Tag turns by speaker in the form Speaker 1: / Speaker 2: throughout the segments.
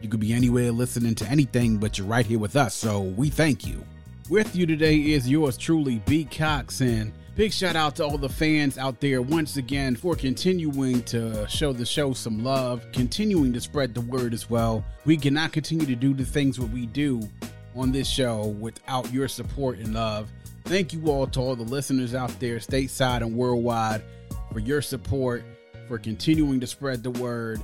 Speaker 1: You could be anywhere listening to anything, but you're right here with us, so we thank you. With you today is yours truly, B. Cox, and big shout out to all the fans out there once again for continuing to show the show some love, continuing to spread the word as well. We cannot continue to do the things what we do on this show without your support and love. Thank you all to all the listeners out there, stateside and worldwide, for your support, for continuing to spread the word,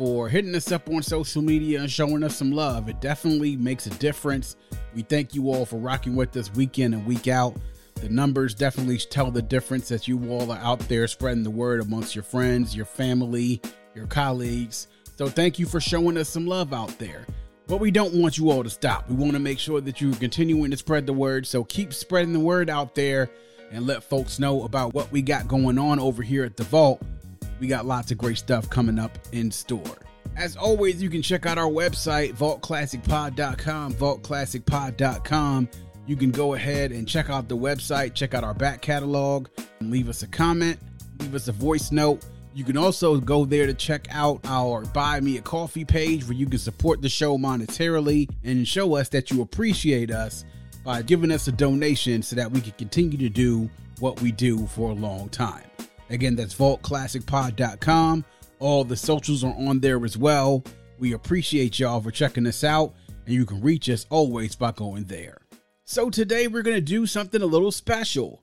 Speaker 1: for hitting us up on social media and showing us some love. It definitely makes a difference. We thank you all for rocking with us week in and week out. The numbers definitely tell the difference that you all are out there spreading the word amongst your friends, your family, your colleagues. So thank you for showing us some love out there. But we don't want you all to stop. We want to make sure that you're continuing to spread the word. So keep spreading the word out there and let folks know about what we got going on over here at the Vault. We got lots of great stuff coming up in store. As always, you can check out our website, vaultclassicpod.com, vaultclassicpod.com. You can go ahead and check out the website, check out our back catalog, and leave us a comment, leave us a voice note. You can also go there to check out our Buy Me a Coffee page where you can support the show monetarily and show us that you appreciate us by giving us a donation so that we can continue to do what we do for a long time. Again, that's vaultclassicpod.com. All the socials are on there as well. We appreciate y'all for checking us out, and you can reach us always by going there. So today we're going to do something a little special.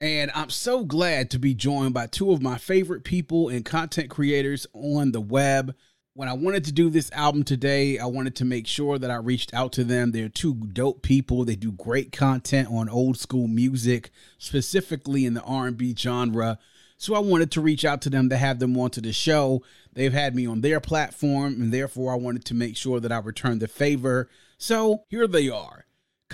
Speaker 1: And I'm so glad to be joined by two of my favorite people and content creators on the web. When I wanted to do this album today, I wanted to make sure that I reached out to them. They're two dope people. They do great content on old school music, specifically in the R&B genre. So I wanted to reach out to them to have them onto the show. They've had me on their platform, and therefore I wanted to make sure that I returned the favor. So here they are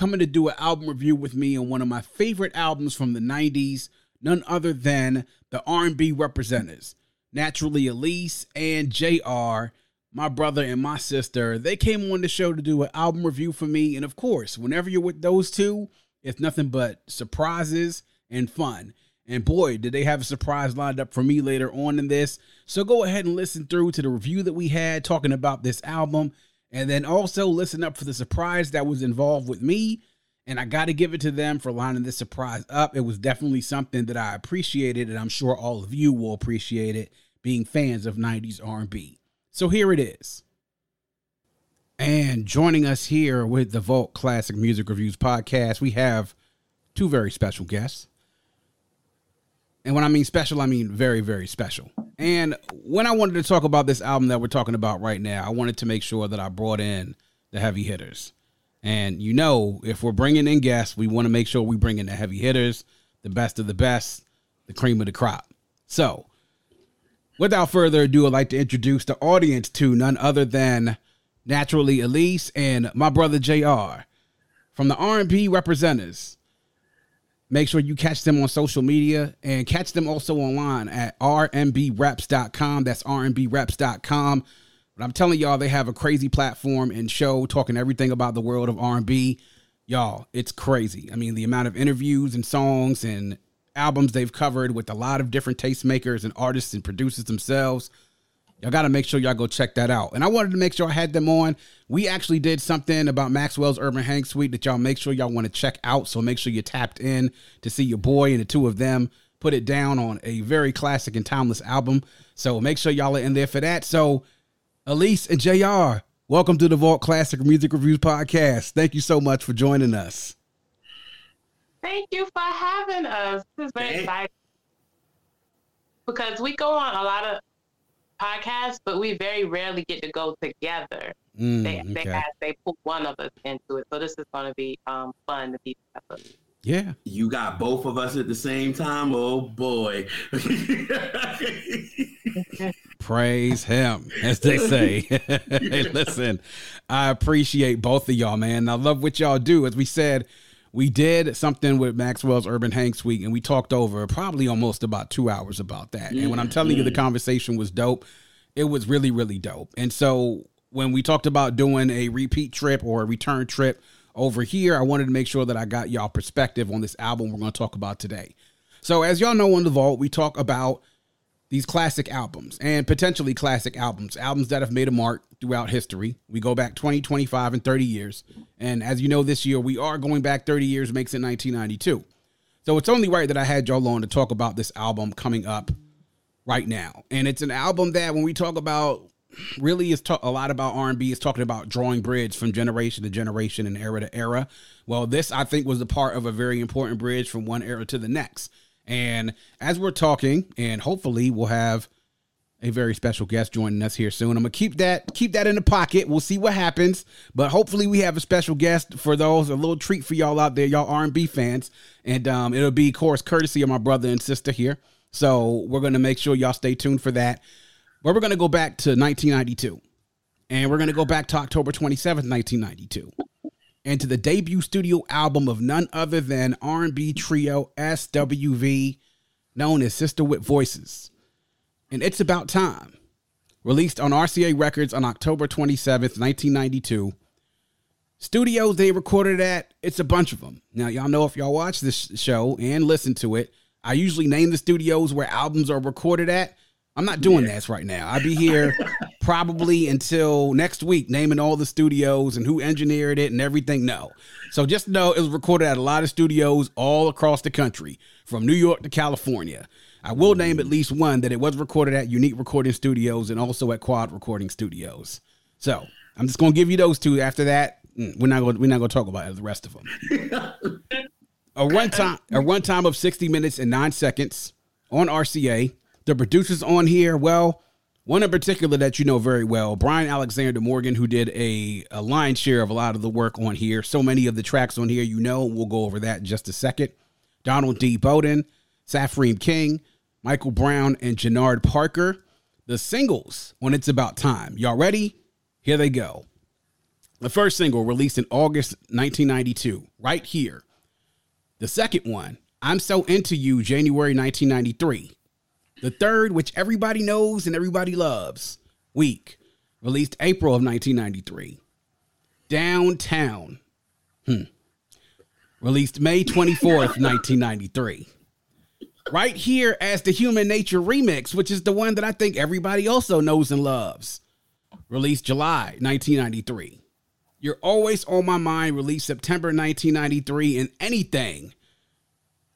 Speaker 1: coming to do an album review with me on one of my favorite albums from the 90s, none other than the R&B Representers, naturally Alise and JR, my brother and my sister. They came on the show to do an album review for me, and of course, whenever you're with those two, it's nothing but surprises and fun. And boy, did they have a surprise lined up for me later on in this. So go ahead and listen through to the review that we had talking about this album and then also listen up for the surprise that was involved with me. And I got to give it to them for lining this surprise up. It was definitely something that I appreciated, and I'm sure all of you will appreciate it, being fans of 90s R&B. So here it is. And joining us here with the Vault Classic Music Reviews podcast, we have two very special guests. And when I mean special, I mean very, very special. And when I wanted to talk about this album that we're talking about right now, I wanted to make sure that I brought in the heavy hitters. And you know, if we're bringing in guests, we want to make sure we bring in the heavy hitters, the best of the best, the cream of the crop. So, without further ado, I'd like to introduce the audience to none other than naturally Alise and my brother JR from the R&B Representers. Make sure you catch them on social media and catch them also online at rnbreps.com. That's rnbreps.com. But I'm telling y'all, they have a crazy platform and show talking everything about the world of R&B. Y'all, it's crazy. I mean, the amount of interviews and songs and albums they've covered with a lot of different tastemakers and artists and producers themselves. Y'all got to make sure y'all go check that out. And I wanted to make sure I had them on. We actually did something about Maxwell's Urban Hang Suite that y'all make sure y'all want to check out. So make sure you're tapped in to see your boy and the two of them put it down on a very classic and timeless album. So make sure y'all are in there for that. So Alise and JR, welcome to the Vault Classic Music Reviews Podcast. Thank you so much for joining us.
Speaker 2: Thank you for having us. This is very exciting because we go on a lot of podcasts, but we very rarely get to go together.
Speaker 1: Mm,
Speaker 2: they
Speaker 1: okay.
Speaker 2: they have, they put one of us into it, so this is going to be um, fun to be together.
Speaker 1: Yeah.
Speaker 3: You got both of us at the same time. Oh boy.
Speaker 1: Praise him, as they say. hey, listen, I appreciate both of y'all, man. I love what y'all do. As we said, we did something with Maxwell's Urban Hang Suite, and we talked over probably almost about two hours about that. And when I'm telling you the mm. conversation was dope, it was really, really dope. And so when we talked about doing a repeat trip or a return trip over here, I wanted to make sure that I got y'all perspective on this album we're going to talk about today. So, as y'all know on the vault, we talk about these classic albums and potentially classic albums, albums that have made a mark throughout history. We go back 20, 25, and 30 years. And as you know, this year we are going back 30 years, makes it 1992. So it's only right that I had y'all on to talk about this album coming up right now. And it's an album that when we talk about really is talk a lot about R&B is talking about drawing bridge from generation to generation and era to era. Well, this I think was a part of a very important bridge from one era to the next. And as we're talking, and hopefully we'll have a very special guest joining us here soon. I'm gonna keep that keep that in the pocket. We'll see what happens, but hopefully we have a special guest for those. A little treat for y'all out there, y'all R&B fans, and um, it'll be, of course, courtesy of my brother and sister here. So we're gonna make sure y'all stay tuned for that. But we're gonna go back to 1992, and we're gonna go back to October 27th, 1992 and to the debut studio album of none other than R&B trio SWV, known as Sister with Voices. And It's About Time, released on RCA Records on October 27th, 1992. Studios they recorded at, it's a bunch of them. Now, y'all know if y'all watch this show and listen to it, I usually name the studios where albums are recorded at. I'm not doing yeah. that right now. I'll be here probably until next week, naming all the studios and who engineered it and everything. No. So just know it was recorded at a lot of studios all across the country, from New York to California. I will name at least one that it was recorded at Unique Recording Studios and also at Quad Recording Studios. So I'm just gonna give you those two. After that, mm, we're not going we're not gonna talk about the rest of them. a runtime a one time of 60 minutes and nine seconds on RCA the producers on here, well, one in particular that you know very well, Brian Alexander Morgan, who did a, a share of a lot of the work on here. So many of the tracks on here, you know, we'll go over that in just a second. Donald Dee Bowden, Saphreem King, Michael Brown, and Genard Parker. The singles on It's About Time. Y'all ready? Here they go. The first single released in August 1992, right here. The second one, I'm So Into You, January 1993. The third, which everybody knows and everybody loves, Weak, released April of 1993. Downtown, hmm, released May 24th, 1993. Right here as the Human Nature remix, which is the one that I think everybody also knows and loves, released July 1993. You're Always on My Mind, released September 1993, and Anything,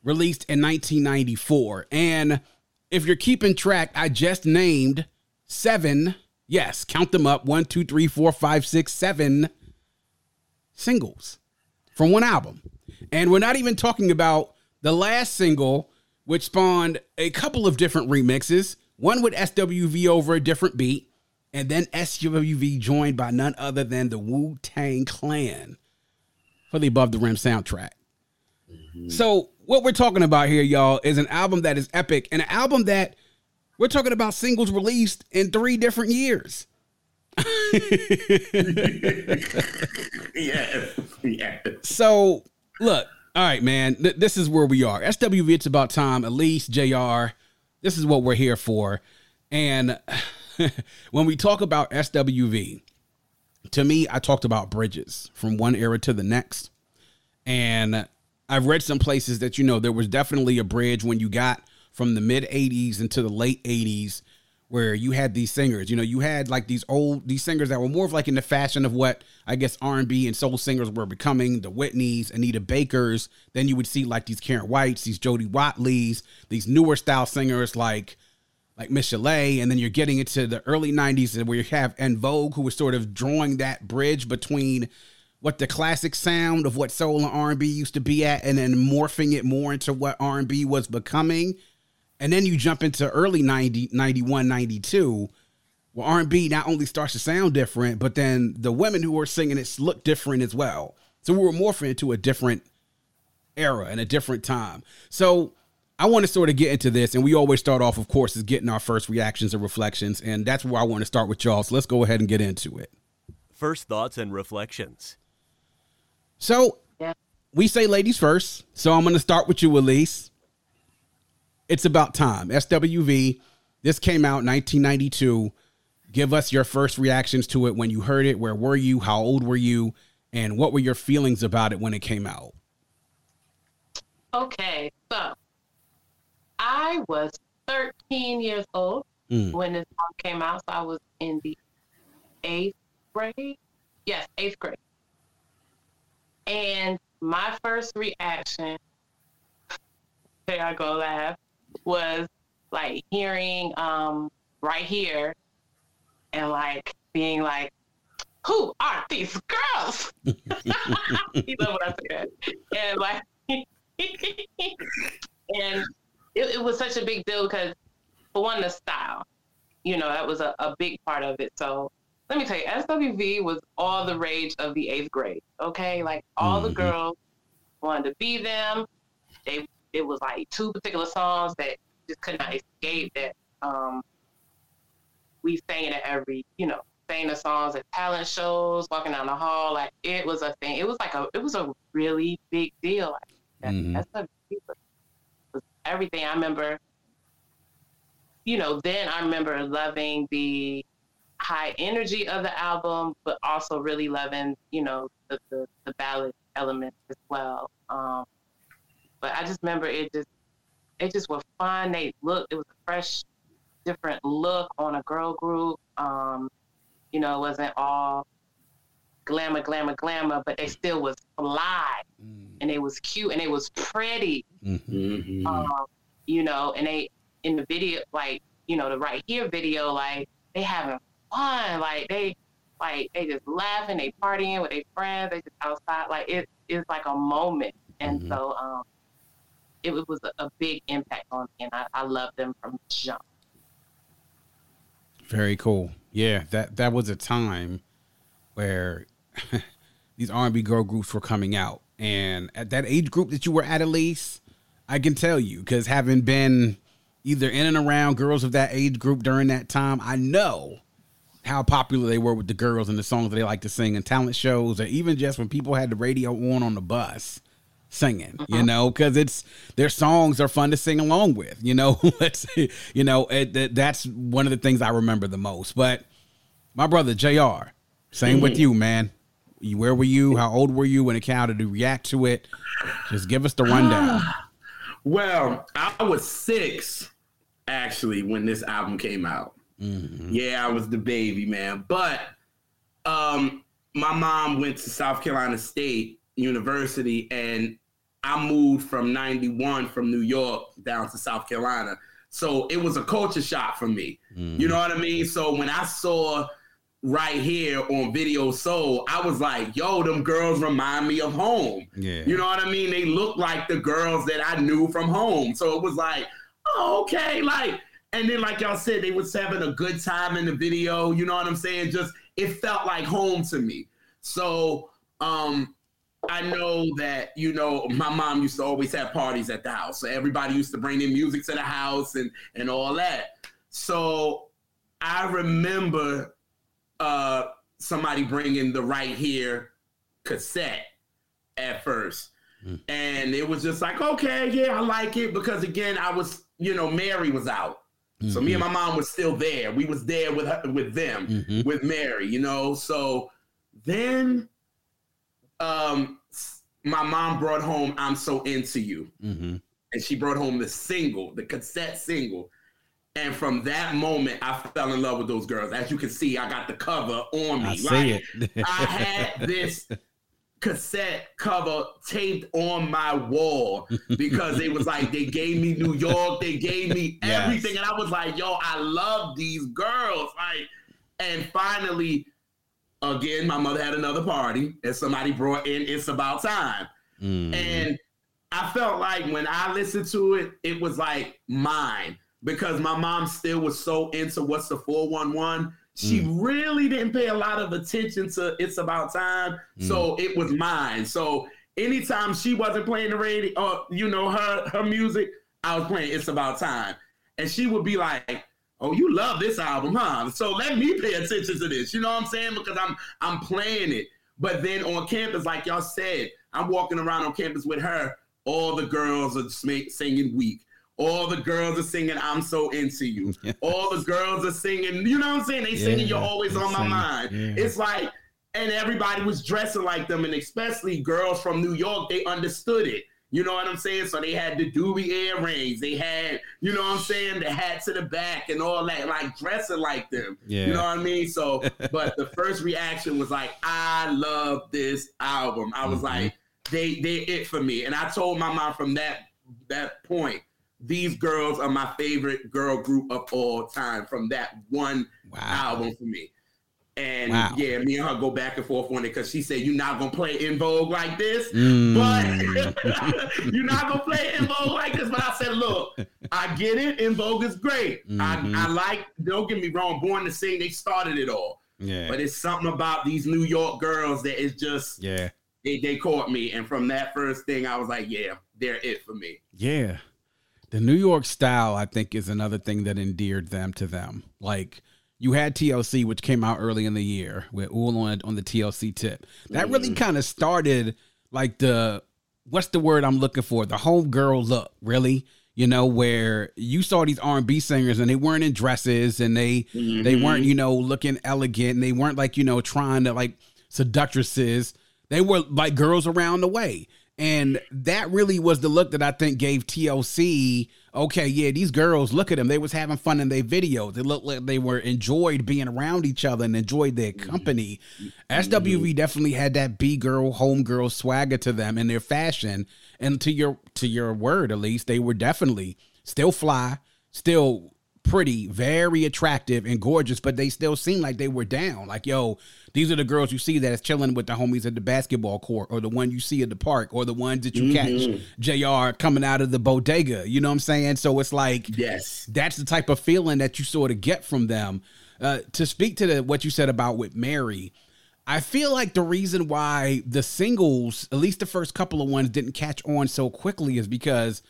Speaker 1: released in 1994. And if you're keeping track, I just named seven, yes, count them up one, two, three, four, five, six, seven singles from one album. And we're not even talking about the last single, which spawned a couple of different remixes, one with SWV over a different beat, and then SWV joined by none other than the Wu Tang Clan for the Above the Rim soundtrack. Mm-hmm. So what we're talking about here, y'all, is an album that is epic and an album that we're talking about singles released in three different years.
Speaker 3: yeah, yeah.
Speaker 1: So, look, all right, man, th- this is where we are. SWV, it's about time. Alise, JR, this is what we're here for. And when we talk about SWV, to me, I talked about bridges from one era to the next. And I've read some places that you know there was definitely a bridge when you got from the mid 80s into the late 80s where you had these singers you know you had like these old these singers that were more of like in the fashion of what i guess r&b and soul singers were becoming the whitneys anita bakers. Then you would see like these karen whites these jody watleys these newer style singers like like Miss Chalet, and then you're getting into the early 90s where you have En Vogue, who was sort of drawing that bridge between what the classic sound of what soul and R&B used to be at and then morphing it more into what R&B was becoming. And then you jump into early 90, 91, 92, where R&B not only starts to sound different, but then the women who were singing it look different as well. So we were morphing into a different era and a different time. So I want to sort of get into this, and we always start off, of course, is getting our first reactions and reflections, and that's where I want to start with y'all. So let's go ahead and get into it.
Speaker 4: First thoughts and reflections.
Speaker 1: So
Speaker 2: Yeah.
Speaker 1: we say ladies first. So I'm going to start with you, Alise. It's about time. SWV. This came out 1992. Give us your first reactions to it when you heard it. Where were you? How old were you? And what were your feelings about it when it came out?
Speaker 2: Okay, so I was 13 years old
Speaker 1: Mm.
Speaker 2: when this song came out. So I was in the eighth grade. Yes, eighth grade. And my first reaction, there I go laugh, was like hearing um right here and like being like, who are these girls? you know what I said? And like and it, it was such a big deal because for one the style you know that was a, a big part of it so let me tell you swv was all the rage of the eighth grade okay like all the
Speaker 1: Mhm.
Speaker 2: girls wanted to be them they it was like two particular songs that just could not escape that um we sang it at every you know sang the songs at talent shows walking down the hall like it was a thing it was like a it was a really big deal like that,
Speaker 1: Mhm.
Speaker 2: that's a was, was everything. I remember, you know, then I remember loving the high energy of the album, but also really loving, you know, the, the, the ballad elements as well. Um, but I just remember it just, it just was fun. They looked, it was a fresh, different look on a girl group. Um, you know, it wasn't all glamour, glamour, glamour, but they still was fly and it was cute and it was pretty
Speaker 3: Mhm.
Speaker 2: um, you know, and they in the video, like you know, the right here video, like they having fun, like they, like they just laughing, they partying with their friends, they just outside, like it is like a moment, and
Speaker 1: Mhm.
Speaker 2: so um, it, was a, a big impact on me, and I, I love them from jump.
Speaker 1: Very cool. Yeah, that that was a time where these R&B girl groups were coming out, and at that age group that you were at, Alise, I can tell you because having been either in and around girls of that age group during that time, I know how popular they were with the girls and the songs that they like to sing in talent shows, or even just when people had the radio on on the bus singing, you uh-huh. know, because it's their songs are fun to sing along with, you know. Let's, you know, it, it- that's one of the things I remember the most. But my brother Jr. Same with mm. you, man. You- Where were you? How old were you when it? Did you react to it? Just give us the rundown.
Speaker 3: Well, I was six actually when this album came out.
Speaker 1: Mhm.
Speaker 3: Yeah, I was the baby, man. But um, my mom went to South Carolina State University, and I moved from 91 from New York down to South Carolina. So it was a culture shock for me. You know what I mean? So when I saw right here on Video Soul, I was like, yo, them girls remind me of home.
Speaker 1: Yeah.
Speaker 3: You know what I mean? They look like the girls that I knew from home. So it was like, oh, okay. Like, and then like y'all said, they was having a good time in the video. You know what I'm saying? Just it felt like home to me. So um I know that, you know, my mom used to always have parties at the house. So everybody used to bring their music to the house and and all that. So I remember uh somebody bringing the right here cassette at first.
Speaker 1: Mm.
Speaker 3: And it was just like, okay, yeah, I like it because again, I was, you know, Mary was out. So me and my mom was still there. We was there with her, with them,
Speaker 1: Mhm.
Speaker 3: with Mary, you know. So then um my mom brought home I'm So Into You.
Speaker 1: Mhm.
Speaker 3: And she brought home the single, the cassette single. And from that moment, I fell in love with those girls. As you can see, I got the cover on me.
Speaker 1: I see
Speaker 3: Like,
Speaker 1: it.
Speaker 3: I had this cassette cover taped on my wall because it was like they gave me New York, they gave me
Speaker 1: Yes.
Speaker 3: everything, and I was like, "Yo, I love these girls!" Like, and finally, again, my mother had another party, and somebody brought in "It's About Time,"
Speaker 1: Mhm.
Speaker 3: and I felt like when I listened to it, it was like mine because my mom still was so into what's the 411. She mm. really didn't pay a lot of attention to It's About Time. Mm. So it was mine. So anytime she wasn't playing the radio or you know her her music, I was playing It's About Time. And she would be like, Oh, you love this album, huh? So let me pay attention to this. You know what I'm saying? Because I'm I'm playing it. But then on campus, like y'all said, I'm walking around on campus with her. All the girls are singing weak. All the girls are singing "I'm so into you." Yes. All the girls are singing. You know what I'm saying? They yeah, singing "You're always on my mind." Yeah. It's like, and everybody was dressing like them, and especially girls from New York, they understood it. You know what I'm saying? So they had the doobie earrings. They had, you know what I'm saying, the hat to the back and all that, like dressing like them. Yeah. You know what I mean? So, but the first reaction was like, I love this album. I was mm-hmm. like, they they it for me. And I told my mom from that that point, these girls are my favorite girl group of all time from that one wow. album for me. And wow. yeah, me and her go back and forth on it because she said you're not gonna play En Vogue like this, mm. but you're not gonna play En Vogue like this. But I said, look, I get it. En Vogue is great. Mm-hmm. I, I like. Don't get me wrong. Born to Sing, they started it all. Yeah. But it's something about these New York girls that is just
Speaker 1: yeah.
Speaker 3: They they caught me, and from that first thing, I was like, yeah, they're it for me.
Speaker 1: Yeah. The New York style, I think, is another thing that endeared them to them. Like you had TLC, which came out early in the year with Ool on, on the TLC tip. That really mm. kind of started like the what's the word I'm looking for? The homegirl look, really. You know, where you saw these R and B singers and they weren't in dresses and they mm-hmm. they weren't, you know, looking elegant and they weren't like, you know, trying to like seductresses. They were like girls around the way. And that really was the look that I think gave TLC, okay, yeah, these girls, look at them. They was having fun in their videos. They looked like they were enjoyed being around each other and enjoyed their mm-hmm. company. Mm-hmm. SWV definitely had that B girl, home girl swagger to them in their fashion. And to your to your word, at least, they were definitely still fly, still pretty, very attractive and gorgeous, but they still seem like they were down. Like, yo, these are the girls you see that's chilling with the homies at the basketball court, or the one you see at the park, or the ones that you mm-hmm. catch JR coming out of the bodega. You know what I'm saying? So it's like,
Speaker 3: yes,
Speaker 1: that's the type of feeling that you sort of get from them. Uh, to speak to the what you said about with Mary, I feel like the reason why the singles, at least the first couple of ones, didn't catch on so quickly is because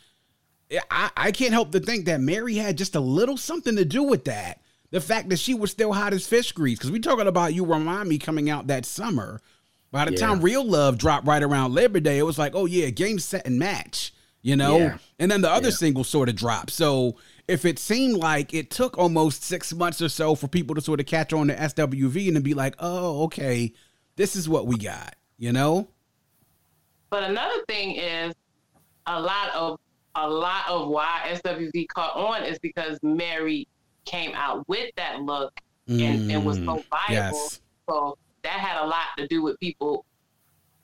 Speaker 1: I, I can't help to think that Mary had just a little something to do with that. The fact that she was still hot as fish grease. Because we talking about You Remind Me coming out that summer. By the yeah. time Real Love dropped right around Labor Day, it was like, oh yeah, game, set, and match. You know? Yeah. And then the other yeah. single sort of dropped. So if it seemed like it took almost six months or so for people to sort of catch on to SWV and to be like, oh, okay, this is what we got, you know?
Speaker 2: But another thing is a lot of a lot of why SWV caught on is because Mary came out with that look and, mm, and was so mm, viable. Yes. So that had a lot to do with people.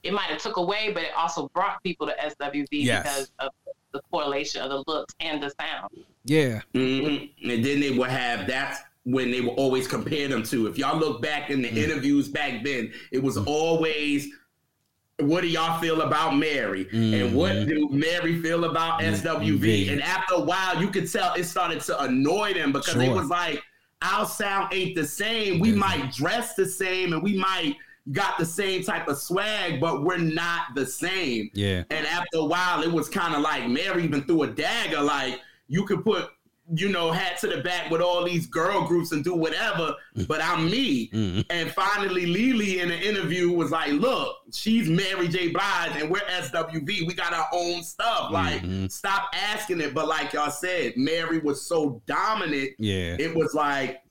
Speaker 2: It might have took away, but it also brought people to SWV yes. because of the correlation of the looks and the sound.
Speaker 1: Yeah.
Speaker 3: Mm-hmm. And then they would have that's when they would always compare them to. If y'all look back in the mm. interviews back then, it was always what do y'all feel about Mary? Mm-hmm. And what mm-hmm. do Mary feel about mm-hmm. SWV? And after a while, you could tell it started to annoy them because sure. it was like, our sound ain't the same. We mm-hmm. might dress the same and we might got the same type of swag, but we're not the same.
Speaker 1: Yeah.
Speaker 3: And after a while, it was kind of like Mary even threw a dagger. Like you could put you know, hat to the back with all these girl groups and do whatever, mm. but I'm me. Mm-hmm. And finally, LeeLee in an interview was like, look, she's Mary J. Blige and we're SWV. We got our own stuff. Like, mm-hmm. stop asking it. But like y'all said, Mary was so dominant.
Speaker 1: Yeah.
Speaker 3: It was like,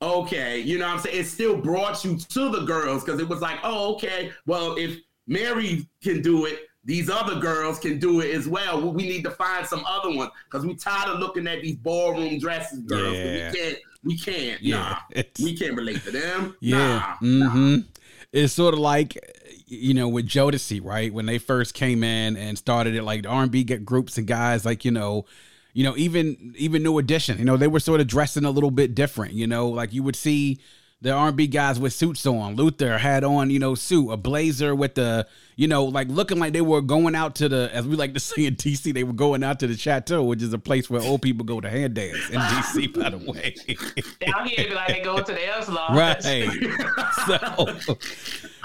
Speaker 3: okay, you know what I'm saying? It still brought you to the girls because it was like, oh, okay, well, if Mary can do it, these other girls can do it as well. We need to find some other ones because we tired of looking at these ballroom dresses, girls. Yeah. We can't. We can't. Yeah. Nah. We can't relate to them. Yeah. Nah. Mm-hmm. Nah.
Speaker 1: It's sort of like you know with Jodeci, right? When they first came in and started it, like the R and B get groups and guys, like you know. You know, even even New Edition, you know, they were sort of dressing a little bit different. You know, like you would see the R&B guys with suits on. Luther had on, you know, suit, a blazer with the, you know, like looking like they were going out to the, as we like to say in DC, they were going out to the chateau, which is a place where old people go to hand dance in DC, by the way.
Speaker 2: Down here, like they go to the Elks
Speaker 1: Right. so,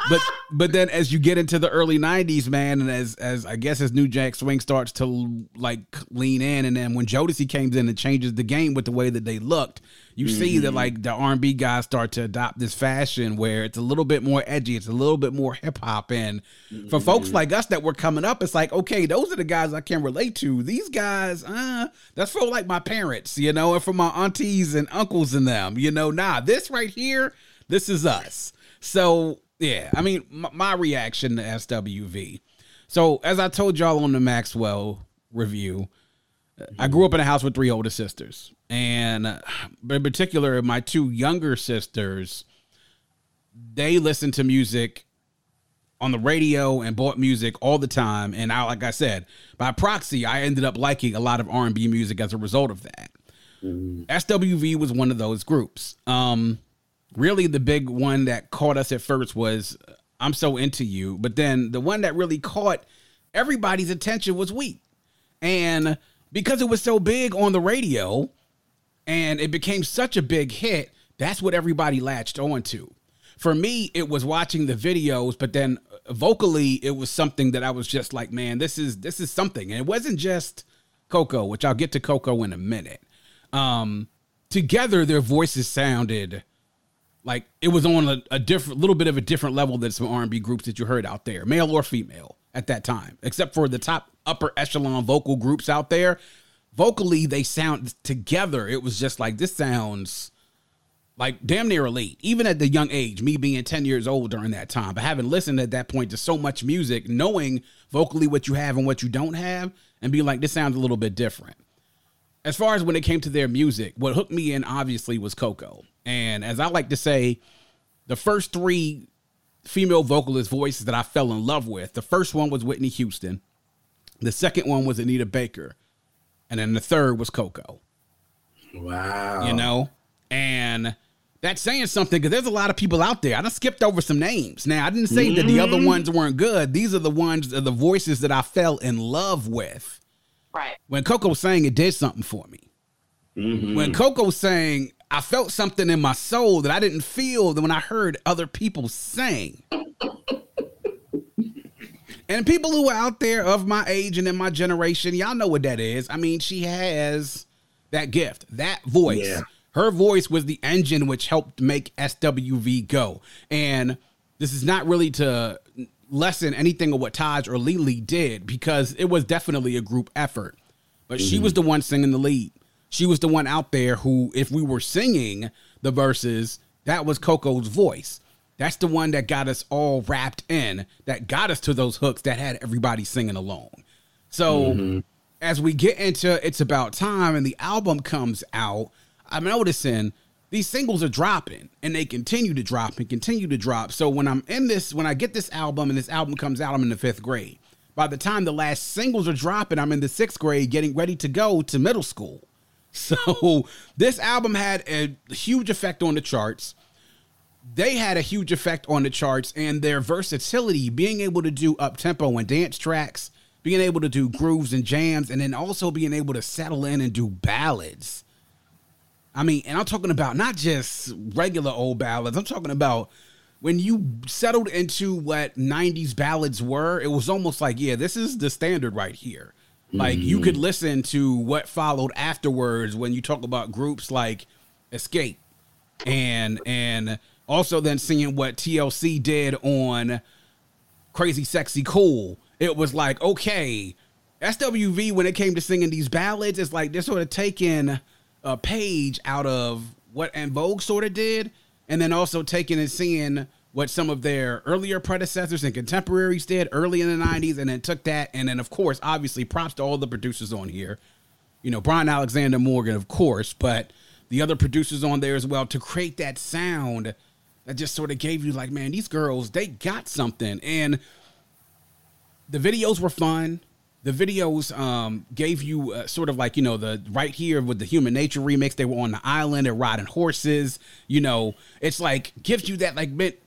Speaker 1: but but then as you get into the early 90s man and as as i guess as new jack swing starts to like lean in and then when jodeci came in and changes the game with the way that they looked you mm-hmm. see that mm-hmm. like the r&b guys start to adopt this fashion where it's a little bit more edgy it's a little bit more hip-hop and mm-hmm. for folks mm-hmm. like us that were coming up it's like okay those are the guys i can relate to these guys uh that's for like my parents you know and for my aunties and uncles and them you know nah this right here this is us so yeah, I mean, my, my reaction to SWV. So, as I told y'all on the Maxwell review, I grew up in a house with three older sisters, and in particular, my two younger sisters, they listened to music on the radio and bought music all the time. And I, like I said, by proxy, I ended up liking a lot of R and B music as a result of that. Mm-hmm. SWV was one of those groups. Um, really the big one that caught us at first was I'm so into you, but then the one that really caught everybody's attention was Weak. And because it was so big on the radio and it became such a big hit, that's what everybody latched on to. For me, it was watching the videos, but then vocally it was something that I was just like, man, this is this is something. And it wasn't just Coko, which I'll get to Coko in a minute. Um together their voices sounded like it was on a, a different little bit of a different level than some R&B groups that you heard out there, male or female at that time, except for the top upper echelon vocal groups out there. Vocally, they sound together. It was just like this sounds like damn near elite, even at the young age, me being 10 years old during that time, but having listened at that point to so much music, knowing vocally what you have and what you don't have, and being like, this sounds a little bit different. As far as when it came to their music, what hooked me in obviously was Coko. And as I like to say, the first three female vocalist voices that I fell in love with, the first one was Whitney Houston, the second one was Anita Baker, and then the third was Coko.
Speaker 3: Wow.
Speaker 1: You know? And that's saying something because there's a lot of people out there. I just skipped over some names. Now, I didn't say mm-hmm. that the other mm-hmm. ones weren't good. These are the ones, the voices that I fell in love with.
Speaker 2: Right.
Speaker 1: When Coko sang, it did something for me. Mm-hmm. When Coko sang, I felt something in my soul that I didn't feel when I heard other people sing. and people who are out there of my age and in my generation, y'all know what that is. I mean, she has that gift, that voice. Yeah. Her voice was the engine which helped make SWV go. And this is not really to lessen anything of what Taj or LeeLee did because it was definitely a group effort. But mm-hmm. she was the one singing the lead she was the one out there who, if we were singing the verses, that was Coko's voice. That's the one that got us all wrapped in, that got us to those hooks that had everybody singing along. So mm-hmm. as we get into It's About Time and the album comes out, I'm noticing these singles are dropping and they continue to drop and continue to drop. So when I'm in this, when I get this album and this album comes out, I'm in the fifth grade. By the time the last singles are dropping, I'm in the sixth grade getting ready to go to middle school. So this album had a huge effect on the charts. They had a huge effect on the charts and their versatility, being able to do up tempo and dance tracks, being able to do grooves and jams, and then also being able to settle in and do ballads. I mean, and I'm talking about not just regular old ballads. I'm talking about when you settled into what 90s ballads were, it was almost like, yeah, this is the standard right here. Like you could mm. listen to what followed afterwards when you talk about groups like Xscape and and also then seeing what TLC did on Crazy Sexy Cool. It was like, okay, SWV when it came to singing these ballads, it's like they're sort of taking a page out of what En Vogue sort of did, and then also taking and seeing what some of their earlier predecessors and contemporaries did early in the 90s and then took that and then of course obviously props to all the producers on here. You know brian alexander morgan of course but the other producers on there as well to create that sound that just sort of gave you like man these girls they got something. And the videos were fun. The videos um, gave you uh, sort of like you know the right here with the human nature remix they were on the island and riding horses you know. It's like gives you that like bit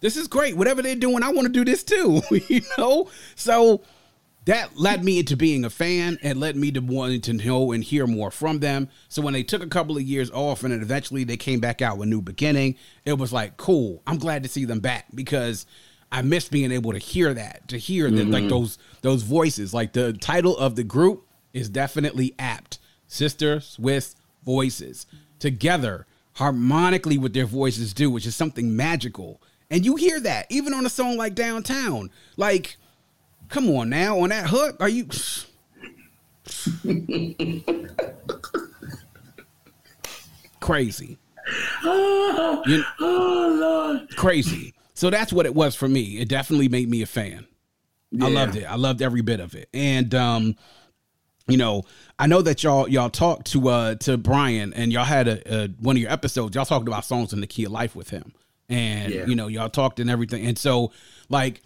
Speaker 1: this is great. Whatever they're doing, I want to do this too. you know? So that led me into being a fan and led me to wanting to know and hear more from them. So when they took a couple of years off and then eventually they came back out with New Beginning, it was like, cool. I'm glad to see them back because I miss being able to hear that, to hear that like mm-hmm. those those voices. Like the title of the group is definitely apt. Sisters with voices together harmonically with their voices do, which is something magical. And you hear that even on a song like Downtown. Like, come on now, on that hook, are you crazy? You-
Speaker 3: Oh Lord.
Speaker 1: crazy. So that's what it was for me. It definitely made me a fan. I loved it. I loved every bit of it. And um, you know, I know that y'all y'all talked to uh to Brian and y'all had a, a one of your episodes. Y'all talked about songs in the key of life with him, and
Speaker 3: Yeah.
Speaker 1: you know y'all talked and everything. And so like,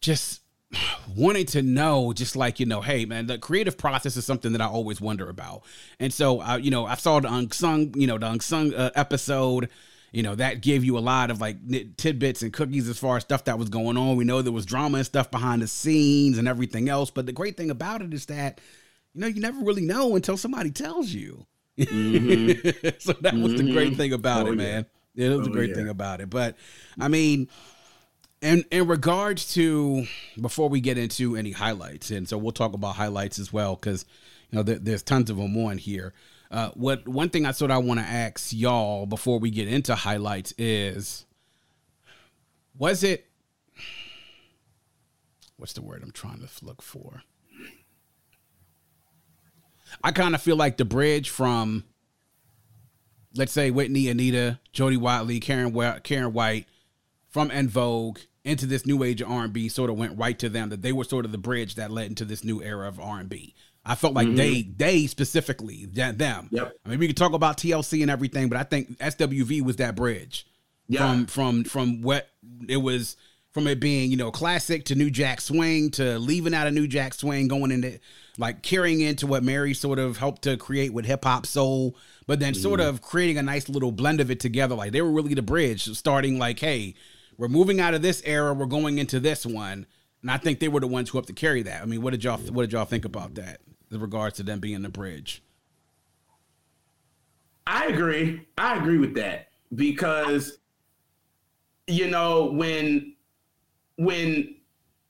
Speaker 1: just wanting to know, just like you know, hey man, the creative process is something that I always wonder about. And so I, you know, I saw the unsung, you know, the unsung uh, episode. You know that gave you a lot of like tidbits and cookies as far as stuff that was going on. We know there was drama and stuff behind the scenes and everything else. But the great thing about it is that you know you never really know until somebody tells you. so that was the great thing about
Speaker 3: Oh,
Speaker 1: it, man. Yeah, that was
Speaker 3: Oh,
Speaker 1: great
Speaker 3: yeah.
Speaker 1: thing about it. But I mean, and in regards to before we get into any highlights, and so we'll talk about highlights as well because you know there, there's tons of them on here. Uh, what one thing I sort of want to ask y'all before we get into highlights is, was it? What's the word I'm trying to look for? I kind of feel like the bridge from, let's say Whitney, Anita, Jody Watley, Karen Karen White, from En Vogue into this new age of R&B sort of went right to them that they were sort of the bridge that led into this new era of R&B. I felt like mm-hmm. they they specifically that them.
Speaker 3: Yep.
Speaker 1: I mean we could talk about TLC and everything, but I think SWV was that bridge
Speaker 3: Yeah.
Speaker 1: from from from what it was from it being you know classic to New Jack Swing to leaving out of New Jack Swing going into like carrying into what Mary sort of helped to create with hip hop soul, but then sort mm-hmm. of creating a nice little blend of it together. Like they were really the bridge, starting like, hey, we're moving out of this era, we're going into this one, and I think they were the ones who helped to carry that. I mean, what did y'all what did y'all think about that in regards to them being the bridge?
Speaker 3: I agree. I agree with that because you know when when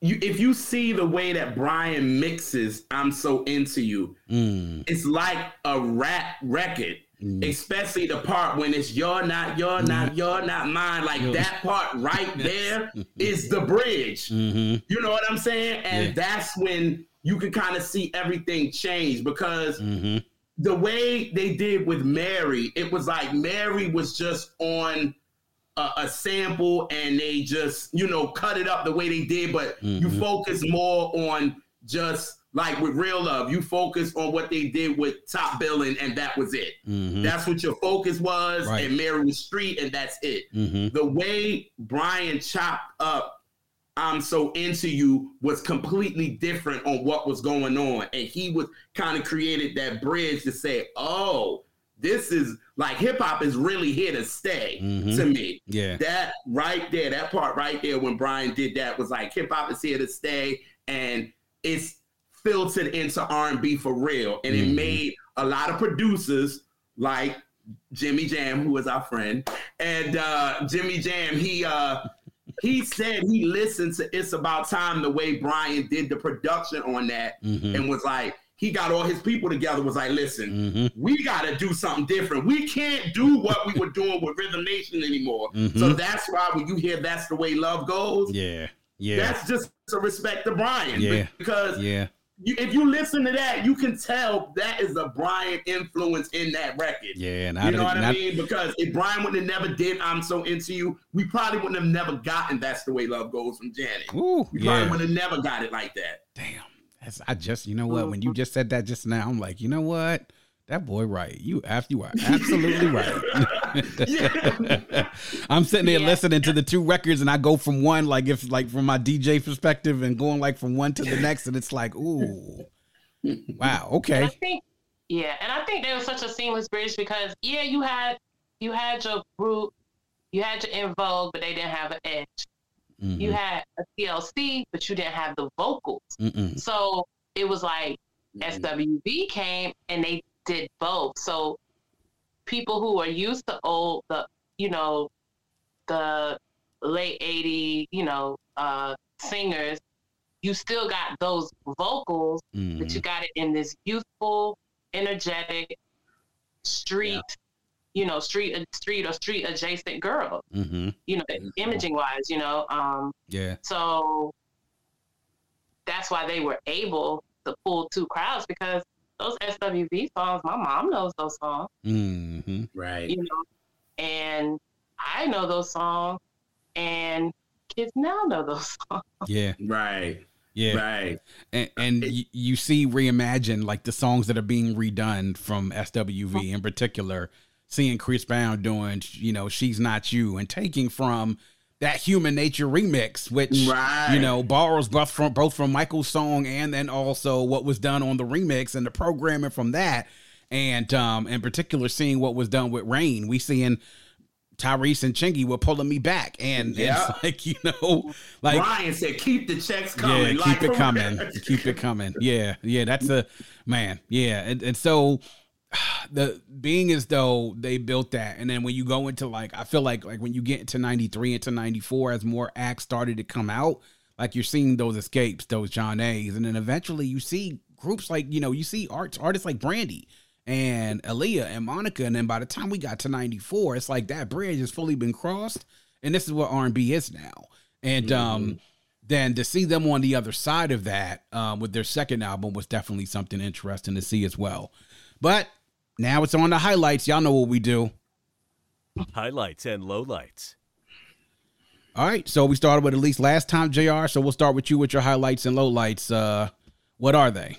Speaker 3: you if you see the way that Brian mixes I'm so into you.
Speaker 1: Mm,
Speaker 3: it's like a rap record especially the part when it's you're not you're not you're not mine like that part right there is the bridge.
Speaker 1: Mm-hmm,
Speaker 3: you know what I'm saying? And
Speaker 1: Yeah.
Speaker 3: that's when you can kind of see everything change because
Speaker 1: mm-hmm,
Speaker 3: the way they did with Mary, it was like Mary was just on a, a sample and they just, you know, cut it up the way they did, but you
Speaker 1: Mhm.
Speaker 3: focus more on just like with Real Love, you focus on what they did with Top Billing and that was it.
Speaker 1: mm-hmm,
Speaker 3: That's what your focus was,
Speaker 1: Right.
Speaker 3: and Mary was Street and that's it
Speaker 1: mm-hmm,
Speaker 3: the way Brian chopped up I'm so into you was completely different on what was going on. And he was kind of created that bridge to say, oh, this is like hip hop is really here to stay
Speaker 1: Mhm.
Speaker 3: to me.
Speaker 1: yeah,
Speaker 3: That right there, that part right there when Brian did that was like hip hop is here to stay and it's filtered into R&B for real. And
Speaker 1: Mhm.
Speaker 3: it made a lot of producers like Jimmy Jam, who is our friend, and uh, Jimmy Jam, he uh, he said he listened to "It's About Time" the way Brian did the production on that,
Speaker 1: mm-hmm,
Speaker 3: and was like, he got all his people together. Was like, listen,
Speaker 1: mm-hmm,
Speaker 3: we got to do something different. We can't do what we were doing with Rhythm Nation anymore.
Speaker 1: Mhm.
Speaker 3: So that's why when you hear "That's the Way Love Goes,"
Speaker 1: yeah, yeah,
Speaker 3: that's just to respect to Brian,
Speaker 1: Yeah.
Speaker 3: because
Speaker 1: yeah,
Speaker 3: you, if you listen to that, you can tell that is a Brian influence in that record.
Speaker 1: yeah. And
Speaker 3: You know what I mean? Because if Brian wouldn't have never did "I'm So Into You," we probably wouldn't have never gotten "That's the Way Love Goes" from Janet.
Speaker 1: Ooh,
Speaker 3: We
Speaker 1: yeah.
Speaker 3: probably would have never got it like that.
Speaker 1: Damn. I just you know what when you mm-hmm. just said that just now I'm like you know what that boy right you you are absolutely right. I'm sitting there
Speaker 2: Yeah.
Speaker 1: listening to the two records and I go from one like if like from my DJ perspective and going like from one to the next and it's like ooh wow okay
Speaker 2: think, yeah, and I think there was such a seamless bridge because yeah, you had you had your group, you had your En Vogue, but they didn't have an edge. Mm-hmm. You had a TLC, but you didn't have the vocals. Mm-mm. So it was like mm-hmm. SWV came and they did both. So people who are used to old the you know the late 80 you know uh singers you still got those vocals mm-hmm. but you got it in this youthful energetic street yeah. You know street street or street adjacent girl mm-hmm. you know imaging wise you know um
Speaker 1: yeah
Speaker 2: so that's why they were able to pull two crowds because those SWV songs, my mom knows those songs.
Speaker 1: Mm-hmm.
Speaker 3: Right.
Speaker 2: You know, and I know those songs, and kids now know those songs.
Speaker 1: Yeah.
Speaker 3: Right.
Speaker 1: Yeah.
Speaker 3: Right.
Speaker 1: And, and it, you see reimagined like the songs that are being redone from SWV in particular, seeing Chris Brown doing, you know, She's Not You and taking from that human nature remix, which right. you know borrows both from both from Michael's song and then also what was done on the remix and the programming from that, and um in particular seeing what was done with Rain, we seeing Tyrese and Chingy were pulling me back, and yeah. it's like you know, like
Speaker 3: Ryan said, keep the checks coming,
Speaker 1: yeah, keep it coming, keep it coming, yeah, yeah, that's a man, yeah, and, and so the being as though they built that and then when you go into like i feel like like when you get into 93 into 94 as more acts started to come out like you're seeing those Xscapes those john a's and then eventually you see groups like you know you see arts artists like brandy and Aaliyah and Monica and then by the time we got to 94 it's like that bridge has fully been crossed and this is what R&B is now and mm-hmm. um then to see them on the other side of that um, with their second album was definitely something interesting to see as well but now it's on the highlights. Y'all know what we do.
Speaker 4: Highlights and lowlights.
Speaker 1: All right. So we started with Alise last time, JR. So we'll start with you with your highlights and lowlights. Uh, what are they?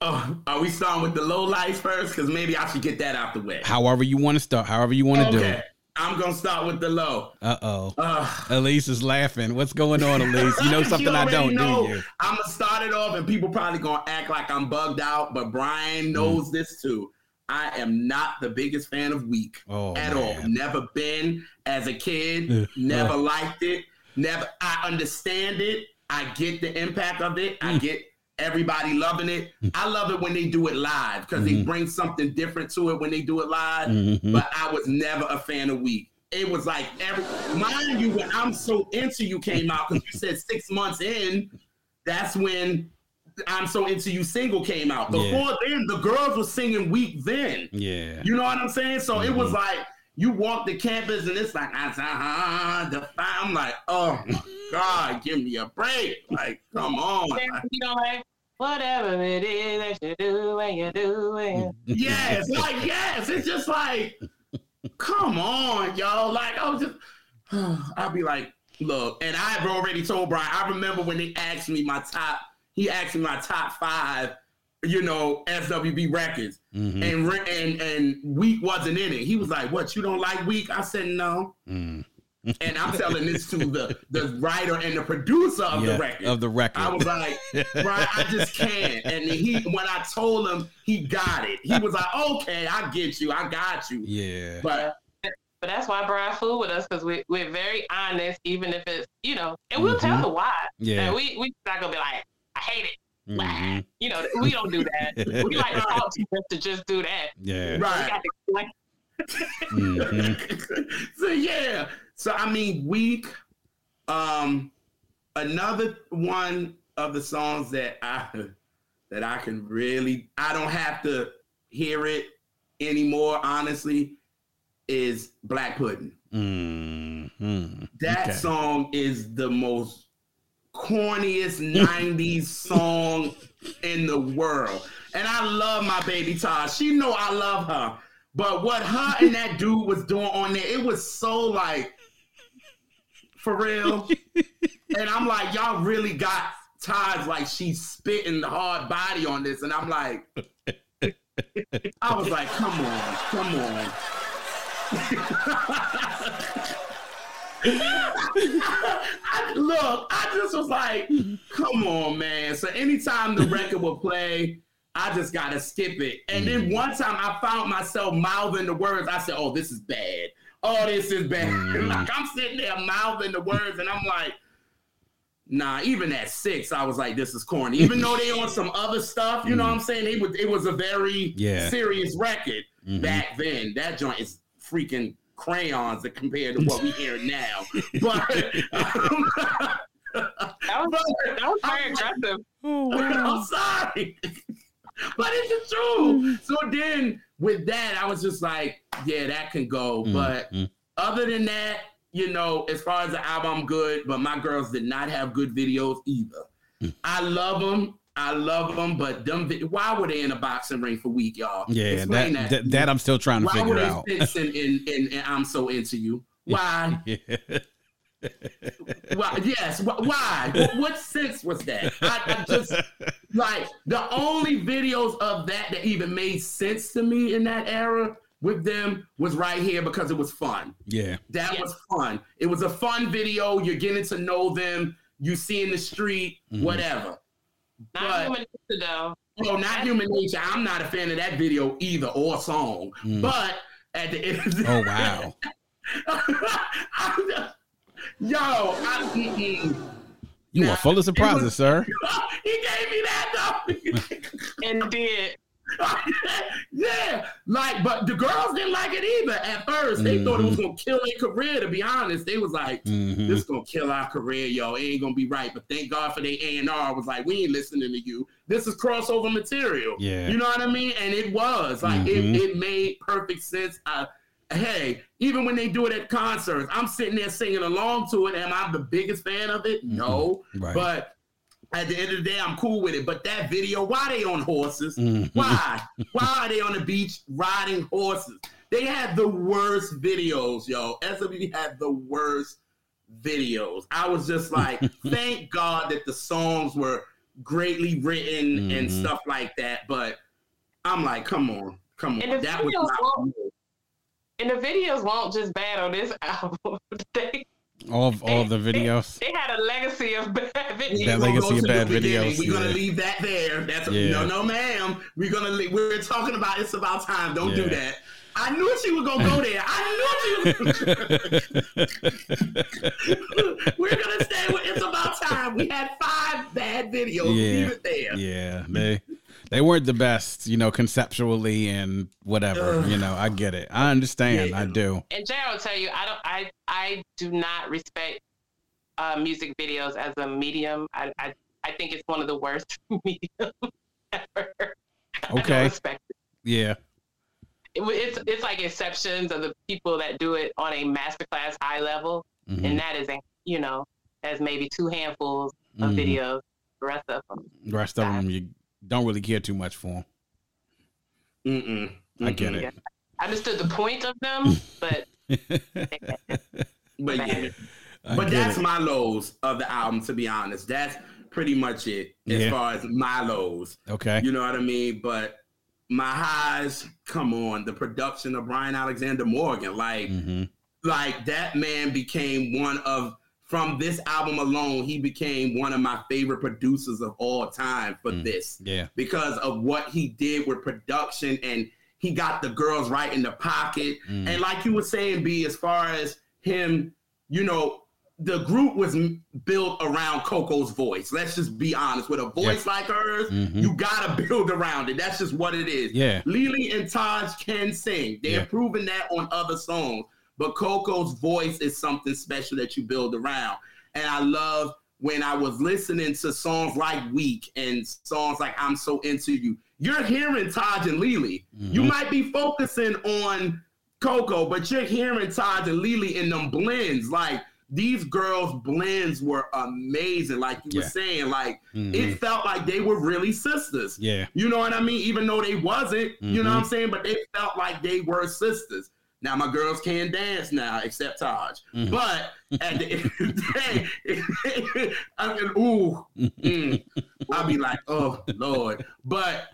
Speaker 3: Oh, are we starting with the lowlights first? Because maybe I should get that out the way.
Speaker 1: However you want to start. However you want to okay. do it.
Speaker 3: I'm gonna start with the low.
Speaker 1: Uh oh. Uh, Alise is laughing. What's going on, Alise? You know something you I don't, know. do you?
Speaker 3: I'm gonna start it off, and people probably gonna act like I'm bugged out, but Brian knows mm. this too. I am not the biggest fan of Weak oh, at man. all. Never been as a kid. never liked it. Never. I understand it. I get the impact of it. I mm. get everybody loving it. Mm. I love it when they do it live because mm-hmm. they bring something different to it when they do it live. Mm-hmm. But I was never a fan of Weak. It was like every mind you when I'm so into you came out because you said six months in. That's when I'm So Into You single came out. Before yeah. then, the girls were singing Weak then.
Speaker 1: Yeah.
Speaker 3: You know what I'm saying? So mm-hmm. it was mm-hmm. like you walk the campus and it's like, uh, I'm like, oh my God, give me a break. Like, come on.
Speaker 2: You know, like, whatever it is that you do when you do it.
Speaker 3: Yes, like, yes. It's just like, come on, y'all. Like, I was just, I'll be like, look, and I've already told Brian, I remember when they asked me my top he asked me my top five, you know, SWV records, mm-hmm. and and and Weak wasn't in it. He was like, "What? You don't like Weak?" I said, "No." Mm. and I'm telling this to the the writer and the producer of yeah, the record.
Speaker 1: Of the record.
Speaker 3: I was like, right, I just can't. And he when I told him, he got it. He was like, okay, I get you. I got you.
Speaker 1: Yeah.
Speaker 2: But but that's why Brian fool with us because we we're very honest, even if it's you know, and we'll mm-hmm. tell the why.
Speaker 1: Yeah.
Speaker 2: And we we not gonna be like, I hate it. Mm-hmm. You know, we don't do that. we like to talk to to just do that.
Speaker 1: Yeah.
Speaker 3: Right. mm-hmm. so yeah. So I mean, weak. Um, another one of the songs that I that I can really I don't have to hear it anymore. Honestly, is Blak Pudd'n.
Speaker 1: Mm-hmm.
Speaker 3: That okay. song is the most corniest 90s song in the world. And I love my baby Taj. She know I love her. But what her and that dude was doing on there, it was so like for real. and I'm like, y'all really got Taj like she's spitting the hard body on this. And I'm like, I was like, come on, come on. I, look, I just was like, come on, man. So anytime the record would play, I just gotta skip it. And then mm. one time I found myself mouthing the words. I said, oh, this is bad. Oh, this is bad. Mm. like I'm sitting there mouthing the words, and I'm like, Nah, even at six, I was like, this is corny. Even though they on some other stuff, you know what I'm saying? They would it was a very
Speaker 1: Yeah.
Speaker 3: serious record
Speaker 1: Mhm.
Speaker 3: back then. That joint is freaking crayons that compared to what we hear now. But um,
Speaker 2: That was that was very aggressive.
Speaker 3: I'm sorry. but it's the truth. So then with that, I was just like, yeah, that can go. But
Speaker 1: Mhm.
Speaker 3: other than that, you know, as far as the album, I'm good. But my girls did not have good videos either.
Speaker 1: Mm.
Speaker 3: I love them. I love them. But them, why were they in a boxing ring for Weak, y'all?
Speaker 1: yeah,
Speaker 3: Explain
Speaker 1: that, that that I'm still trying to
Speaker 3: why
Speaker 1: figure
Speaker 3: were they
Speaker 1: out.
Speaker 3: fixing in, in, in I'm so into you? Why?
Speaker 1: Yeah.
Speaker 3: why? Yes. Why? What, what sense was that? I, I just like the only videos of that that even made sense to me in that era with them was right here because it was fun.
Speaker 1: yeah.
Speaker 3: That was fun. It was a fun video. You're getting to know them. You see in the street,
Speaker 1: Mhm.
Speaker 3: whatever.
Speaker 2: Not
Speaker 3: But-
Speaker 2: human nature though.
Speaker 3: Oh, not human nature. I'm not a fan of that video either or song.
Speaker 1: Mm.
Speaker 3: But at the end of the
Speaker 1: Oh wow.
Speaker 3: I'm Yo, I.
Speaker 1: You
Speaker 3: Nah,
Speaker 1: are full of surprises,
Speaker 3: was-
Speaker 1: sir.
Speaker 3: he gave me that though.
Speaker 2: And did.
Speaker 3: yeah, like, but the girls didn't like it either at first. They thought it was gonna kill their career. To be honest, they was like,
Speaker 1: Mhm.
Speaker 3: "This gonna kill our career, yo. It ain't gonna be right." But thank God for the A and R. Was like, "We ain't listening to you. This is crossover material."
Speaker 1: Yeah.
Speaker 3: you know what I mean. And it was like
Speaker 1: Mhm.
Speaker 3: it, it made perfect sense. Uh, hey, even when they do it at concerts, I'm sitting there singing along to it. Am I the biggest fan of it? No,
Speaker 1: Right.
Speaker 3: but at the end of the day, I'm cool with it. But that video, why they on horses?
Speaker 1: Mhm.
Speaker 3: Why? Why are they on the beach riding horses? They had the worst videos, yo. SWV had the worst videos. I was just like, thank God that the songs were greatly written and
Speaker 1: Mhm.
Speaker 3: stuff like that. But I'm like, come on, come
Speaker 2: And
Speaker 3: on.
Speaker 2: the
Speaker 3: That was not
Speaker 2: won't- And the videos won't just bad on this album. they,
Speaker 1: all of all of the videos.
Speaker 2: they had a legacy of bad videos.
Speaker 1: That legacy of bad videos,
Speaker 3: We're gonna leave that there. That's
Speaker 1: Yeah.
Speaker 3: no, no, ma'am. We're gonna leave. we're talking about it's about time. Don't do that. I knew she was gonna go there. I knew she was. we're gonna stay with it's about time. We had five bad videos.
Speaker 1: Yeah.
Speaker 3: Leave it there.
Speaker 1: Yeah, they they weren't the best, you know, conceptually and whatever.
Speaker 3: Ugh.
Speaker 1: You know, I get it. I understand.
Speaker 3: Yeah.
Speaker 1: I do.
Speaker 2: And Jay will tell you, I don't, I, I do not respect uh, music videos as a medium. I, I, I think it's one of the worst mediums ever. I don't
Speaker 1: Okay.
Speaker 2: respect it.
Speaker 1: Yeah.
Speaker 2: It- It's, it's like exceptions of the people that do it on a masterclass high level,
Speaker 1: Mhm.
Speaker 2: and that is, you know, as maybe two handfuls of
Speaker 1: Mhm.
Speaker 2: videos. The rest of them,
Speaker 1: The rest of them, you don't really care too much for.
Speaker 3: Mm-mm.
Speaker 1: I get it.
Speaker 2: I understood the point of them, but
Speaker 3: But yeah.
Speaker 1: I
Speaker 3: but that's
Speaker 1: it.
Speaker 3: my lows of the album. To be honest, that's pretty much it as
Speaker 1: Yeah.
Speaker 3: far as my lows.
Speaker 1: okay.
Speaker 3: You know what I mean? But my highs, come on, the production of Brian Alexander Morgan, like,
Speaker 1: hmm
Speaker 3: like that man became one of from this album alone, he became one of my favorite producers of all time for
Speaker 1: Mm.
Speaker 3: this
Speaker 1: Yeah.
Speaker 3: because of what he did with production and he got the girls right in the pocket.
Speaker 1: Mm.
Speaker 3: And like you were saying, B, as far as him, you know, the group was built around Coko's voice. Let's just be honest. With a voice like hers,
Speaker 1: Mhm.
Speaker 3: you gotta build around it. That's just what it is.
Speaker 1: Yeah.
Speaker 3: LeeLee and Taj can sing. They're
Speaker 1: Yeah.
Speaker 3: proving that on other songs. But Coko's voice is something special that you build around. And I love when I was listening to songs like Weak and songs like I'm So Into You. You're hearing Taj and LeeLee. You
Speaker 1: Mhm.
Speaker 3: might be focusing on Coko, but you're hearing Taj and LeeLee in them blends. Like these girls' blends were amazing. Like you
Speaker 1: Yeah.
Speaker 3: were saying, like
Speaker 1: Mhm.
Speaker 3: it felt like they were really sisters.
Speaker 1: Yeah.
Speaker 3: You know what I mean? Even though they wasn't, you know what I'm saying? But they felt like they were sisters. Now my girls can dance now, except Taj.
Speaker 1: Mhm.
Speaker 3: But at the end of the day, I mean, ooh, mm, I'll be like, oh Lord. But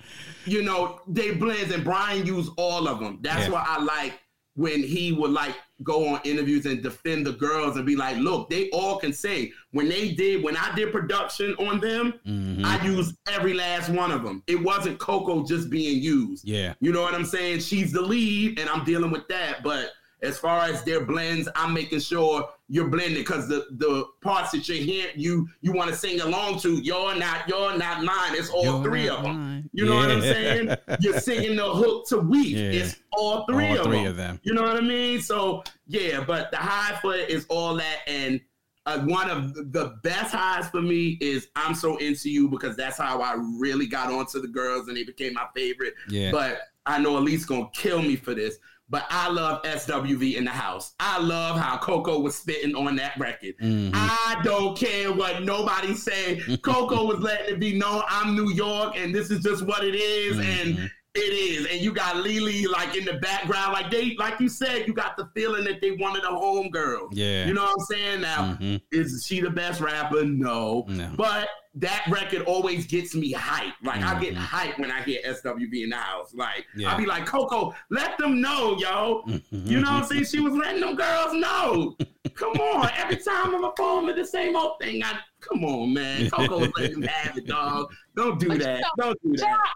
Speaker 3: you know, they blends and Brian used all of them. That's
Speaker 1: Yeah.
Speaker 3: why I like when he would like go on interviews and defend the girls and be like, look, they all can say when they did when I did production on them,
Speaker 1: Mhm.
Speaker 3: I used every last one of them. It wasn't Coko just being used.
Speaker 1: yeah.
Speaker 3: You know what I'm saying? She's the lead, and I'm dealing with that. But as far as their blends, I'm making sure you're blending because the the parts that you're hearing you you want to sing along to you're not you're not mine it's all
Speaker 1: You're
Speaker 3: three of them
Speaker 1: mine.
Speaker 3: you know what i'm saying you're singing the hook to weak
Speaker 1: Yeah.
Speaker 3: it's all three,
Speaker 1: All
Speaker 3: of,
Speaker 1: three
Speaker 3: them.
Speaker 1: of them.
Speaker 3: you know what i mean so yeah but the high foot is all that and uh, one of the best highs for me is I'm so into you because that's how I really got onto the girls and they became my favorite.
Speaker 1: Yeah.
Speaker 3: But I know Alise gonna kill me for this. But I love SWV in the house. I love how Coko was spitting on that record.
Speaker 1: Mhm.
Speaker 3: I don't care what nobody say. Coko was letting it be known I'm New York and this is just what it is, and
Speaker 1: Mhm.
Speaker 3: it is. And you got LeeLee like in the background, like they, like you said, you got the feeling that they wanted a home girl.
Speaker 1: Yeah.
Speaker 3: You know what I'm saying? Now,
Speaker 1: Mhm.
Speaker 3: is she the best rapper? No.
Speaker 1: No.
Speaker 3: But that record always gets me hyped. Like I get
Speaker 1: Mhm.
Speaker 3: hyped when I hear SWV in the house. Like
Speaker 1: Yeah.
Speaker 3: I'll be like, Coko, let them know, yo.
Speaker 1: Mhm.
Speaker 3: You know what I'm saying? She was letting them girls know. Come on. Every time I'm a phone with the same old thing. I come on, man. Coko was letting them have it, dog. Don't do that. Don't do that.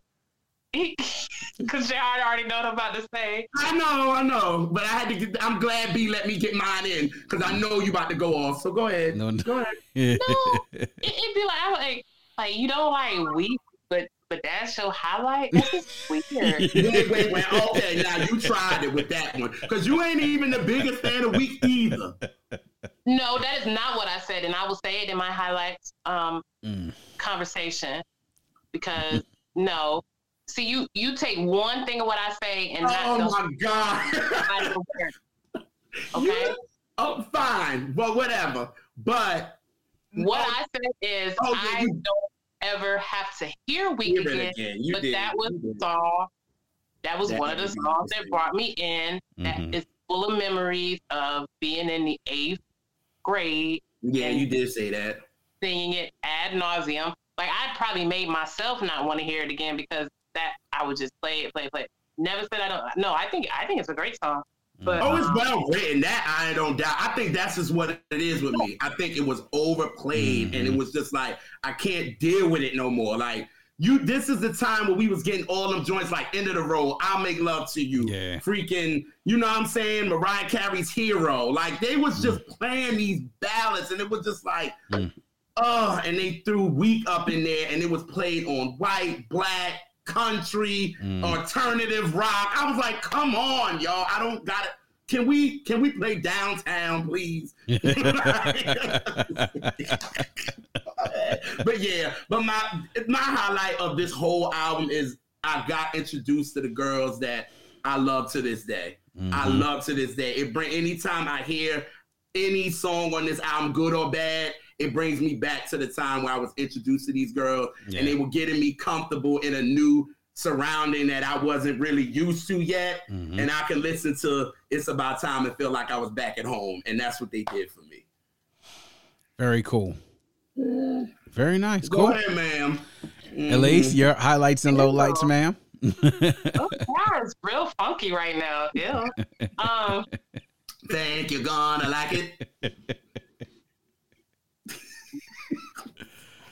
Speaker 2: Because Jared already know what I'm about to say.
Speaker 3: I know, I know. But I had to get I'm glad B let me get mine in because I know you about to go off. So go ahead.
Speaker 1: No, no.
Speaker 3: Go ahead.
Speaker 2: No, it, it'd be like, I'm like, like you don't like weak, but but that's your highlight. That's weird.
Speaker 3: Wait, wait, wait. Okay, now you tried it with that one because you ain't even the biggest fan of Weak either.
Speaker 2: No, that is not what I said, and I will say it in my highlights um,
Speaker 1: Mm.
Speaker 2: conversation because no. See, you you take one thing of what I say and not
Speaker 3: Oh
Speaker 2: the
Speaker 3: my god.
Speaker 2: I don't care. Okay,
Speaker 3: You- oh, fine. Well, whatever. But
Speaker 2: what I said is
Speaker 3: Oh, yeah,
Speaker 2: I
Speaker 3: you-
Speaker 2: don't ever have to hear weak
Speaker 3: Hear
Speaker 2: again.
Speaker 3: again. You
Speaker 2: but
Speaker 3: did.
Speaker 2: that was
Speaker 3: You
Speaker 2: the song. That was
Speaker 3: That
Speaker 2: one of the songs that brought me in. That is
Speaker 1: Mhm.
Speaker 2: full of memories of being in the eighth grade,
Speaker 3: Yeah, you did say that.
Speaker 2: singing it ad nauseum. Like I probably made myself not want to hear it again because that I would just play it, play it, play it. Never said I don't. No, I think I think it's a great song. But
Speaker 3: Oh, it's
Speaker 2: um,
Speaker 3: well written. That I don't doubt. I think that's just what it is with me. I think it was overplayed, and it
Speaker 1: Mhm.
Speaker 3: was just like I can't deal with it no more. Like you, this is the time where we was getting all them joints like end of the road. I'll make love to you.
Speaker 1: Yeah.
Speaker 3: Freaking, you know what I'm saying? Mariah Carey's hero. Like they was just playing these ballads, and it was just like.
Speaker 1: Mm.
Speaker 3: Oh, and they threw weak up in there, and it was played on white, black, country,
Speaker 1: Mm.
Speaker 3: alternative rock. I was like, come on, y'all. I don't got it. Can we can we play downtown, please? but yeah, but my my highlight of this whole album is I got introduced to the girls that I love to this day. I
Speaker 1: Mhm.
Speaker 3: love to this day. It bring anytime I hear any song on this album, good or bad, it brings me back to the time where I was introduced to these girls
Speaker 1: Yeah.
Speaker 3: and they were getting me comfortable in a new surrounding that I wasn't really used to yet.
Speaker 1: Mhm.
Speaker 3: And I can listen to It's About Time and feel like I was back at home. And that's what they did for me.
Speaker 1: Very cool. Very nice.
Speaker 3: Go
Speaker 1: Cool.
Speaker 3: ahead, ma'am.
Speaker 1: Alise, your highlights and lowlights, ma'am.
Speaker 2: oh, God, it's real funky right now. Yeah. Um,
Speaker 3: Think you're gonna like it.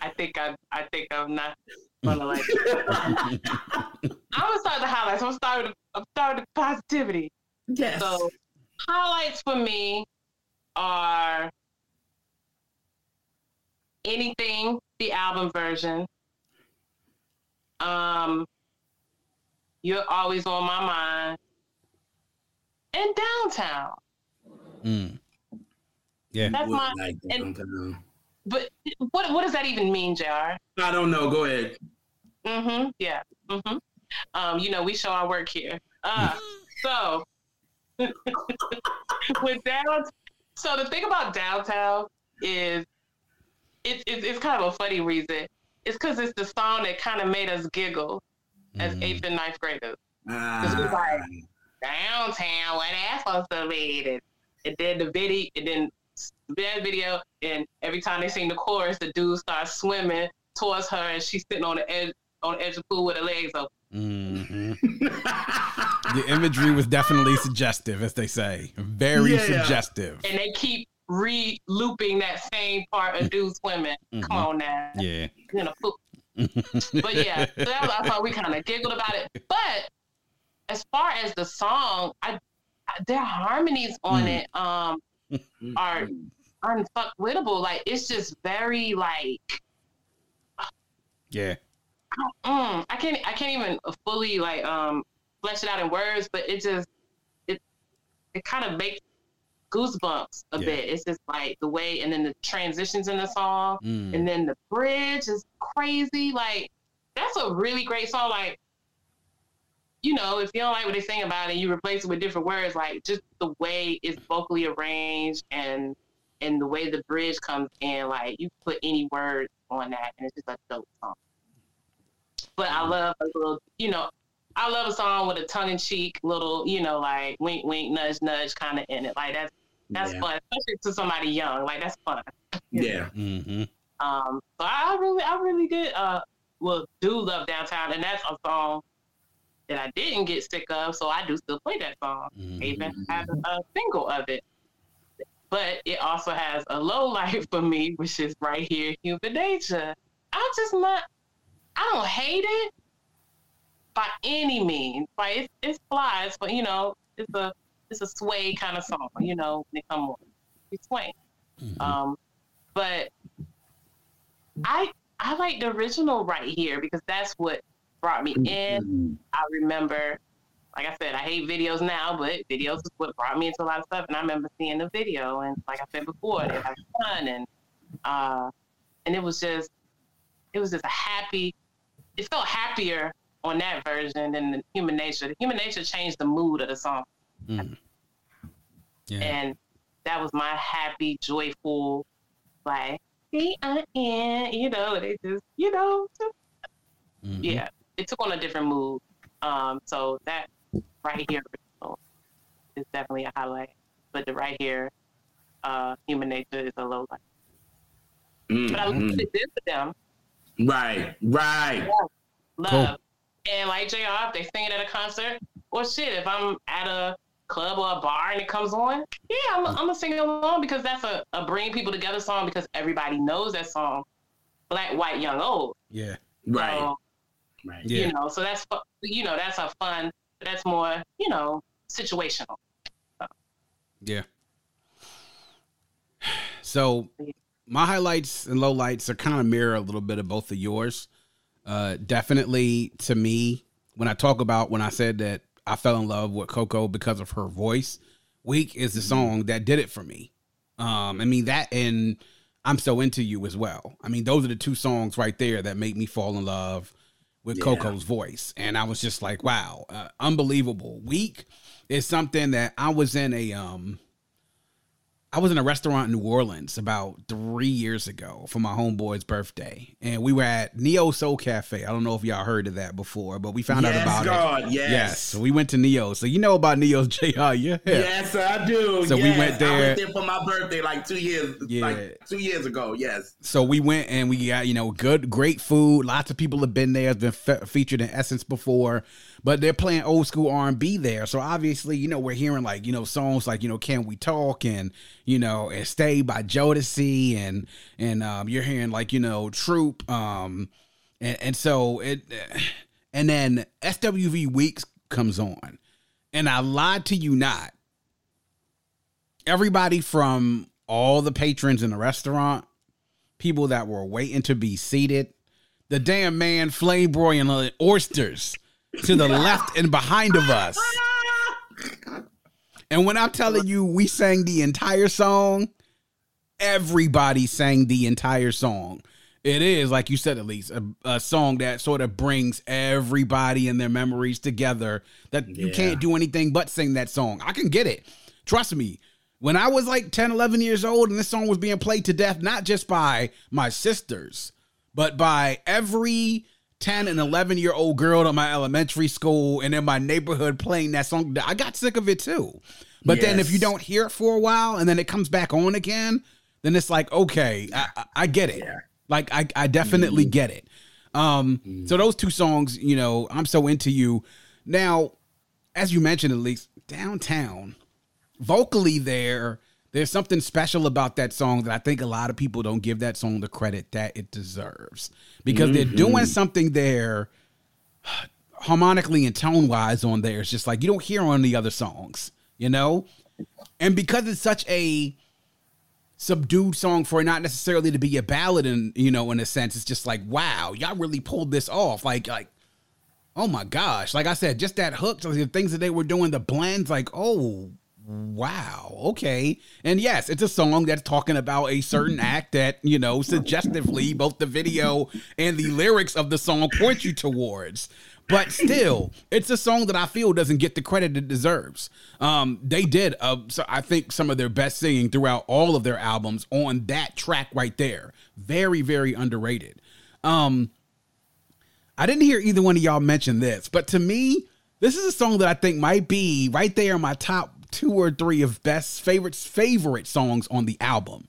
Speaker 2: I think I I think I'm not gonna like. I'm gonna start the highlights. I'm gonna start with I'm start with positivity.
Speaker 3: yes.
Speaker 2: So highlights for me are anything the album version. Um, you're always on my mind. And downtown.
Speaker 1: Mm. Yeah.
Speaker 2: That's my
Speaker 3: like
Speaker 2: and-
Speaker 3: sometime.
Speaker 2: But what what does that even mean, JR?
Speaker 3: I don't know. Go ahead.
Speaker 2: Mm-hmm. Yeah. Mm-hmm. Um, you know, we show our work here. Uh, so with down, so the thing about downtown is it's it's it's kind of a funny reason. It's because it's the song that kind of made us giggle as
Speaker 1: Mhm.
Speaker 2: eighth and ninth graders.
Speaker 3: Ah,
Speaker 2: we like- Downtown, what that's supposed to mean? And, and then the video, and then that video, and every time they sing the chorus, the dude starts swimming towards her, and she's sitting on the edge on the edge of the pool with her legs open.
Speaker 1: Mhm. The imagery was definitely suggestive, as they say. Very
Speaker 3: Yeah.
Speaker 1: suggestive.
Speaker 2: and they keep re-looping that same part of dude swimming.
Speaker 1: Mhm.
Speaker 2: Come on now,
Speaker 1: Yeah.
Speaker 2: you know. poop. But yeah, so that was, I thought we kind of giggled about it. But as far as the song, I, I there are harmonies on
Speaker 1: Mm.
Speaker 2: it. Um, are unfuckwittable. Like it's just very like
Speaker 1: Yeah.
Speaker 2: mm, I can't I can't even fully like um flesh it out in words, but it just it it kind of makes goosebumps a
Speaker 1: Yeah.
Speaker 2: bit. It's just like the way and then the transitions in the song
Speaker 1: Mm.
Speaker 2: and then the bridge is crazy. Like that's a really great song. Like you know, if you don't like what they sing about it, you replace it with different words. Like just the way it's vocally arranged and and the way the bridge comes in, like you put any word on that, and it's just a dope song. But I love a little, you know, I love a song with a tongue in cheek little, you know, like wink, wink, nudge, nudge kind of in it. Like that's that's
Speaker 3: yeah.
Speaker 2: fun, especially to somebody young. Like that's fun.
Speaker 3: yeah.
Speaker 1: Mm-hmm.
Speaker 2: Um, so I really, I really did, uh, well, do love downtown, and that's a song that I didn't get sick of. So I do still play that song.
Speaker 1: Mm-hmm.
Speaker 2: I even have a, single of it. But it also has a low light for me, which is right here, human nature. I'm just not, I don't hate it by any means. Like it's, it's flies, but you know, it's a, it's a sway kind of song. You know, when it come on, it's sway. Um, but I I like the original right here because that's what brought me in. I remember, like I said, I hate videos now, but videos is what brought me into a lot of stuff. And I remember seeing the video, and like I said before, they have fun, and uh, and it was just, it was just a happy. It felt happier on that version than the Human Nature. The Human Nature changed the mood of the song,
Speaker 1: Mm. Yeah.
Speaker 2: and that was my happy, joyful, like, see, I you know, they just, you know, just
Speaker 1: Mhm.
Speaker 2: yeah, it took on a different mood. Um, so that right here original is definitely a highlight. But the right here, uh, human nature is a low light. But I love what it did for them.
Speaker 3: Right, right.
Speaker 2: Love.
Speaker 1: Cool.
Speaker 2: And like JR, if they sing it at a concert, or shit, if I'm at a club or a bar and it comes on, yeah, I'm, I'm gonna sing along because that's a, a bring people together song because everybody knows that song. Black, white, young, old.
Speaker 1: Yeah.
Speaker 3: Right.
Speaker 2: So,
Speaker 3: Right.
Speaker 1: Yeah.
Speaker 2: you know so that's you know that's a fun that's more you know situational
Speaker 1: Yeah. So my highlights and lowlights are kind of mirror a little bit of both of yours. Uh, definitely to me, when I talk about when I said that I fell in love with Coko because of her voice, Weak is the song that did it for me. Um, I mean that and I'm so into you as well. I mean, those are the two songs right there that make me fall in love with
Speaker 3: Yeah.
Speaker 1: Coko's voice. And I was just like, wow, uh, unbelievable. Weak is something that I was in a um I was in a restaurant in New Orleans about three years ago for my homeboy's birthday, and we were at Neo Soul Cafe. I don't know if y'all heard of that before, but we found
Speaker 3: yes,
Speaker 1: out about it.
Speaker 3: Yes.
Speaker 1: Yes, so we went to Neo. So you know about Neo's Jr. Yeah,
Speaker 3: Yes, I do.
Speaker 1: So we
Speaker 3: Yes.
Speaker 1: went
Speaker 3: I
Speaker 1: there-
Speaker 3: went there for my birthday like two years,
Speaker 1: Yeah.
Speaker 3: like two years ago. Yes.
Speaker 1: so we went and we got you know good great food lots of people have been there has been fe- featured in essence before but they're playing old school r&b there so obviously you know we're hearing like you know songs like you know can we talk and you know and stay by jodeci and and um you're hearing like you know troop um and and so it and then swv weeks comes on and i lied to you not everybody from all the patrons in the restaurant people that were waiting to be seated. The damn man flame broiling oysters to the left and behind of us. And when I'm telling you, we sang the entire song, everybody sang the entire song. It is, like you said, Alise a, a song that sort of brings everybody and their memories together. That you can't do anything but sing that song. I can get it. Trust me. When I was like 10, 11 years old and this song was being played to death, not just by my sisters, but by every 10 and 11 year old girl in my elementary school and in my neighborhood playing that song, I got sick of it too. But then if you don't hear it for a while and then it comes back on again, then it's like, okay, I, I- get it.
Speaker 3: Yeah.
Speaker 1: Like I, I definitely get it. Um, so those two songs, you know, I'm so into you. Now, as you mentioned, Alise downtown, vocally there, there's something special about that song that I think a lot of people don't give that song the credit that it deserves because they're mm-hmm. doing something there harmonically and tone wise on there. It's just like you don't hear on the other songs, you know? and because it's such a subdued song for not necessarily to be a ballad and you know in a sense it's just like wow y'all really pulled this off like like oh my gosh like i said just that hook like the things that they were doing the blends like oh wow okay. And yes it's a song that's talking about a certain act that you know suggestively both the video and the lyrics of the song point you towards. But still it's a song that i feel doesn't get the credit it deserves. Um they did uh so i think some of their best singing throughout all of their albums on that track right there. Very very underrated. Um i didn't hear either one of y'all mention this but to me this is a song that i think might be right there in my top two or three of best favorites favorite songs on the album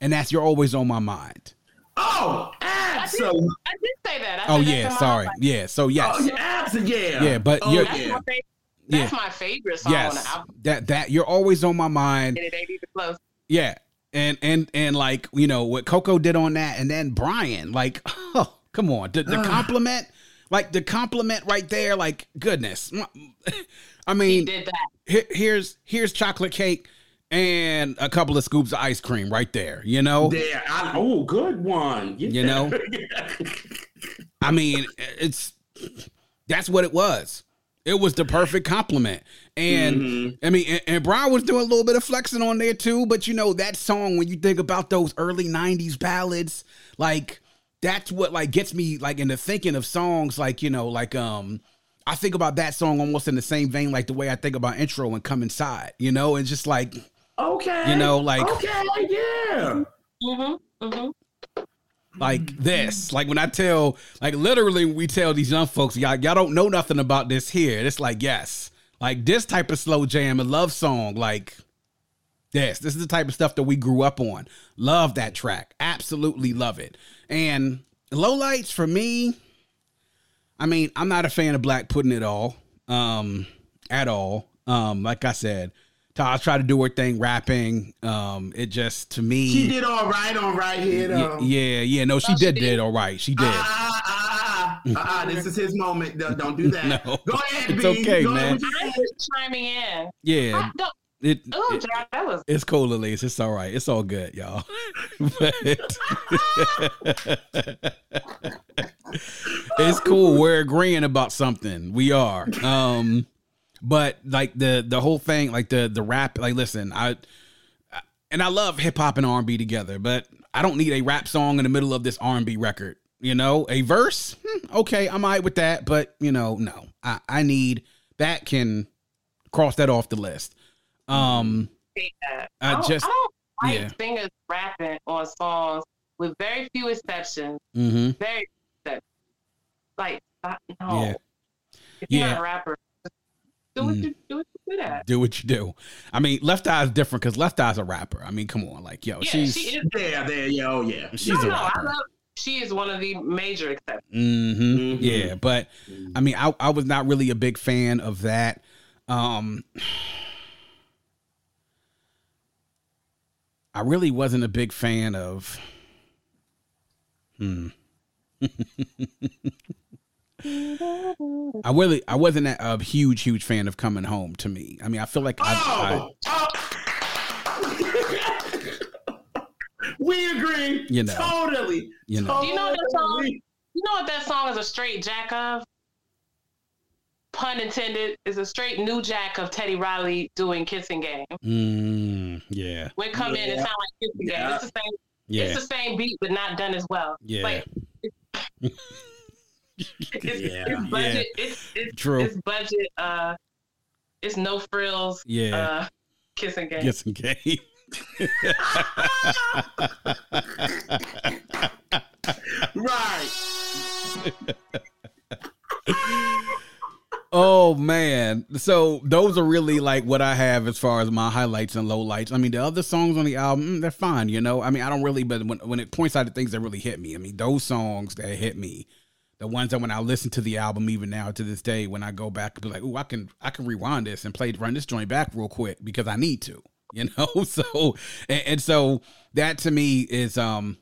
Speaker 1: and that's you're always on my mind
Speaker 3: Oh,
Speaker 2: I did. I did say that. I
Speaker 1: oh yeah sorry
Speaker 2: highlight.
Speaker 1: yeah so oh, yes
Speaker 3: Oh, yeah, absolutely. Yeah.
Speaker 1: Yeah, but
Speaker 3: oh,
Speaker 1: you're-
Speaker 2: That's,
Speaker 3: yeah.
Speaker 2: my, favorite, that's
Speaker 1: Yeah.
Speaker 2: my favorite song on the
Speaker 1: yes
Speaker 2: album.
Speaker 1: that that you're always on my mind
Speaker 2: And it ain't even close.
Speaker 1: Yeah. And and and like, you know, what Coko did on that and then Brian, like, oh, come on. The, the compliment, like the compliment right there, like goodness. I
Speaker 2: He
Speaker 1: mean,
Speaker 2: did that.
Speaker 1: He- here's here's chocolate cake and a couple of scoops of ice cream right there, you know?
Speaker 3: yeah. I, oh, good one. Yeah.
Speaker 1: You know? I mean, it's that's what it was. It was the perfect compliment. And
Speaker 3: Mhm.
Speaker 1: I mean, and, and Brian was doing a little bit of flexing on there too, but you know, that song, when you think about those early 90s ballads, like that's what like gets me like into thinking of songs like, you know, like um I think about that song almost in the same vein like the way I think about intro and come inside, you know, and just like
Speaker 3: okay.
Speaker 1: You know, like-
Speaker 3: Okay, yeah.
Speaker 2: Mm-hmm. Mm-hmm.
Speaker 1: like this. Like when I tell, like literally, when we tell these young folks, y'all, y'all don't know nothing about this here. It's like yes, like this type of slow jam, a love song, like this. This is the type of stuff that we grew up on. Love that track, absolutely love it. And low lights for me. I mean, I'm not a fan of Blak Pudd'n at all, um, at all. Um, like I said, Taj tried to do her thing rapping. Um, it just to me,
Speaker 3: She did all right on right here,
Speaker 1: yeah,
Speaker 3: though.
Speaker 1: yeah, yeah. No, she
Speaker 2: Oh, she
Speaker 1: did
Speaker 2: did?
Speaker 1: did all right. She did.
Speaker 3: Ah, ah, ah, ah, ah, this is his moment. Don't don't that.
Speaker 1: No.
Speaker 3: Go ahead,
Speaker 1: It's
Speaker 3: B.
Speaker 1: okay,
Speaker 3: Go
Speaker 1: man.
Speaker 3: with
Speaker 2: I'm just chiming in.
Speaker 1: Yeah,
Speaker 2: I don't,
Speaker 1: it,
Speaker 2: oh,
Speaker 1: it-
Speaker 2: John, that was
Speaker 1: it's cool, Alise. It's all right. It's all good, y'all. But- it's cool. We're agreeing about something. We are. Um, but like the the whole thing, like the the rap. Like, listen, I and I love hip hop and R and B together, but I don't need a rap song in the middle of this R and B record. You know, a verse. Hmm, okay, I'm alright with that, but you know, no, I I need that can cross that off the list. Um,
Speaker 2: that.
Speaker 1: I
Speaker 2: don't-
Speaker 1: just-
Speaker 2: I don't like
Speaker 1: yeah.
Speaker 2: singers rapping on songs with very few exceptions.
Speaker 1: hmm
Speaker 2: Very exceptions. Like, I- no.
Speaker 1: Yeah.
Speaker 2: If you're not a rapper, do what
Speaker 1: Mm.
Speaker 2: you do. What you do that.
Speaker 1: do what you do. I mean, Left Eye is different because Left Eye's a rapper. I mean, come on, like yo,
Speaker 2: Yeah,
Speaker 1: she's
Speaker 2: she is.
Speaker 3: There, there, yeah, oh yeah.
Speaker 1: she's
Speaker 2: no,
Speaker 1: a
Speaker 2: no, I love. She is one of the major exceptions.
Speaker 1: hmm
Speaker 3: Mhm.
Speaker 1: Yeah, but I mean, I, I was not really a big fan of that. Um, I really wasn't a big fan of. Hmm. I really, I wasn't a, a huge, huge fan of coming home. To me, I mean, I feel like I, I
Speaker 3: Oh, oh. we agree.
Speaker 1: You know.
Speaker 3: totally.
Speaker 1: You know.
Speaker 2: Do you know that song? You know what that song is a straight jack of? Pun intended, is a straight new jack of Teddy Riley doing Kissing Game.
Speaker 1: mm, yeah,
Speaker 2: When come in, it
Speaker 3: Yeah.
Speaker 2: sound like Kissing Game. It's the same.
Speaker 1: yeah,
Speaker 2: It's the same beat, but not done as well.
Speaker 1: Yeah.
Speaker 2: Like, it's,
Speaker 3: Yeah.
Speaker 2: it's budget. It's, it's
Speaker 1: True.
Speaker 2: It's budget. Uh, it's no frills.
Speaker 1: yeah.
Speaker 2: Uh, Kissing Game.
Speaker 1: Kissing game.
Speaker 3: Right.
Speaker 1: Oh man. So those are really like what I have as far as my highlights and lowlights. I mean, the other songs on the album, mm, they're fine, you know. I mean, I don't really but when when it points out the things that really hit me. I mean, those songs that hit me, the ones that when I listen to the album even now to this day, when I go back and be like, "Ooh, I can I can rewind this and play run this joint back real quick because I need to." You know? So and, and so that to me is um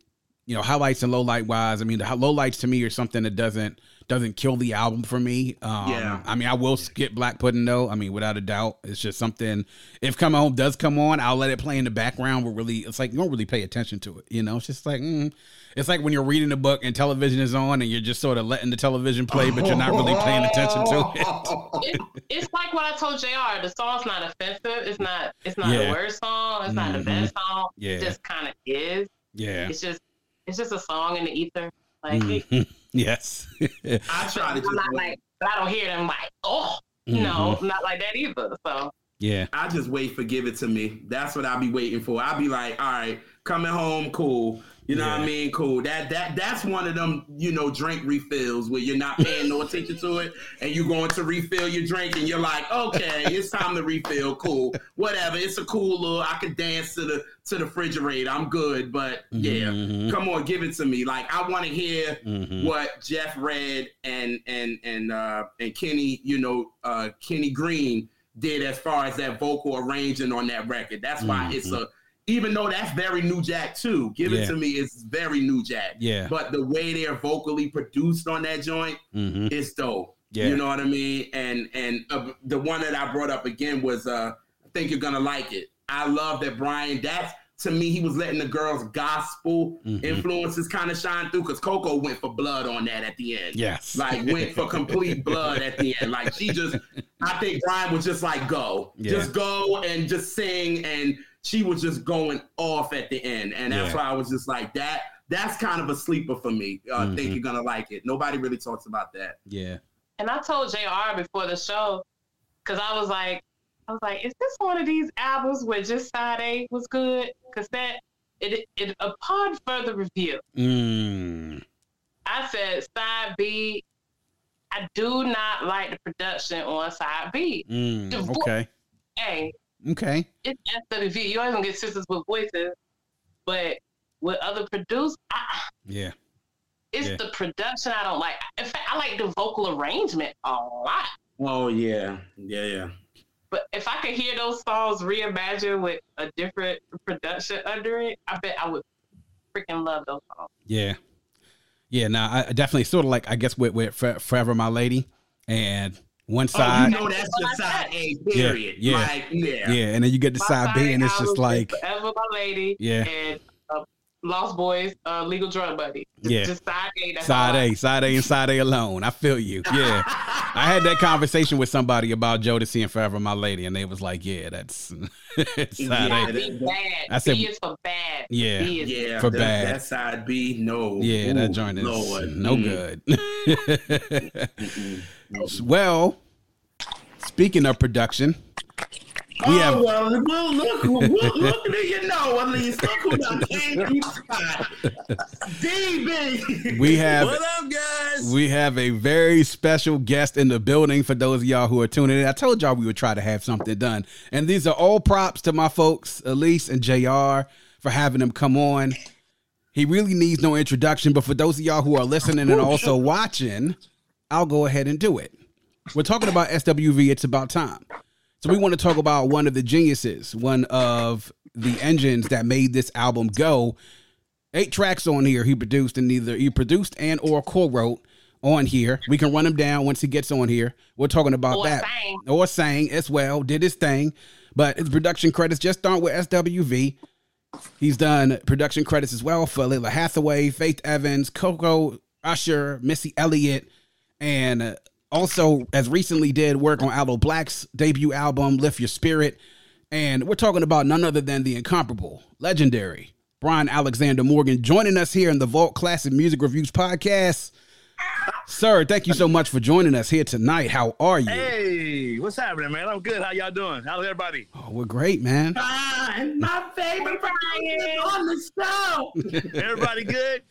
Speaker 1: you know, highlights and lowlight wise. I mean, the lowlights to me are something that doesn't doesn't kill the album for me. Um,
Speaker 3: Yeah.
Speaker 1: I mean, I will skip Blak Pudd'n though. I mean, without a doubt, it's just something. If Come Home does come on, I'll let it play in the background. But really, it's like you don't really pay attention to it. You know, it's just like mm. it's like when you're reading a book and television is on, and you're just sort of letting the television play, but you're not really paying attention to it.
Speaker 2: it, it's like what I told Jr. The song's not offensive. It's not. It's not
Speaker 1: Yeah.
Speaker 2: the worst song. It's not the best song.
Speaker 1: Yeah.
Speaker 2: It just kind of is.
Speaker 1: Yeah.
Speaker 2: It's just. It's just a song in the ether. Like
Speaker 1: Mhm. Yes.
Speaker 3: I try to
Speaker 2: I'm not like. But I don't hear them like. Oh no, mm-hmm. not like that either. So
Speaker 1: yeah.
Speaker 3: I just wait for give it to me. That's what I'll be waiting for. I'll be like, all right, coming home, cool. You know what I mean? Cool. That that that's one of them, you know, drink refills where you're not paying no attention to it and you're going to refill your drink and you're like, okay, it's time to refill. Cool. Whatever. It's a cool little I can dance to the to the refrigerator. I'm good. But yeah,
Speaker 1: Mhm.
Speaker 3: come on, give it to me. Like I want to hear
Speaker 1: Mhm.
Speaker 3: what Jeff Redd and and and uh and Kenny, you know, uh Kenny Greene did as far as that vocal arranging on that record. That's why it's a even though that's very New Jack too. Give
Speaker 1: Yeah.
Speaker 3: it to me, it's very New Jack.
Speaker 1: Yeah.
Speaker 3: But the way they're vocally produced on that joint
Speaker 1: Mhm.
Speaker 3: is dope.
Speaker 1: Yeah.
Speaker 3: You know what I mean? And and uh, the one that I brought up again was uh I think you're gonna like it. I love that Brian. That's to me, he was letting the girls' gospel
Speaker 1: Mhm.
Speaker 3: influences kind of shine through because Coko went for blood on that at the end.
Speaker 1: Yes.
Speaker 3: Like went for complete blood at the end. Like she just, I think Brian was just like go,
Speaker 1: Yeah.
Speaker 3: just go and just sing, and she was just going off at the end, and that's
Speaker 1: Yeah.
Speaker 3: why I was just like that. That's kind of a sleeper for me. Uh, I think
Speaker 1: Mhm.
Speaker 3: you're gonna like it. Nobody really talks about that.
Speaker 1: yeah.
Speaker 2: And I told JR before the show, because I was like, I was like, is this one of these albums where just side A was good? Because that, it, it, upon further review,
Speaker 1: Mm.
Speaker 2: I said side B, I do not like the production on side B.
Speaker 1: Mm. Okay.
Speaker 2: Hey,
Speaker 1: Okay.
Speaker 2: it's SWV. You always gonna get sisters with voices, but with other producers, I,
Speaker 1: Yeah.
Speaker 2: it's
Speaker 1: Yeah.
Speaker 2: the production I don't like. In fact, I like the vocal arrangement a lot.
Speaker 3: Oh yeah, yeah, yeah.
Speaker 2: But if I could hear those songs reimagined with a different production under it, I bet I would freaking love those songs.
Speaker 1: Yeah. Yeah. Now, I I definitely sort of like, I guess, with, with Forever My Lady and one
Speaker 3: Oh,
Speaker 1: side.
Speaker 3: you know that's just side A. Period.
Speaker 1: yeah.
Speaker 3: Like yeah.
Speaker 1: yeah. And then you get the
Speaker 2: My
Speaker 1: side B, and it's just like,
Speaker 2: Forever My Lady
Speaker 1: Yeah.
Speaker 2: and Lost Boys, uh, Legal Drug Buddy. Just,
Speaker 1: Yeah.
Speaker 2: just side A. That's
Speaker 1: side
Speaker 2: all I-
Speaker 1: A, side A, and side A alone. I feel you. Yeah. I had that conversation with somebody about Jodeci and Forever My Lady, and they was like, yeah, that's it's side
Speaker 3: Yeah,
Speaker 1: A.
Speaker 2: B bad.
Speaker 1: I said-
Speaker 2: B is for bad.
Speaker 1: Yeah.
Speaker 2: B is
Speaker 3: Yeah,
Speaker 1: For
Speaker 3: that,
Speaker 1: bad.
Speaker 3: That side B, no.
Speaker 1: Yeah, that
Speaker 3: Ooh,
Speaker 1: joint is
Speaker 3: Lord.
Speaker 1: no
Speaker 3: Mm.
Speaker 1: good. well, speaking of production, Oh, we
Speaker 3: oh,
Speaker 1: have
Speaker 3: well, well, look, who- look, look at you know, at least look who done came through spot. DB.
Speaker 1: we have
Speaker 5: What up, guys?
Speaker 1: we have a very special guest in the building for those of y'all who are tuning in. I told y'all we would try to have something done. And these are all props to my folks, Alise and JR, for having them come on. He really needs no introduction, but for those of y'all who are listening and also watching, I'll go ahead and do it. We're talking about SWV, it's about time. So we want to talk about one of the geniuses, one of the engines that made this album go. Eight tracks on here he produced and either he produced and or co-wrote on here. We can run him down once he gets on here. We're talking about
Speaker 2: Or
Speaker 1: that.
Speaker 2: sang.
Speaker 1: Or sang as well, did his thing. But his production credits just aren't with SWV. He's done production credits as well for Lalah Hathaway, Faith Evans, Coko, Usher, Missy Elliott, and uh, also as recently did work on Aloe Blacc's debut album, Lift Your Spirit. And we're talking about none other than the incomparable, legendary Brian Alexander Morgan joining us here in the Vault Classic Music Reviews podcast. Sir, thank you so much for joining us here tonight. How are you?
Speaker 5: Hey, what's happening, man? I'm good. How y'all doing? How's everybody?
Speaker 1: Oh, we're great, man.
Speaker 3: Brian, my favorite Brian on the show.
Speaker 5: Everybody good?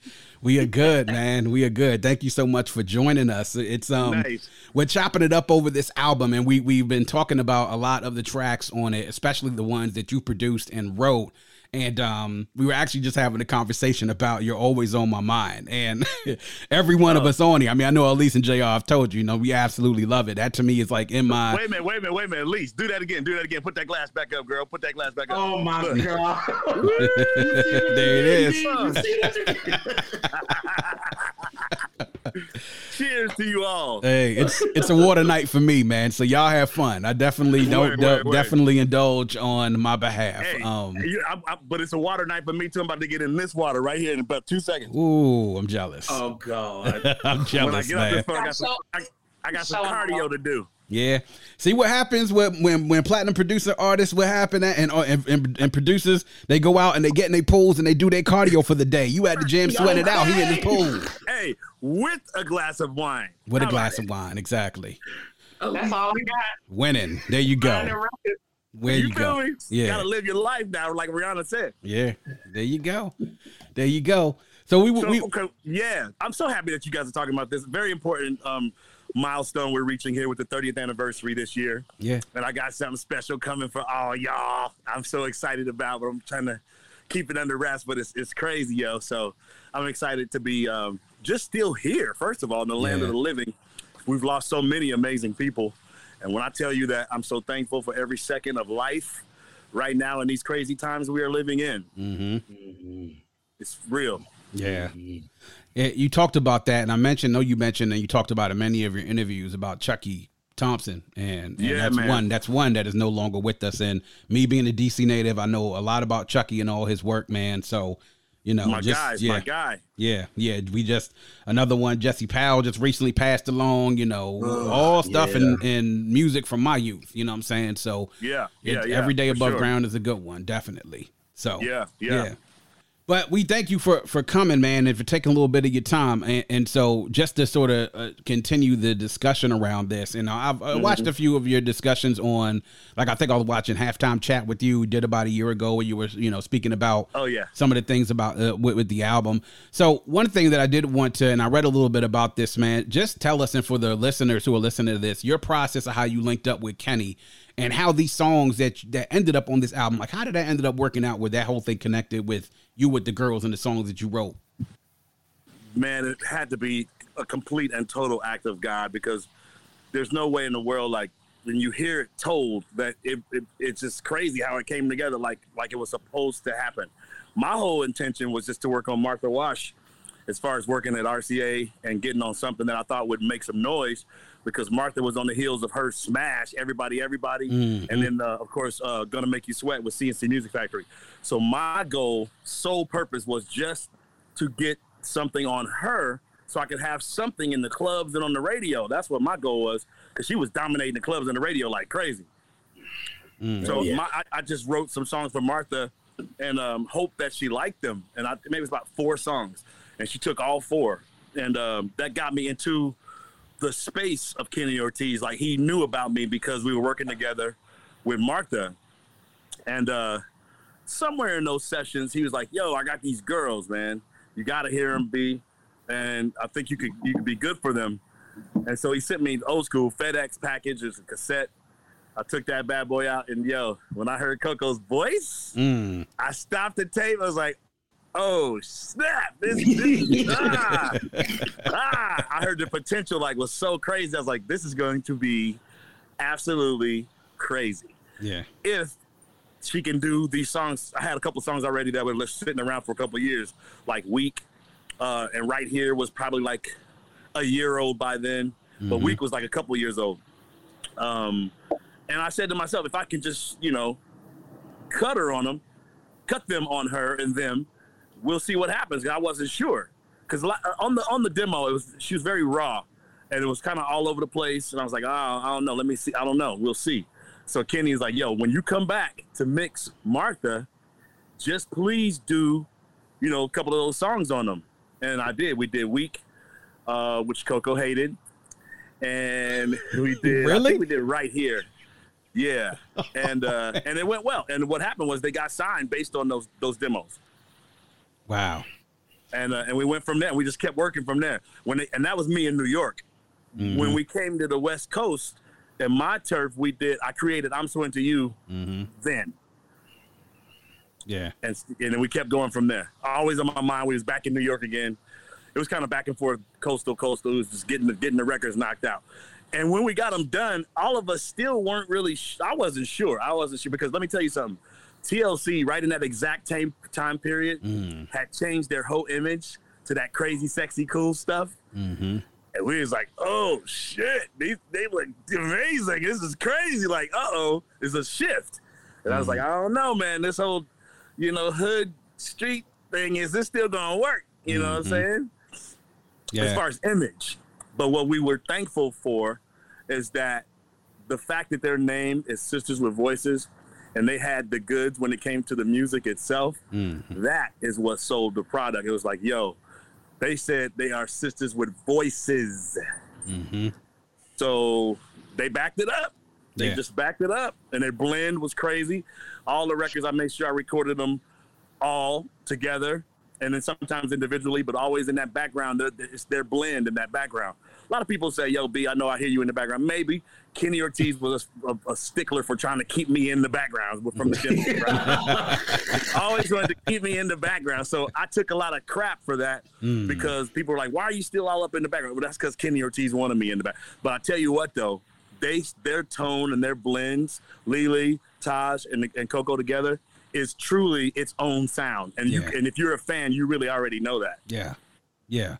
Speaker 1: We are good, man. We are good. Thank you so much for joining us. It's um
Speaker 5: Nice.
Speaker 1: we're chopping it up over this album and we we've been talking about a lot of the tracks on it, especially the ones that you produced and wrote. And um, we were actually just having a conversation about "You're Always on My Mind," and every one of us on here. I mean, I know Alise and Jr. I've told you, you know, we absolutely love it. That to me is like in my.
Speaker 5: Wait a minute, wait a minute, wait a minute. Alise, do that again. Do that again. Put that glass back up, girl. Put that glass back up.
Speaker 3: Oh my god!
Speaker 1: there it is.
Speaker 3: You see that?
Speaker 5: Cheers to you all.
Speaker 1: Hey, it's it's a water night for me, man. So y'all have fun. I definitely don't
Speaker 5: Word, word, word.
Speaker 1: definitely indulge on my behalf.
Speaker 5: Hey,
Speaker 1: um,
Speaker 5: you- I- I- but it's a water night for me too. I'm about to get in this water right here in about two seconds.
Speaker 1: ooh, I'm jealous.
Speaker 3: oh god!
Speaker 1: I'm jealous, man.
Speaker 5: phone, I got some, I, I got some cardio to do.
Speaker 1: Yeah. See what happens when when when platinum producer artists what happen at and, uh, and and and producers they go out and they get in their pools and they do their cardio for the day. You at the gym sweating it out. He in the pool
Speaker 5: Hey, with a glass of wine.
Speaker 1: with a glass of wine. Exactly.
Speaker 2: That's all I got.
Speaker 1: Winning. There you go. Where you,
Speaker 5: You
Speaker 1: go.
Speaker 5: me?
Speaker 1: Yeah.
Speaker 5: You gotta live your life now, like Rihanna said.
Speaker 1: Yeah. There you go. There you go. So we
Speaker 5: So,
Speaker 1: we
Speaker 5: okay, yeah, I'm so happy that you guys are talking about this. Very important um, milestone we're reaching here with the 30th anniversary this year.
Speaker 1: yeah.
Speaker 5: And I got something special coming for all y'all. I'm so excited about, but I'm trying to keep it under wraps. But it's it's crazy, yo. So I'm excited to be um, just still here. First of all, in the land of the living, we've lost so many amazing people, and when I tell you that, I'm so thankful for every second of life right now in these crazy times we are living in.
Speaker 1: Mm-hmm.
Speaker 5: It's real.
Speaker 1: Yeah. Yeah, you talked about that, and I mentioned, no, you mentioned, and you talked about in many of your interviews about Chucky Thompson, and, and
Speaker 5: Yeah,
Speaker 1: that's
Speaker 5: man.
Speaker 1: one. That's one that is no longer with us. And me being a DC native, I know a lot about Chucky and all his work, man. So, you know,
Speaker 5: my
Speaker 1: just
Speaker 5: guy,
Speaker 1: yeah,
Speaker 5: my guy.
Speaker 1: yeah, yeah. We just another one. Jesse Powell just recently passed along. You know,
Speaker 3: Ugh,
Speaker 1: all stuff and
Speaker 3: yeah.
Speaker 1: in music from my youth. You know what I'm saying? So,
Speaker 5: Yeah,
Speaker 1: it-
Speaker 5: yeah, yeah.
Speaker 1: every day above
Speaker 5: sure.
Speaker 1: ground is a good one, definitely. So,
Speaker 5: Yeah, yeah.
Speaker 1: But we thank you for for coming, man, and for taking a little bit of your time. And, and so, just to sort of uh, continue the discussion around this, and I've uh, watched a few of your discussions on, like I think I was watching halftime chat with you did about a year ago, where you were you know speaking about
Speaker 5: Oh yeah.
Speaker 1: some of the things about uh, with, with the album. So one thing that I did want to, and I read a little bit about this, man. Just tell us, and for the listeners who are listening to this, your process of how you linked up with Kenny, and how these songs that that ended up on this album, like how did that ended up working out? With that whole thing connected with you with the girls and the songs that you wrote.
Speaker 5: man, it had to be a complete and total act of God because there's no way in the world like when you hear it told that it, it it's just crazy how it came together like like it was supposed to happen. My whole intention was just to work on Martha Wash as far as working at RCA and getting on something that I thought would make some noise because Martha was on the heels of her smash everybody everybody
Speaker 1: Mhm.
Speaker 5: and then uh, of course uh, gonna make you sweat with C+C Music Factory. So my goal, sole purpose was just to get something on her so I could have something in the clubs and on the radio. That's what my goal was because she was dominating the clubs and the radio like crazy.
Speaker 1: Mm.
Speaker 5: So
Speaker 3: yeah.
Speaker 5: my, I, I just wrote some songs for Martha and um, hoped that she liked them. And I, maybe it's about four songs, and she took all four, and um, that got me into the space of Kenny Ortiz. Like he knew about me because we were working together with Martha, and uh, somewhere in those sessions, he was like, "Yo, I got these girls, man. You got to hear them be, and I think you could you could be good for them." And so he sent me old school FedEx package, it's a cassette. I took that bad boy out, and yo, when I heard Coko's voice,
Speaker 1: Mm.
Speaker 5: I stopped the tape. I was like, "Oh snap! This, this ah, ah!" I heard the potential like was so crazy. I was like, "This is going to be absolutely crazy."
Speaker 1: Yeah.
Speaker 5: If she can do these songs, I had a couple songs already that were sitting around for a couple years, like Weak, uh, and "Right Here" was probably like a year old by then, but
Speaker 1: Mhm.
Speaker 5: "Weak" was like a couple years old. Um, and I said to myself, if I can just, you know, cut her on them, cut them on her and them, we'll see what happens. I wasn't sure because on the on the demo, it was she was very raw, and it was kind of all over the place. And I was like, oh, I don't know. Let me see. I don't know. We'll see. So Kenny's like, yo, when you come back to mix Martha, just please do, you know, a couple of those songs on them. And I did. We did Weak, uh, which Coko hated. And we did I
Speaker 1: Really?
Speaker 5: think we did right here. Yeah. And uh and it went well. And what happened was they got signed based on those those demos.
Speaker 1: Wow.
Speaker 5: And uh, and we went from there. We just kept working from there. When they, and that was me in New York.
Speaker 1: Mhm.
Speaker 5: When we came to the West Coast, in my turf, we did I created I'm So Into You
Speaker 1: Mhm.
Speaker 5: then.
Speaker 1: Yeah.
Speaker 5: and and then we kept going from there. Always on my mind. We was back in New York again. It was kind of back and forth, coastal, coastal. It was just getting the, getting the records knocked out. And when we got them done, all of us still weren't really. Sh- I wasn't sure. I wasn't sure because let me tell you something. TLC, right in that exact time time period, had changed their whole image to that crazy, sexy, cool stuff.
Speaker 1: Mm-hmm.
Speaker 5: And we was like, oh shit, these they look amazing. This is crazy. Like, uh oh, it's a shift. And I was like, I don't know, man. This whole, you know, hood street thing is this still gonna work? You know what I'm
Speaker 1: Mhm.
Speaker 5: saying?
Speaker 1: Yeah.
Speaker 5: As far as image. But what we were thankful for is that the fact that their name is Sisters with Voices and they had the goods when it came to the music itself,
Speaker 1: Mhm.
Speaker 5: that is what sold the product. It was like, yo, they said they are sisters with voices.
Speaker 1: Mm-hmm.
Speaker 5: So they backed it up. They
Speaker 1: Yeah.
Speaker 5: just backed it up. And their blend was crazy. All the records, I made sure I recorded them all together and then sometimes individually, but always in that background. It's their blend in that background. A lot of people say, yo, B, I know I hear you in the background. Maybe Kenny Ortiz was a, a- a stickler for trying to keep me in the background from the Dimples, right? always wanted to keep me in the background. So I took a lot of crap for that
Speaker 1: Mm.
Speaker 5: because people were like, "Why are you still all up in the background?" Well, that's because Kenny Ortiz wanted me in the back. But I tell you what, though, they their tone and their blends, LeeLee, Taj, and and Coko together is truly its own sound. And
Speaker 1: Yeah.
Speaker 5: you and if you're a fan, you really already know that.
Speaker 1: Yeah, yeah.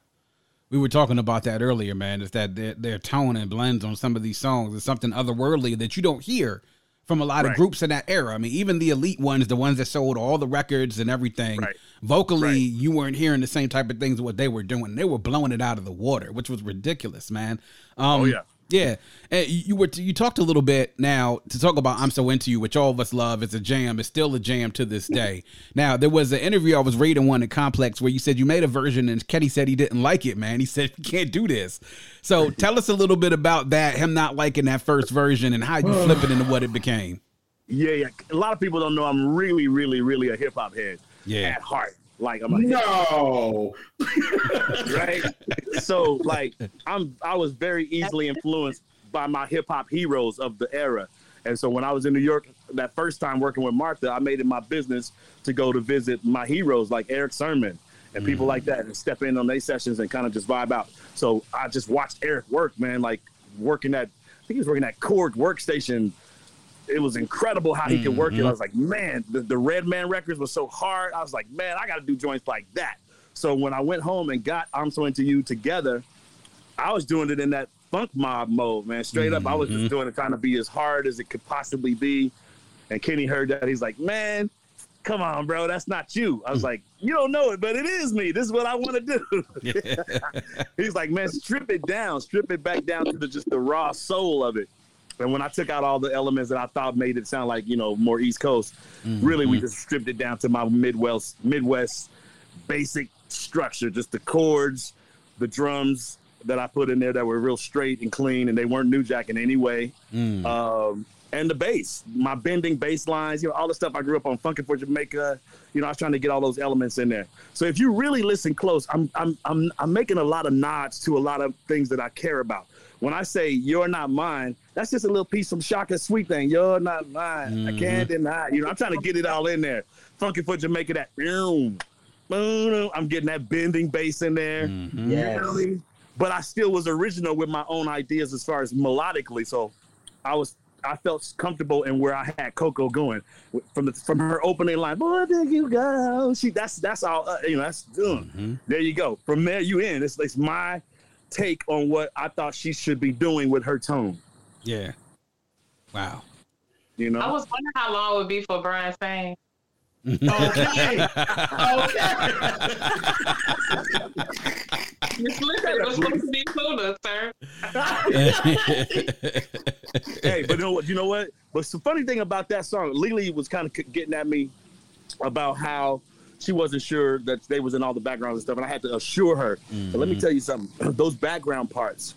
Speaker 1: We were talking about that earlier, man. Is that their, their tone and blends on some of these songs is something otherworldly that you don't hear from a lot of groups in that era. I mean, even the elite ones, the ones that sold all the records and everything,
Speaker 5: Right.
Speaker 1: vocally,
Speaker 5: Right.
Speaker 1: you weren't hearing the same type of things what they were doing. They were blowing it out of the water, which was ridiculous, man. Um,
Speaker 5: Oh, yeah.
Speaker 1: Yeah, and you were you talked a little bit now to talk about "I'm So Into You," which all of us love. It's a jam. It's still a jam to this day. Now there was an interview I was reading one at Complex where you said you made a version and Kenny said he didn't like it. Man, he said you can't do this. So tell us a little bit about that. Him not liking that first version and how you flip it into what it became.
Speaker 5: Yeah, yeah. A lot of people don't know I'm really, really, really a hip hop head.
Speaker 1: Yeah.
Speaker 5: At heart. Like I'm a
Speaker 3: No.
Speaker 5: right? so like I'm I was very easily influenced by my hip hop heroes of the era. And so when I was in New York that first time working with Martha, I made it my business to go to visit my heroes like Erick Sermon and mm. people like that and step in on their sessions and kind of just vibe out. So I just watched Eric work, man, like working at I think he was working at Korg workstation. It was incredible how he could work it. I mm-hmm. was like, man, the, the Redman records was so hard. I was like, man, I got to do joints like that. So when I went home and got I'm So Into You together, I was doing it in that funk mob mode, man. Straight up, I was just mm-hmm. doing it trying to be as hard as it could possibly be. And Kenny heard that. He's like, man, come on, bro. That's not you. I was mm. like, you don't know it, but it is me. This is what I want to do. He's like, man, strip it down, strip it back down to the, just the raw soul of it. And when I took out all the elements that I thought made it sound like, you know, more East Coast, really we just stripped it down to my Midwest, Midwest basic structure, just the chords, the drums that I put in there that were real straight and clean and they weren't new jack in any way.
Speaker 1: Mm.
Speaker 5: Um, and the bass, my bending bass lines, you know, all the stuff I grew up on Funkin' for Jamaica. You know, I was trying to get all those elements in there. So if you really listen close, I'm I'm I'm I'm making a lot of nods to a lot of things that I care about. When I say you're not mine, that's just a little piece from and Sweet thing. You're not mine. I can't deny. You know, I'm trying to get it all in there. Funky for Jamaica, that boom, boom. I'm getting that bending bass in there.
Speaker 1: Mhm.
Speaker 5: You know what I mean? But I still was original with my own ideas as far as melodically. So I was I felt comfortable in where I had Coko going from the from her opening line. Boy, there you go. She that's that's all uh, you know. That's uh, there you go. From there you in. It's, it's my take on what I thought she should be doing with her tone.
Speaker 1: Yeah. Wow.
Speaker 5: You know.
Speaker 2: I was wondering how long it would be for Brian saying.
Speaker 3: Okay.
Speaker 2: Miss Lizard was supposed to be clueless, sir.
Speaker 5: hey, but you know what? You know what? But the funny thing about that song, LeeLee was kind of getting at me about how she wasn't sure that they was in all the backgrounds and stuff, and I had to assure her. But let me mm-hmm. tell you something: those background parts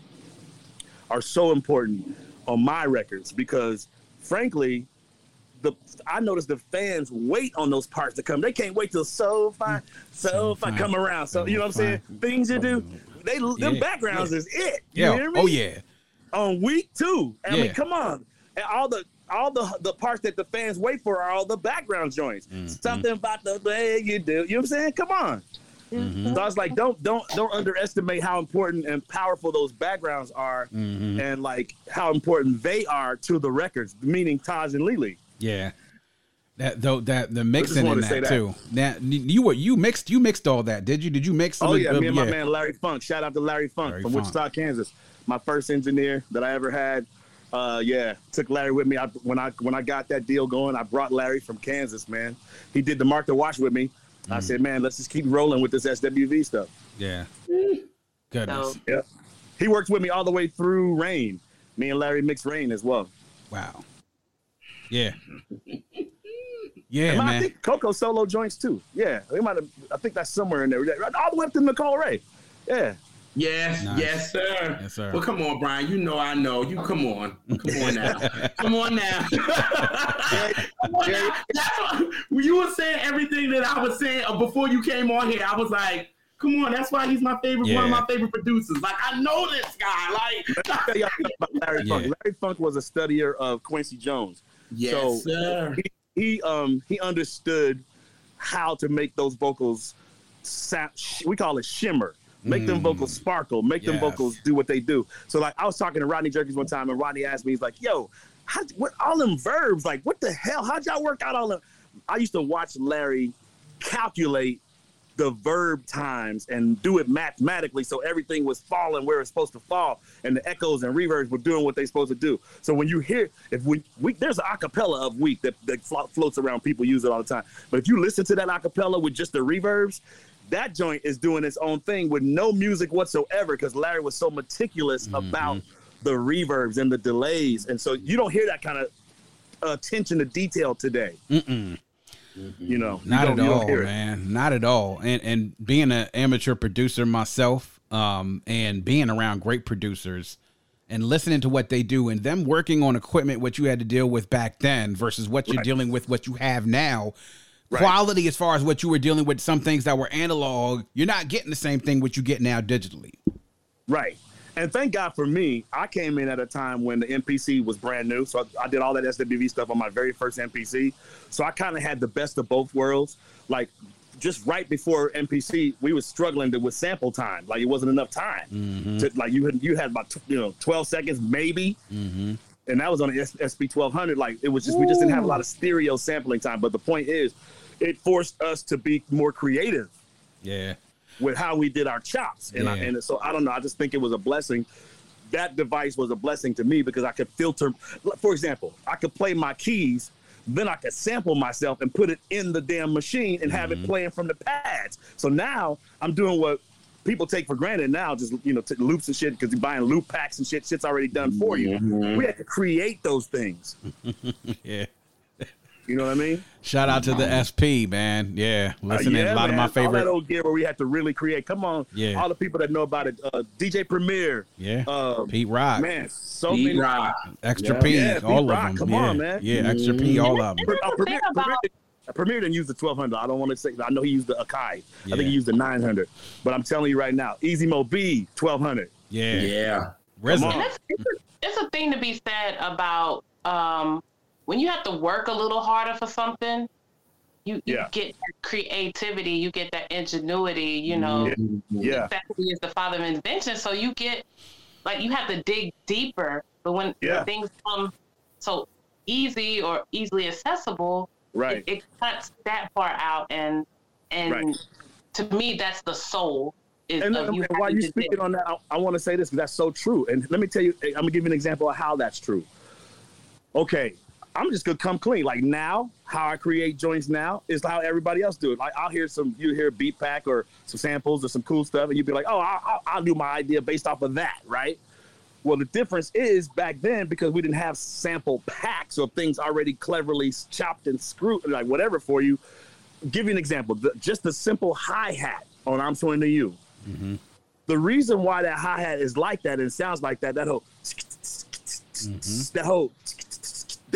Speaker 5: are so important on my records because, frankly, the I noticed the fans wait on those parts to come. They can't wait till so fine, so, fine. come around. So you know what I'm saying? Things you do, they them
Speaker 1: Yeah.
Speaker 5: backgrounds is it. You
Speaker 1: Yeah.
Speaker 5: hear me?
Speaker 1: Oh yeah.
Speaker 5: on Weak two. I
Speaker 1: Yeah.
Speaker 5: mean, come on. And all the all the the parts that the fans wait for are all the background joints.
Speaker 1: Mm-hmm.
Speaker 5: Something about the way you do. You know what I'm saying? Come on.
Speaker 1: Mm-hmm.
Speaker 5: So I was like, don't don't don't underestimate how important and powerful those backgrounds are,
Speaker 1: Mm-hmm.
Speaker 5: and like how important they are to the records. Meaning Taj and LeeLee.
Speaker 1: Yeah. That though that the mixing in that,
Speaker 5: that.
Speaker 1: too. Now you were you mixed you mixed all that, did you? Did you mix some
Speaker 5: Oh
Speaker 1: of-
Speaker 5: yeah,
Speaker 1: uh,
Speaker 5: me and my man Larry Funk. Shout out to Larry Funk
Speaker 1: Larry
Speaker 5: from
Speaker 1: Funk.
Speaker 5: Wichita, Kansas. My first engineer that I ever had. Uh, yeah, took Larry with me. I, when I when I got that deal going, I brought Larry from Kansas. Man, he did the Martha Wash with me.
Speaker 1: Mm.
Speaker 5: I said, man, let's just keep rolling with this SWV stuff.
Speaker 1: Yeah. Goodness.
Speaker 2: So
Speaker 5: Yeah, he worked with me all the way through Rain. Me and Larry mixed Rain as well.
Speaker 1: Wow. Yeah. Yeah,
Speaker 5: And I
Speaker 1: man.
Speaker 5: think Coko solo joints too. Yeah, they might have. I think that's somewhere in there. All the way up to Nicole Ray. Yeah.
Speaker 3: Yes,
Speaker 1: Nice.
Speaker 3: yes, sir.
Speaker 1: Yes, sir.
Speaker 3: Well, come on, Brian. You know I know. You come on. Come on now. come on now. come on now. That's what, you were saying everything that I was saying uh, before you came on here, I was like, come on, that's why he's my favorite, one of my favorite producers. Like, I know this guy. Like,
Speaker 5: tell y'all about Larry Funk. Larry Funk was a studier of Quincy Jones.
Speaker 3: yes,
Speaker 5: So-
Speaker 3: sir.
Speaker 5: He um he understood how to make those vocals sound. We call it shimmer. Make them hmm. vocals sparkle. Make them vocals do what they do. So like I was talking to Rodney Jerkins one time, and Rodney asked me, he's like, "Yo, how, what all them verbs? Like, what the hell? How'd y'all work out all them?" I used to watch Larry calculate the verb times and do it mathematically so everything was falling where it's supposed to fall and the echoes and reverbs were doing what they're supposed to do so when you hear if we, we there's an acapella of Weak that, that flo- floats around people use it all the time but if you listen to that acapella with just the reverbs that joint is doing its own thing with no music whatsoever because larry was so meticulous about the reverbs and the delays and so you don't hear that kind of attention to detail today
Speaker 1: Mm-mm.
Speaker 5: you know
Speaker 1: Not
Speaker 5: don't-
Speaker 1: at all, man. Not at all. And and being an amateur producer myself, um, and being around great producers and listening to what they do and them working on equipment what you had to deal with back then versus what you're
Speaker 5: Right.
Speaker 1: dealing with what you have now.
Speaker 5: Right.
Speaker 1: Quality as far as what you were dealing with, some things that were analog, you're not getting the same thing what you get now digitally.
Speaker 5: Right. And thank God for me, I came in at a time when the MPC was brand new. So I, I did all that SWV stuff on my very first MPC. So I kind of had the best of both worlds. Like just right before MPC, we was struggling to, with sample time. Like it wasn't enough time. Mm-hmm. To, like you had you had about you know 12 seconds maybe. Mm-hmm. And that was on the SP twelve hundred. Like it was just we just didn't have a lot of stereo sampling time. But the point is, it forced us to be more creative
Speaker 1: Yeah.
Speaker 5: with how we did our chops. And, I, and so I don't know. I just think it was a blessing. That device was a blessing to me because I could filter. For example, I could play my keys, then I could sample myself and put it in the damn machine and have it mm-hmm. playing from the pads. So now I'm doing what people take for granted now, just you know, t- loops and shit because you're buying loop packs and shit. Shit's already done for you. Mm-hmm. We had to create those things.
Speaker 1: Yeah.
Speaker 5: You know what I mean?
Speaker 1: Shout out to the SP, man. Yeah.
Speaker 5: Uh,
Speaker 1: Listening
Speaker 5: yeah,
Speaker 1: a lot
Speaker 5: man.
Speaker 1: of my
Speaker 5: All
Speaker 1: favorite.
Speaker 5: that old gear where we had to really create. Come on,
Speaker 1: Yeah.
Speaker 5: All the people that know about it, uh, DJ Premier,
Speaker 1: yeah.
Speaker 5: uh,
Speaker 1: Pete Rock.
Speaker 5: man, so
Speaker 3: Pete
Speaker 5: many.
Speaker 3: Rock.
Speaker 1: Extra
Speaker 3: Yeah.
Speaker 1: P,
Speaker 5: Yeah,
Speaker 1: all
Speaker 5: Pete
Speaker 1: of
Speaker 5: Rock,
Speaker 1: them.
Speaker 5: come
Speaker 1: yeah.
Speaker 5: on, man.
Speaker 1: Yeah, extra P, all of them.
Speaker 5: Uh, Premier, Premier, uh, Premier didn't use the 1200. I don't want to say. I know he used the Akai. I think he used the 900. But I'm telling you right now, Easy Mo Bee 1200.
Speaker 1: Yeah.
Speaker 3: Yeah.
Speaker 1: RZA.
Speaker 5: Come
Speaker 2: And it's, it's, a, it's a thing to be said about um, when you have to work a little harder for something. You, you
Speaker 5: Yeah.
Speaker 2: get that creativity, you get that ingenuity. You know,
Speaker 5: Yeah,
Speaker 2: necessity is the father of invention. So you get like you have to dig deeper. But when,
Speaker 5: Yeah.
Speaker 2: things come so easy or easily accessible,
Speaker 5: right.
Speaker 2: it, it cuts that part out. And and
Speaker 5: Right.
Speaker 2: to me, that's the soul. Is
Speaker 5: And,
Speaker 2: of
Speaker 5: and
Speaker 2: you
Speaker 5: while
Speaker 2: having
Speaker 5: you're
Speaker 2: to dig.
Speaker 5: speaking on that, I, I want to say this because that's so true. And let me tell you, eh, I'm gonna give you an example of how that's true. Okay, I'm just gonna come clean. Like now, how I create joints now is how everybody else do it. Like I'll hear some, you hear beat pack or some samples or some cool stuff, and you'd be like, oh, I'll, I'll, do my idea based off of that, right? Well, the difference is back then because we didn't have sample packs or things already cleverly chopped and screwed, like whatever for you. Give you an example. The, just the simple hi hat on "I'm So Into You." Mm-hmm. The reason why that hi hat is like that and sounds like that, that whole, mm-hmm. that whole,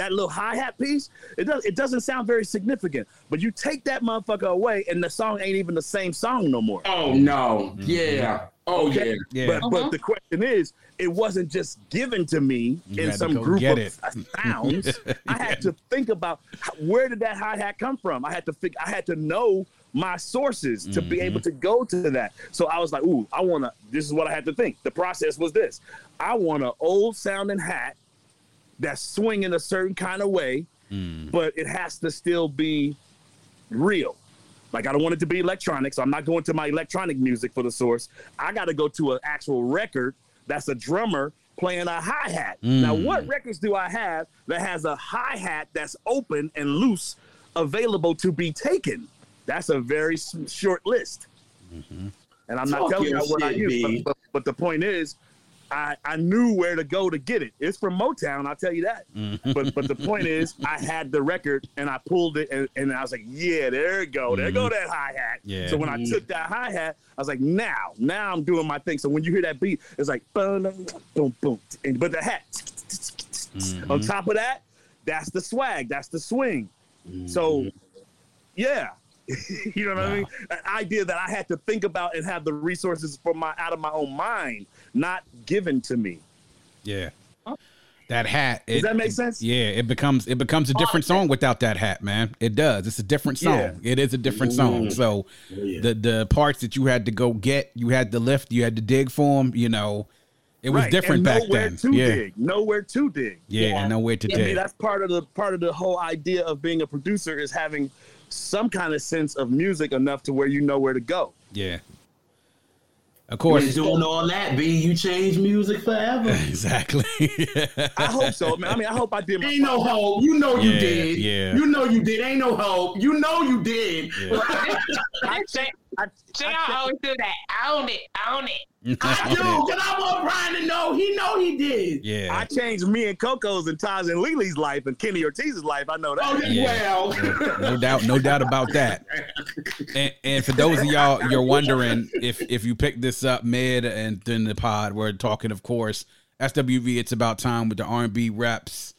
Speaker 5: that little hi hat piece, it does it doesn't sound very significant. But you take that motherfucker away, and the song ain't even the same song no more.
Speaker 3: Oh no. Yeah. Oh
Speaker 5: Okay?
Speaker 3: yeah.
Speaker 1: Yeah.
Speaker 5: But
Speaker 2: Uh-huh.
Speaker 5: but the question is, it wasn't just given to me
Speaker 1: You
Speaker 5: in some group of
Speaker 1: it.
Speaker 5: sounds. I had to think about where did that hi hat come from. I had to think. I had to know my sources to be
Speaker 1: Mm-hmm.
Speaker 5: able to go to that. So I was like, ooh, I want to. This is what I had to think. The process was this: I want an old sounding hat that's swinging a certain kind of way,
Speaker 1: Mm.
Speaker 5: but it has to still be real. Like I don't want it to be electronic, so I'm not going to my electronic music for the source. I got to go to an actual record that's a drummer playing a hi hat. Now,
Speaker 1: Mm.
Speaker 5: what records do I have that has a hi hat that's open and loose, available to be taken? That's a very short list. And I'm not telling you what I
Speaker 3: shit,
Speaker 5: use, but, but, but the point is, I, I knew where to go to get it. It's from Motown, I'll tell you that. Mm-hmm. But but the point is, I had the record and I pulled it and, and I was like, yeah, there it go, there go mm-hmm. that hi hat.
Speaker 1: Yeah.
Speaker 5: So when I mm-hmm. took that hi hat, I was like, now, now I'm doing my thing. So when you hear that beat, it's like boom, boom, boom, and but the hat on top of that, that's the swag, that's the swing. So yeah. you know what I mean? An idea that I had to think about and have the resources for my out of my own mind, not given to me.
Speaker 1: Yeah. That hat.
Speaker 5: Does that make
Speaker 1: it-
Speaker 5: sense?
Speaker 1: Yeah, it becomes it becomes a oh, different song without that hat, man. It does. It's a different song.
Speaker 5: Yeah.
Speaker 1: It is a different mm-hmm. song. So
Speaker 3: yeah.
Speaker 1: the the parts that you had to go get, you had to lift, you had to dig for them. You know, it was
Speaker 5: Right.
Speaker 1: different
Speaker 5: and
Speaker 1: back
Speaker 5: nowhere
Speaker 1: then.
Speaker 5: To
Speaker 1: yeah.
Speaker 5: dig. Nowhere to dig.
Speaker 1: yeah,
Speaker 2: Yeah.
Speaker 1: nowhere to
Speaker 5: I mean,
Speaker 1: dig.
Speaker 5: that's part of the part of the whole idea of being a producer is having some kind of sense of music enough to where you know where to go.
Speaker 1: Yeah. Of
Speaker 3: Of
Speaker 1: course.
Speaker 3: doing all that, B, you change music forever.
Speaker 1: exactly.
Speaker 5: I hope so, man. I mean, I hope I did my
Speaker 3: Ain't no hope. You know you
Speaker 1: Yeah,
Speaker 3: did.
Speaker 1: yeah.
Speaker 3: You know you did. Ain't no hope. You know you did.
Speaker 5: I,
Speaker 2: Jay,
Speaker 5: I,
Speaker 2: Jay always do that. I own it. I own it.
Speaker 3: I do, because I want Brian to know. He know he did.
Speaker 1: yeah.
Speaker 5: I changed me and Coko's and Taj and LeeLee's life and Kenny Ortiz's life. I know that.
Speaker 3: Oh,
Speaker 1: Yeah.
Speaker 3: well.
Speaker 1: no doubt, no doubt about that. And, and for those of y'all, you're wondering if if you picked this up mid and then the pod, we're talking, of course, SWV. It's about time with the R&B reps,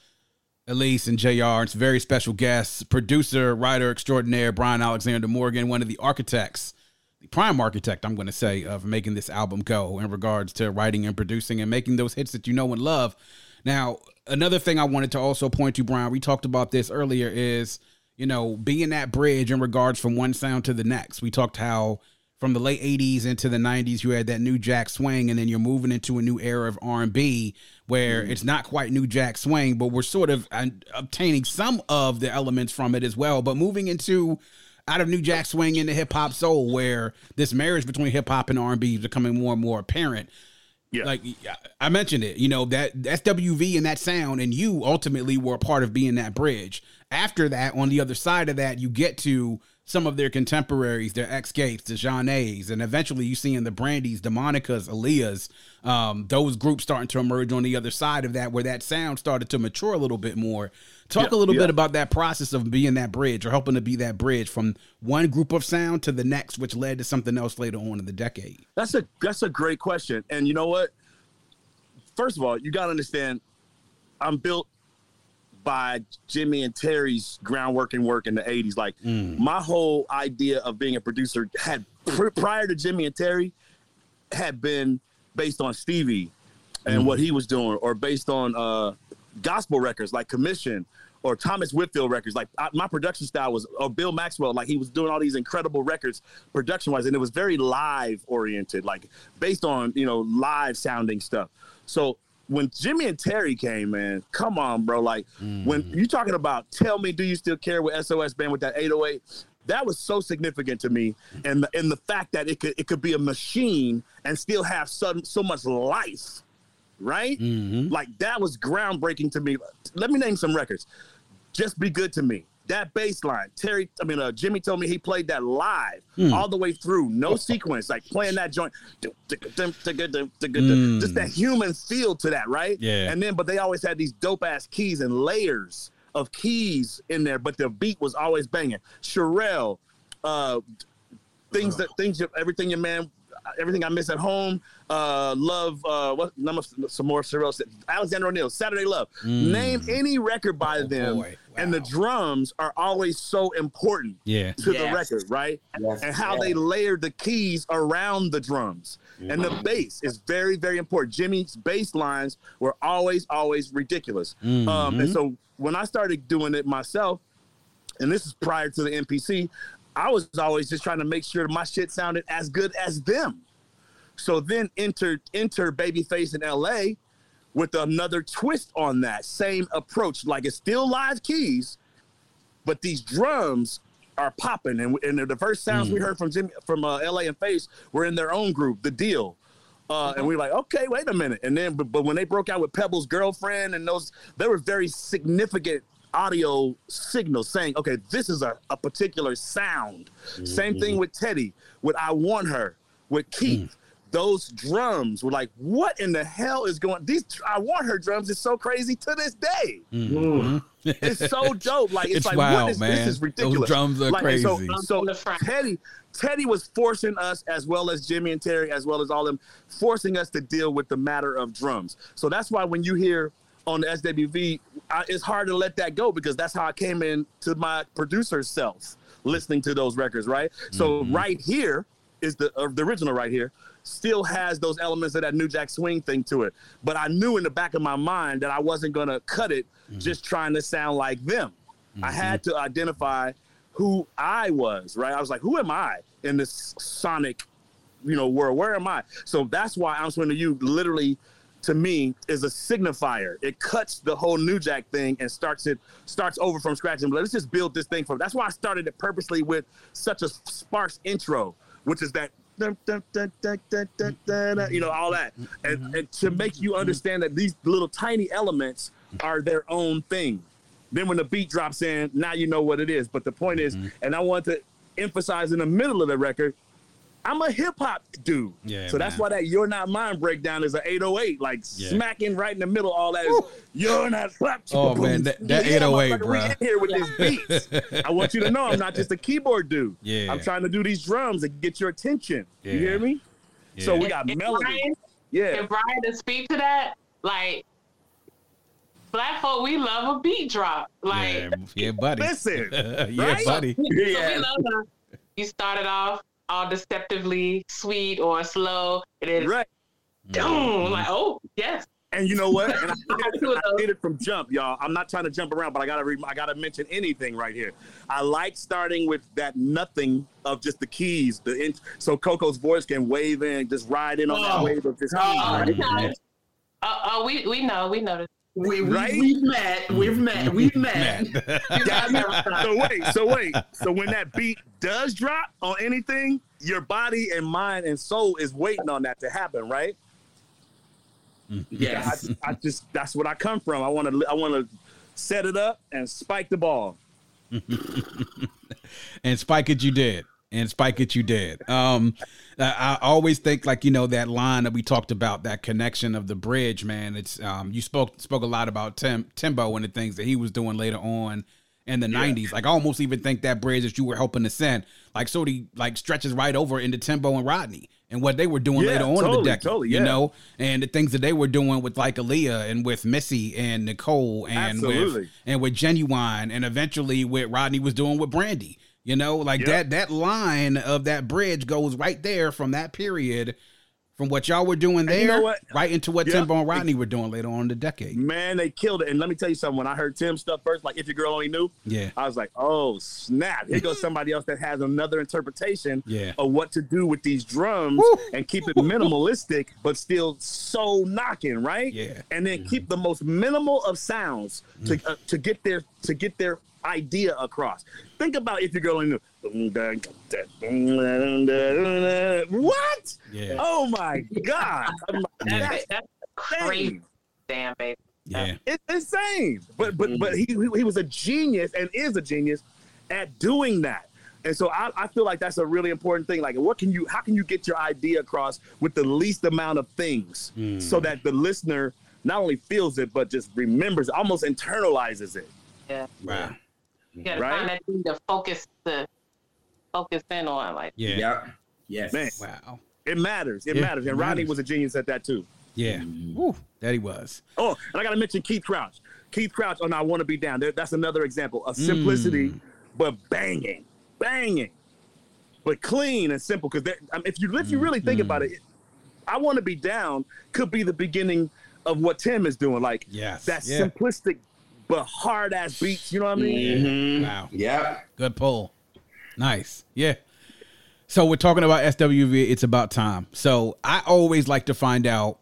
Speaker 1: Alise and JR It's very special guests, producer, writer extraordinaire Brian Alexander Morgan, one of the architects, the prime architect, I'm going to say, of making this album go in regards to writing and producing and making those hits that you know and love. Now, another thing I wanted to also point to, Brian, we talked about this earlier, is you know being that bridge in regards from one sound to the next. We talked how from the late 80s into the 90s you had that new jack swing and then you're moving into a new era of r&b where it's not quite new jack swing but we're sort of uh, obtaining some of the elements from it as well but moving into out of new jack swing into hip-hop soul where this marriage between hip-hop and r&b is becoming more and more apparent
Speaker 5: Yeah.
Speaker 1: like I mentioned it, you know that SWV and that sound, and you ultimately were a part of being that bridge. After that, on the other side of that, you get to some of their contemporaries, their Xscapes, the Jeanets, and eventually you see in the Brandys, the Monicas, Aaliyahs, um, those groups starting to emerge on the other side of that, where that sound started to mature a little bit more. Talk
Speaker 5: Yeah,
Speaker 1: a little
Speaker 5: yeah.
Speaker 1: bit about that process of being that bridge or helping to be that bridge from one group of sound to the next, which led to something else later on in the decade.
Speaker 5: That's a that's a great question. And you know what? First of all, you gotta understand, I'm built by Jimmy and Terry's groundwork and work in the 80s. Like my whole idea of being a producer had pr- prior to Jimmy and Terry had been based on Stevie and what he was doing, or based on uh, gospel records like Commission or Thomas Whitfield records. Like I, my production style was, or Bill Maxwell, like he was doing all these incredible records production wise, and it was very live oriented, like based on you know live sounding stuff. So when Jimmy and Terry came, man, come on, bro. Like when mm. you're talking about "Tell Me, Do You Still Care" with SOS Band with that 808. That was so significant to me, and the, and the fact that it could it could be a machine and still have so, so much life, right? Like that was groundbreaking to me. Let me name some records. Just be good to me. That bass line, Terry, I mean, uh, Jimmy told me he played that live all the way through, no sequence, like playing that joint, just that human feel to that, right?
Speaker 1: Yeah.
Speaker 5: And then, but they always had these dope ass keys and layers of keys in there, but the beat was always banging. Cherrelle, uh, things that things, of everything your man everything I miss at home. Uh, love. Uh, what? Number some more Cyril said. Alexander O'Neal Saturday Love.
Speaker 1: Mm.
Speaker 5: Name any record by
Speaker 1: Oh,
Speaker 5: them,
Speaker 1: boy.
Speaker 5: and the drums are always so important
Speaker 1: Yeah.
Speaker 5: to the record, right?
Speaker 3: Yes,
Speaker 5: and how
Speaker 3: yes.
Speaker 5: they layered the keys around the drums. And the bass is very, very important. Jimmy's bass lines were always, always ridiculous. Um, and so when I started doing it myself, and this is prior to the MPC, I was always just trying to make sure my shit sounded as good as them. So then enter enter Babyface in LA with another twist on that same approach. Like it's still live keys, but these drums are popping. And, and the first sounds we heard from Jimmy from uh, LA and Face were in their own group, The Deele. Uh, and we were like, okay, wait a minute. And then, but, but when they broke out with Pebble's girlfriend and those, there were very significant audio signal saying, okay, this is a, a particular sound. Same thing with Teddy, with I Want Her, with Keith. Those drums were like, what in the hell is going? These I Want Her drums is so crazy to this day.
Speaker 3: Mm.
Speaker 5: It's so dope. Like it's,
Speaker 1: It's
Speaker 5: like
Speaker 1: wild,
Speaker 5: what is
Speaker 1: man.
Speaker 5: this is
Speaker 1: Those
Speaker 5: ridiculous.
Speaker 1: drums are
Speaker 5: like, so-
Speaker 1: crazy.
Speaker 5: So,
Speaker 2: front.
Speaker 5: Teddy, Teddy was forcing us, as well as Jimmy and Terry, as well as all them, forcing us to deal with the matter of drums. So that's why when you hear on the SWV, I, it's hard to let that go because that's how I came into my producer self, listening to those records, right? So mm-hmm. right here is the uh, the original right here. Still has those elements of that New Jack Swing thing to it, but I knew in the back of my mind that I wasn't gonna cut it mm-hmm. just trying to sound like them. I mm-hmm. had to identify who I was, right? I was like, who am I in this sonic, you know, world? Where am I? So that's why I'm So Into You literally to me is a signifier. It cuts the whole New Jack thing and starts it starts over from scratch. And let's just build this thing from. That's why I started it purposely with such a sparse intro, which is that you know all that, and, and to make you understand that these little tiny elements are their own thing. Then when the beat drops in, now you know what it is. But the point is, mm-hmm. and I want to emphasize in the middle of the record I'm a hip hop dude.
Speaker 1: Yeah,
Speaker 5: so that's why that "You're Not Mine" breakdown is an 808, like
Speaker 1: Yeah.
Speaker 5: smacking right in the middle. All that is "You're Not."
Speaker 1: Oh, man, that- that 808,
Speaker 5: motherfucker, we
Speaker 1: bruh.
Speaker 5: in here with these beats. I want you to know I'm not just a keyboard dude.
Speaker 1: Yeah.
Speaker 5: I'm trying to do these drums and get your attention.
Speaker 1: Yeah.
Speaker 5: You hear me? So we got
Speaker 2: and
Speaker 5: melody.
Speaker 2: Brian,
Speaker 5: Yeah.
Speaker 2: and Brian to speak to that, like black folk, we love a beat drop. Like
Speaker 1: yeah, yeah, buddy.
Speaker 5: Listen,
Speaker 1: yeah,
Speaker 5: right?
Speaker 1: buddy.
Speaker 2: so we
Speaker 3: Yeah.
Speaker 2: love the, you started off all deceptively sweet or slow. It is
Speaker 5: right.
Speaker 2: boom, like oh yes.
Speaker 5: And you know what? And I,
Speaker 2: got two of
Speaker 5: I
Speaker 2: those.
Speaker 5: did it from jump, y'all. I'm not trying to jump around, but I gotta re- I gotta mention anything right here. I like starting with that nothing of just the keys. The in- so Coko's voice can wave in, just ride in on that
Speaker 3: Oh,
Speaker 5: wave of just
Speaker 3: God.
Speaker 5: keys.
Speaker 2: Oh,
Speaker 5: right?
Speaker 2: okay. Uh, oh, we we know, we know this.
Speaker 3: We, we,
Speaker 5: Right?
Speaker 3: We've met. We've met. We've met.
Speaker 1: Man.
Speaker 2: You guys never.
Speaker 5: So wait, so wait, so when that beat does drop on anything, your body and mind and soul is waiting on that to happen, right? I. I just that's what I come from. I want to I want to set it up and spike the ball.
Speaker 1: and spike it you did and spike it you did um I, always think like you know that line that we talked about that connection of the bridge man it's um you spoke spoke a lot about tim Timbo and the things that he was doing later on in the 90s like i almost even think that bridge that you were helping to send like sort of like stretches right over into Timbo and rodney and what they were doing
Speaker 5: Yeah,
Speaker 1: later on in the decade
Speaker 5: totally,
Speaker 1: you know? And the things that they were doing with like Aaliyah and with Missy and Nicole and with and with Ginuwine and eventually what Rodney was doing with Brandy. You know, like
Speaker 5: Yep.
Speaker 1: that that line of that bridge goes right there from that period from what y'all were doing there
Speaker 5: you know
Speaker 1: right into what
Speaker 5: Yeah.
Speaker 1: Timbo and Rodney were doing later on in the decade.
Speaker 5: Man, they killed it. And let me tell you something. When I heard Tim stuff first, like if your girl only knew,
Speaker 1: Yeah.
Speaker 5: I was like, oh snap! Here goes somebody else that has another interpretation
Speaker 1: Yeah.
Speaker 5: of what to do with these drums
Speaker 1: Woo.
Speaker 5: and keep it minimalistic, but still so knocking, right?
Speaker 1: Yeah.
Speaker 5: And then keep the most minimal of sounds to uh, to get their to get their idea across. Think about if your girl only knew. What?
Speaker 1: Yeah.
Speaker 5: Oh my god! Like,
Speaker 1: Yeah.
Speaker 5: That's
Speaker 2: That's crazy,
Speaker 5: insane.
Speaker 2: damn baby.
Speaker 1: Yeah.
Speaker 5: It's insane. But but but he he was a genius and is a genius at doing that. And so I, I feel like that's a really important thing. Like, what can you? How can you get your idea across with the least amount of things, hmm. so that the listener not only feels it but just remembers, almost internalizes it.
Speaker 2: Yeah,
Speaker 1: Wow.
Speaker 2: You gotta
Speaker 5: Right?
Speaker 2: find that thing to focus to focus in on. Like
Speaker 1: Yeah.
Speaker 3: yeah. Yes.
Speaker 5: Man.
Speaker 1: Wow.
Speaker 5: It matters. It
Speaker 1: Yeah,
Speaker 5: matters. And
Speaker 1: it
Speaker 5: Rodney was a genius at that too.
Speaker 1: Yeah. Woo, that he was.
Speaker 5: Oh, and I got to mention Keith Crouch. Keith Crouch on I Want to Be Down. There, that's another example of simplicity,
Speaker 1: Mm.
Speaker 5: but banging, banging, but clean and simple. Because I mean, if you if you really think
Speaker 1: Mm.
Speaker 5: about it, I Want to Be Down could be the beginning of what Tim is doing. Like
Speaker 1: Yes.
Speaker 5: that
Speaker 1: Yeah.
Speaker 5: simplistic but hard ass beats. You know what I mean?
Speaker 3: Mhm.
Speaker 1: Wow.
Speaker 3: Yep.
Speaker 1: Good pull. Nice. Yeah. So we're talking about SWV. It's about time. So I always like to find out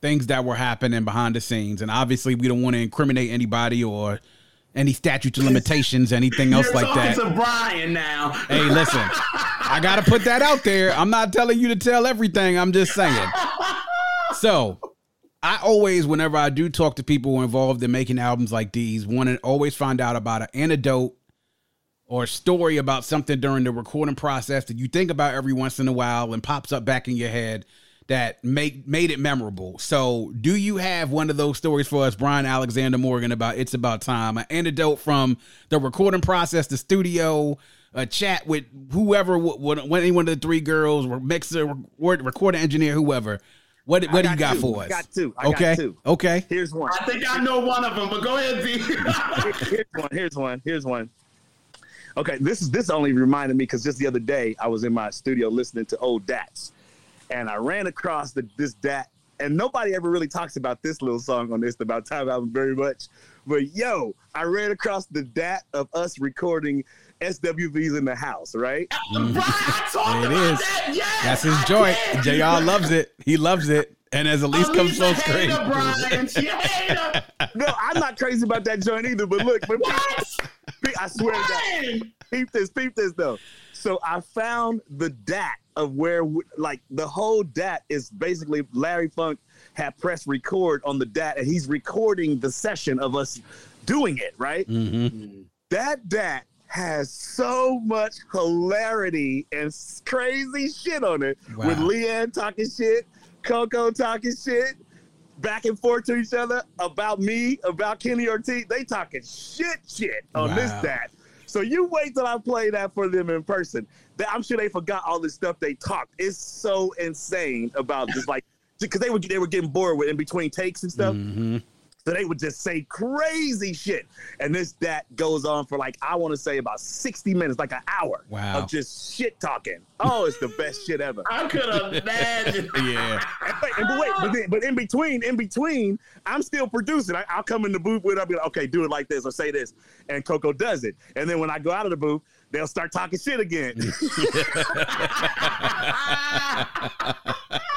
Speaker 1: things that were happening behind the scenes, and obviously we don't want to incriminate anybody or any statute of limitations, anything else
Speaker 3: You're
Speaker 1: like that.
Speaker 3: to Brian now.
Speaker 1: Hey, listen, I got to put that out there. I'm not telling you to tell everything. I'm just saying. So, I always, whenever I do talk to people involved in making albums like these, want to always find out about an anecdote or a story about something during the recording process that you think about every once in a while and pops up back in your head that make made it memorable. So, do you have one of those stories for us, Brian Alexander Morgan, about "It's About Time"? An anecdote from the recording process, the studio, a chat with whoever, wh- wh- any one of the three girls, or mixer, record, recording engineer, whoever. What what do you
Speaker 5: got
Speaker 1: got
Speaker 5: two.
Speaker 1: for
Speaker 5: I
Speaker 1: us?
Speaker 5: got two. I got
Speaker 1: okay,
Speaker 5: two.
Speaker 1: okay.
Speaker 5: Here's one.
Speaker 3: I think I know one of them, but go ahead, V.
Speaker 5: here's one. Here's one. Here's one. Okay, this is this only reminded me because just the other day I was in my studio listening to old DATs, and I ran across the, this DAT, and nobody ever really talks about this little song on this About Time album very much. But yo, I ran across the DAT of us recording SWVs in the house, right?
Speaker 3: Brian, I talked about
Speaker 1: is.
Speaker 3: that. Yes,
Speaker 1: That's his joint.
Speaker 3: did.
Speaker 1: JR loves it. He loves it. And as Alise comes so
Speaker 3: Alise a Brian. She.
Speaker 5: No, I'm not crazy about that joint either. But look, but
Speaker 3: What?
Speaker 5: I swear to God. Peep this, peep this though. So I found the DAT of where, like, the whole DAT is basically Larry Funk had press record on the DAT, and he's recording the session of us doing it, right?
Speaker 1: Mhm.
Speaker 5: That DAT has so much hilarity and crazy shit on it with
Speaker 1: Wow.
Speaker 5: Leanne talking shit, Coko talking shit, back and forth to each other about me, about Kenny Ortiz. They talking shit shit on this that. So you wait till I play that for them in person. I'm sure they forgot all the stuff they talked. It's so insane about just like because they were they were getting bored with in between takes and stuff.
Speaker 1: Mhm.
Speaker 5: So they would just say crazy shit. And this that goes on for like I want to say about 60 minutes, like an hour
Speaker 1: Wow.
Speaker 5: of just shit talking. Oh, it's the best shit ever.
Speaker 3: I could imagine.
Speaker 1: Yeah.
Speaker 5: And, but wait, but, then, but in between, in between, I'm still producing. I, I'll come in the booth with, I'll be like, okay, do it like this or say this, and Coko does it. And then when I go out of the booth, they'll start talking shit again.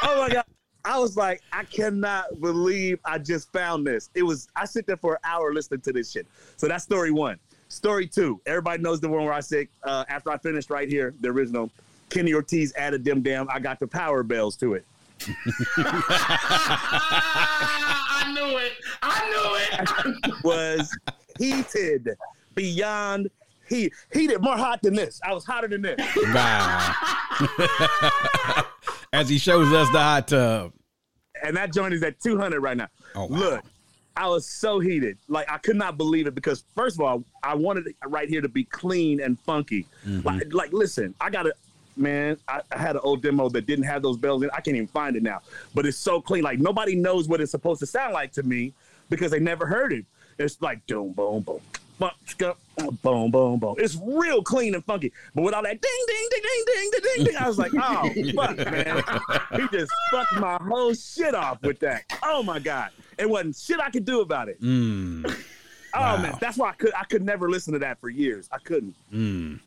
Speaker 5: oh my god. I was like, I cannot believe I just found this. It was I sit there for an hour listening to this shit. So that's story one. Story two. Everybody knows the one where I said uh, after I finished right here, the original Kenny Ortiz added them damn I got the power bells to it.
Speaker 3: I knew it. I knew it.
Speaker 5: Was heated beyond heat. Heated more hot than this. I was hotter than this.
Speaker 1: Wow. As he shows us the hot tub.
Speaker 5: and that joint is at 200 right now.
Speaker 1: Oh, wow.
Speaker 5: Look, I was so heated. Like, I could not believe it because, first of all, I wanted it right here to be clean and funky.
Speaker 1: Mm-hmm.
Speaker 5: Like, like, listen, I got a man, I, I had an old demo that didn't have those bells in. I can't even find it now, but it's so clean. Like, nobody knows what it's supposed to sound like to me because they never heard it. It's like, boom, boom, boom boom, boom, boom. It's real clean and funky. But with all that ding, ding, ding, ding, ding, ding, ding, I was like, oh, fuck, man. He just fucked my whole shit off with that. Oh, my God. It wasn't shit I could do about it.
Speaker 1: Mm,
Speaker 5: oh,
Speaker 1: wow.
Speaker 5: man. That's why I could, I could never listen to that for years. I couldn't.
Speaker 1: Mm.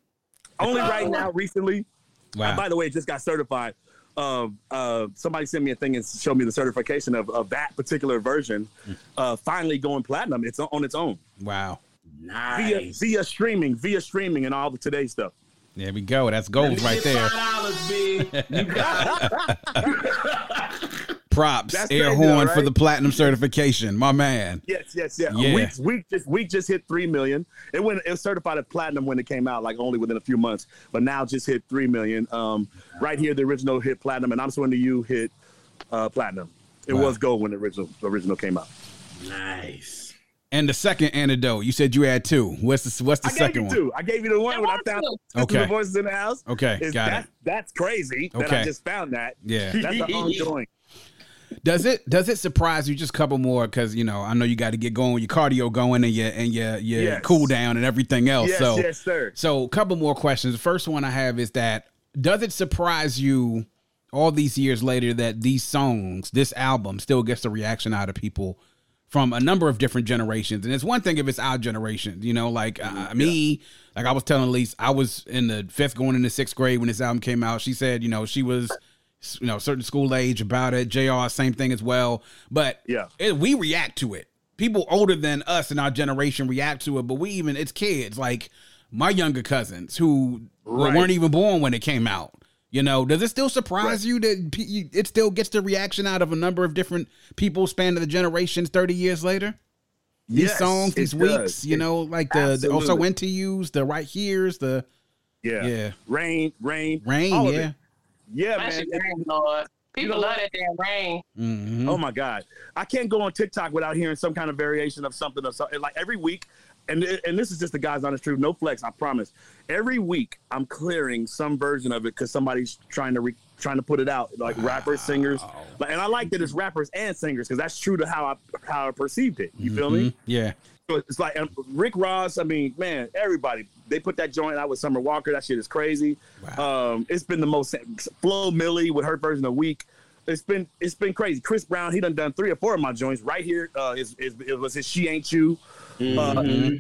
Speaker 5: Only oh. right now, recently.
Speaker 1: Uh,
Speaker 5: wow. By the way, just got certified. Uh, uh, somebody sent me a thing and showed me the certification of, of that particular version hmm. uh, finally going platinum. It's on its own.
Speaker 1: Wow
Speaker 5: via
Speaker 3: Nice.
Speaker 5: via streaming, via streaming, and all the today stuff.
Speaker 1: There we go. That's gold right there.
Speaker 3: $5, B. You got it.
Speaker 1: Props.
Speaker 5: That's
Speaker 1: Air horn
Speaker 5: though,
Speaker 1: for the platinum certification. My man.
Speaker 5: Yes, yes, yeah.
Speaker 1: Yeah.
Speaker 5: Weak, Weak just Weak just hit three million. It went it was certified at platinum when it came out, like only within a few months. But now just hit three million. Um, right here, the original hit platinum, and I'm So Into You hit uh, platinum. It
Speaker 1: Wow.
Speaker 5: was gold when the original the original came out.
Speaker 3: Nice.
Speaker 1: And the second antidote, you said you had two. What's the what's the
Speaker 5: I gave
Speaker 1: second
Speaker 5: you
Speaker 1: one?
Speaker 5: two. I gave you the one when I found
Speaker 1: Okay.
Speaker 5: the voices in the house.
Speaker 1: Okay,
Speaker 5: Is
Speaker 1: got
Speaker 5: that,
Speaker 1: it.
Speaker 5: That's crazy
Speaker 1: okay.
Speaker 5: that I just found that.
Speaker 1: Yeah.
Speaker 5: That's the ongoing.
Speaker 1: Does it does it surprise you? Just a couple more because you know I know you got to get going with your cardio going and your and your your
Speaker 5: Yes.
Speaker 1: cool down and everything else.
Speaker 5: Yes,
Speaker 1: so
Speaker 5: yes, sir.
Speaker 1: so a couple more questions. The first one I have is that does it surprise you all these years later that these songs, this album, still gets the reaction out of people from a number of different generations? And it's one thing if it's our generation, you know, like uh, me, like I was telling Alise, I was in the fifth going into sixth grade when this album came out. She said, you know, she was you know, certain school age about it. JR, same thing as well. But
Speaker 5: Yeah.
Speaker 1: it, we react to it. People older than us in our generation react to it, but we even it's kids like my younger cousins who
Speaker 5: Right.
Speaker 1: weren't even born when it came out. You know, does it still surprise you that it still gets the reaction out of a number of different people spanning the generations thirty years later? These
Speaker 5: Yes,
Speaker 1: songs, these Weaks,
Speaker 5: does.
Speaker 1: you know, like the, the also
Speaker 5: Absolutely.
Speaker 1: into use, the right here's, the
Speaker 5: Yeah.
Speaker 1: Yeah.
Speaker 5: Rain, rain,
Speaker 1: rain,
Speaker 5: all of
Speaker 1: yeah.
Speaker 5: it. Yeah,
Speaker 2: That
Speaker 5: man.
Speaker 2: rain, Lord. People
Speaker 5: know
Speaker 2: love that damn rain.
Speaker 1: Mhm.
Speaker 5: Oh my God, I can't go on TikTok without hearing some kind of variation of something or something. Like every week, and and this is just the guy's honest truth. No flex, I promise. Every week, I'm clearing some version of it because somebody's trying to re, trying to put it out, like rappers, singers. And I like that it's rappers and singers because that's true to how I how I perceived it. You feel me?
Speaker 1: Mhm. Yeah.
Speaker 5: So it's like Rick Ross. I mean, man, everybody they put that joint out with Summer Walker. That shit is crazy. Um, it's been the most Flo Milli with her version of Weak. It's been it's been crazy. Chris Brown, he done done three or four of my joints right here. Uh, is, is it was his She Ain't You. Uh,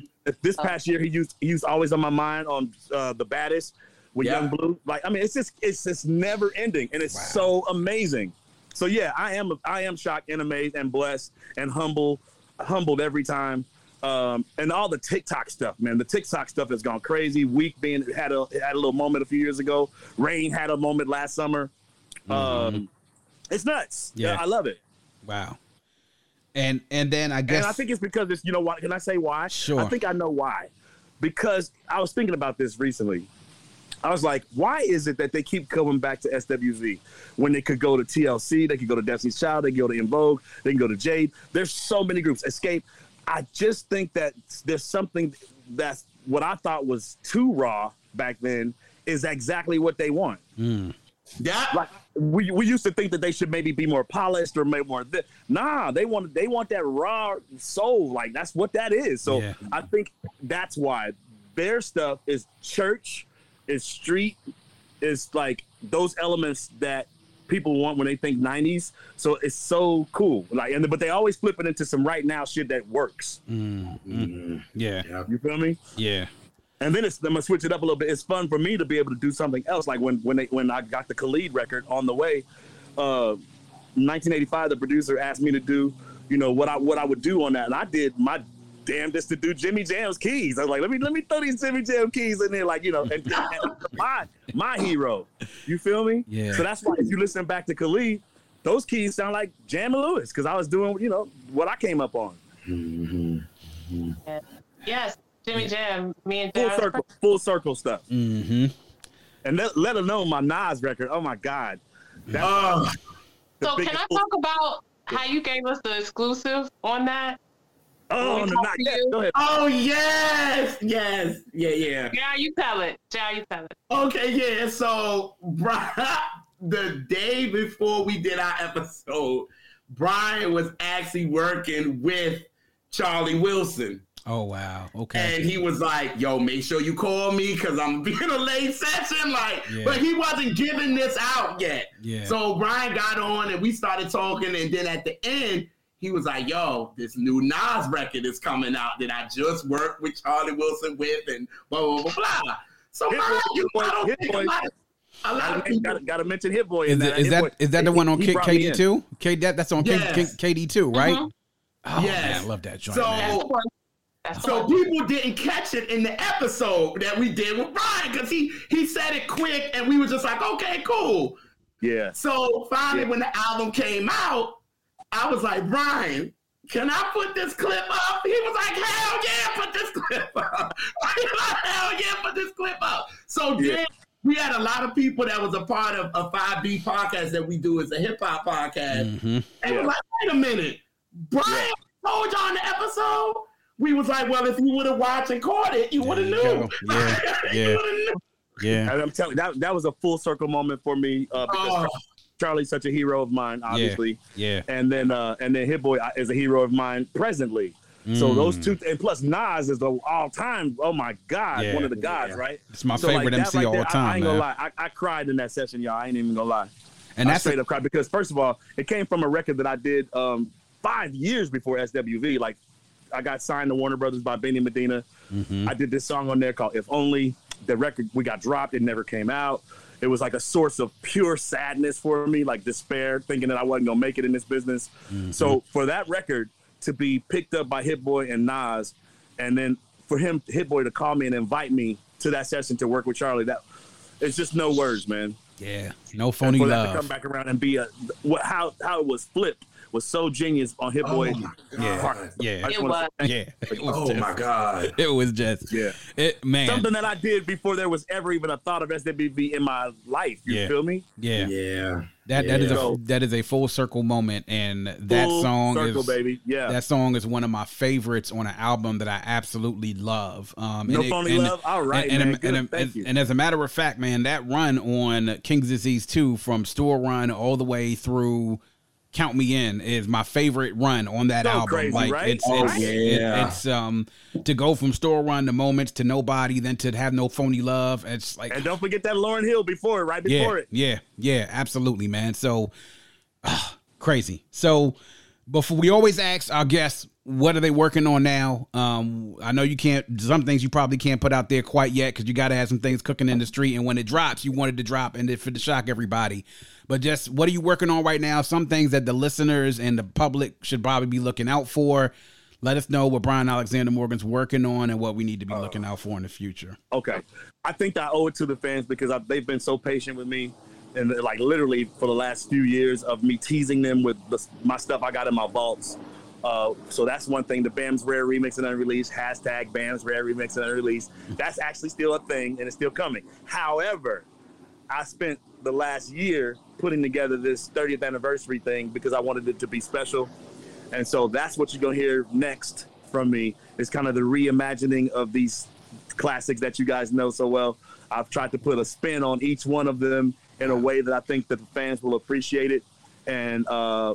Speaker 5: this past year, he used he used Always on My Mind on uh, the Baddest with
Speaker 3: Yeah.
Speaker 5: Yung Bleu. Like I mean, it's just it's just never ending, and it's so amazing. So yeah, I am I am shocked and amazed and blessed and humble, humbled every time. Um, and all the TikTok stuff, man. The TikTok stuff has gone crazy. Weak being had a had a little moment a few years ago. Rain had a moment last summer. Um, it's nuts.
Speaker 1: Yeah.
Speaker 5: Yeah, I love it.
Speaker 1: Wow. And and then I guess
Speaker 5: And I think it's because it's you know why? Can I say why?
Speaker 1: Sure.
Speaker 5: I think I know why. Because I was thinking about this recently. I was like, why is it that they keep coming back to SWV when they could go to TLC, they could go to Destiny's Child, they could go to En Vogue, they can go to Jade. There's so many groups. Xscape. I just think that there's something that's what I thought was too raw back then is exactly what they want. Hmm.
Speaker 3: Yeah.
Speaker 5: Like we, we used to think that they should maybe be more polished or maybe more this. Nah, they want they want that raw soul. Like that's what that is. So
Speaker 1: Yeah.
Speaker 5: I think that's why their stuff is church, is street, is like those elements that people want when they think 90s. So it's so cool. Like and but they always flip it into some right now shit that works. Mm, mm. Mm.
Speaker 1: yeah.
Speaker 5: You feel me?
Speaker 1: Yeah.
Speaker 5: And then it's I'm gonna switch it up a little bit. It's fun for me to be able to do something else. Like when when they when I got the Khalid record on the way, uh, 1985, the producer asked me to do, you know, what I what I would do on that, and I did my damnedest to do Jimmy Jam's keys. I was like, let me let me throw these Jimmy Jam keys in there, like you know, and, and my my hero. You feel me?
Speaker 1: Yeah.
Speaker 5: So that's why if you listen back to Khalid, those keys sound like Jam and Lewis because I was doing you know what I came up on.
Speaker 2: Yes, Jimmy Jam, me and
Speaker 5: Full
Speaker 2: Jazz.
Speaker 5: circle, full circle stuff.
Speaker 1: Mm-hmm.
Speaker 5: And let, let alone my Nas record. Oh my God. That's
Speaker 3: Oh,
Speaker 5: the
Speaker 2: So can I talk about how you gave us the exclusive on that?
Speaker 5: Oh, no, not yet.
Speaker 2: you?
Speaker 5: Go ahead.
Speaker 3: oh yes, yes, yeah, yeah.
Speaker 2: Yeah, you tell it. Yeah, you tell it.
Speaker 3: Okay, yeah. So Brian, the day before we did our episode, Brian was actually working with Charlie Wilson.
Speaker 1: Oh wow. Okay.
Speaker 3: And he was like, yo, make sure you call me because I'm being a late session. Like,
Speaker 1: Yeah.
Speaker 3: but he wasn't giving this out yet.
Speaker 1: Yeah.
Speaker 3: So Brian got on and we started talking. And then at the end, he was like, yo, this new Nas record is coming out that I just worked with Charlie Wilson with and blah, blah, blah, blah. So
Speaker 5: Hit
Speaker 3: mind
Speaker 5: Boy,
Speaker 3: you,
Speaker 5: Hit
Speaker 3: I don't
Speaker 5: Boy,
Speaker 3: think
Speaker 5: Hit
Speaker 3: a
Speaker 5: Boy.
Speaker 3: lot, a lot of
Speaker 5: Gotta,
Speaker 3: people.
Speaker 5: gotta, gotta mention Hit Boy.
Speaker 1: is,
Speaker 5: in
Speaker 1: it,
Speaker 5: that.
Speaker 1: is that
Speaker 5: Boy-
Speaker 1: that the one on
Speaker 5: he
Speaker 1: K- KD two? K that that's on
Speaker 3: Yes.
Speaker 1: K- KD two, right?
Speaker 2: Mhm.
Speaker 1: Oh
Speaker 3: Yes.
Speaker 1: man, I love that joint.
Speaker 3: So-
Speaker 1: man.
Speaker 2: That's the one. That's the
Speaker 3: So people didn't catch it in the episode that we did with Brian because he he said it quick and we were just like, okay, cool.
Speaker 5: Yeah.
Speaker 3: So finally,
Speaker 5: Yeah.
Speaker 3: when the album came out, I was like, Brian, can I put this clip up? He was like, hell yeah, put this clip up. Like, hell yeah, put this clip up. So
Speaker 5: Yeah.
Speaker 3: then we had a lot of people that was a part of a 5B podcast that we do as a hip hop podcast.
Speaker 1: Mhm.
Speaker 3: And
Speaker 5: Yeah.
Speaker 3: we're like, wait a minute. Brian told y'all in the episode we was like, well, if you would have watched and caught it, you would have knew.
Speaker 1: Yeah, yeah.
Speaker 3: You would've knew.
Speaker 1: Yeah.
Speaker 5: And I'm telling you, that that was a full circle moment for me uh, because
Speaker 3: Oh,
Speaker 5: Charlie's such a hero of mine, obviously,
Speaker 1: Yeah.
Speaker 5: and then uh, and then Hit Boy is a hero of mine presently. So those
Speaker 1: Mm.
Speaker 5: two, and plus Nas is the all time. Oh my God,
Speaker 1: Yeah.
Speaker 5: one of the gods,
Speaker 3: Yeah.
Speaker 5: right?
Speaker 1: It's my
Speaker 5: So,
Speaker 1: favorite
Speaker 5: that
Speaker 1: MC
Speaker 5: right
Speaker 1: all
Speaker 5: there,
Speaker 1: the
Speaker 5: I- I, ain't
Speaker 1: man.
Speaker 5: gonna lie, I, I cried in that session, y'all. I ain't even gonna lie.
Speaker 1: And
Speaker 5: I
Speaker 1: that's
Speaker 5: straight up cried because first of all, it came from a record that I did um, five years before SWV. Like I got signed to Warner Brothers by Benny Medina.
Speaker 1: Mhm.
Speaker 5: I did this song on there called "If Only." The record we got dropped; it never came out. It was like a source of pure sadness for me, like despair, thinking that I wasn't gonna make it in this business. So for that record to be picked up by Hit Boy and Nas, and then for him, Hit Boy, to call me and invite me to that session to work with Charlie, that it's just no words, man
Speaker 1: yeah. No
Speaker 5: and
Speaker 1: phony
Speaker 5: for that to come back around and be a what how how it was flipped was so genius on Hit Boy.
Speaker 3: Oh
Speaker 1: Yeah.
Speaker 3: God.
Speaker 1: Yeah.
Speaker 2: It was.
Speaker 1: Yeah. It was
Speaker 3: Oh
Speaker 1: just,
Speaker 3: my God.
Speaker 1: It was just
Speaker 5: Yeah.
Speaker 1: it man.
Speaker 5: Something that I did before there was ever even a thought of SWV in my life. You
Speaker 1: Yeah.
Speaker 5: feel me?
Speaker 1: yeah.
Speaker 3: Yeah.
Speaker 1: That that is a
Speaker 5: So-
Speaker 1: that is a full circle moment and that
Speaker 5: Full
Speaker 1: song
Speaker 5: circle,
Speaker 1: is
Speaker 5: baby. Yeah.
Speaker 1: that song is one of my favorites on an album that I absolutely love. Um,
Speaker 5: no
Speaker 1: and it-
Speaker 5: phony
Speaker 1: and-
Speaker 5: love. All right,
Speaker 1: and,
Speaker 5: man.
Speaker 1: and,
Speaker 5: Good.
Speaker 1: and,
Speaker 5: Thank
Speaker 1: and,
Speaker 5: you.
Speaker 1: and as a matter of fact, man, that run on King's Disease 2 from store run all the way through Count Me In is my favorite run on that
Speaker 5: So
Speaker 1: album.
Speaker 5: crazy,
Speaker 1: like
Speaker 5: right?
Speaker 1: it's,
Speaker 3: Oh,
Speaker 1: it's, it-
Speaker 3: yeah.
Speaker 1: it's um to go from store run to moments to nobody, then to have no phony love. It's like
Speaker 5: and don't forget that Lauryn Hill before it, right
Speaker 1: yeah,
Speaker 5: before it.
Speaker 1: yeah, yeah, absolutely, man. So ah, crazy. So before we always ask our guests, what are they working on now? Um, I know you can't. Some things you probably can't put out there quite yet because you got to have some things cooking in the street. And when it drops, you want it to drop and it for to shock everybody. But just what are you working on right now? Some things that the listeners and the public should probably be looking out for. Let us know what Brian Alexander Morgan's working on and what we need to be looking out for in the future.
Speaker 5: Okay. I think I owe it to the fans because I, they've been so patient with me. And like literally for the last few years of me teasing them with the, my stuff I got in my vaults. Uh, so that's one thing. The Bam's Rare Remix and Unreleased, hashtag Bam's Rare Remix and Unreleased. That's actually still a thing and it's still coming. However, I spent the last year putting together this 30th anniversary thing because I wanted it to be special. And so that's what you're gonna hear next from me is kind of the reimagining of these classics that you guys know so well. I've tried to put a spin on each one of them in a way that I think that the fans will appreciate it and uh,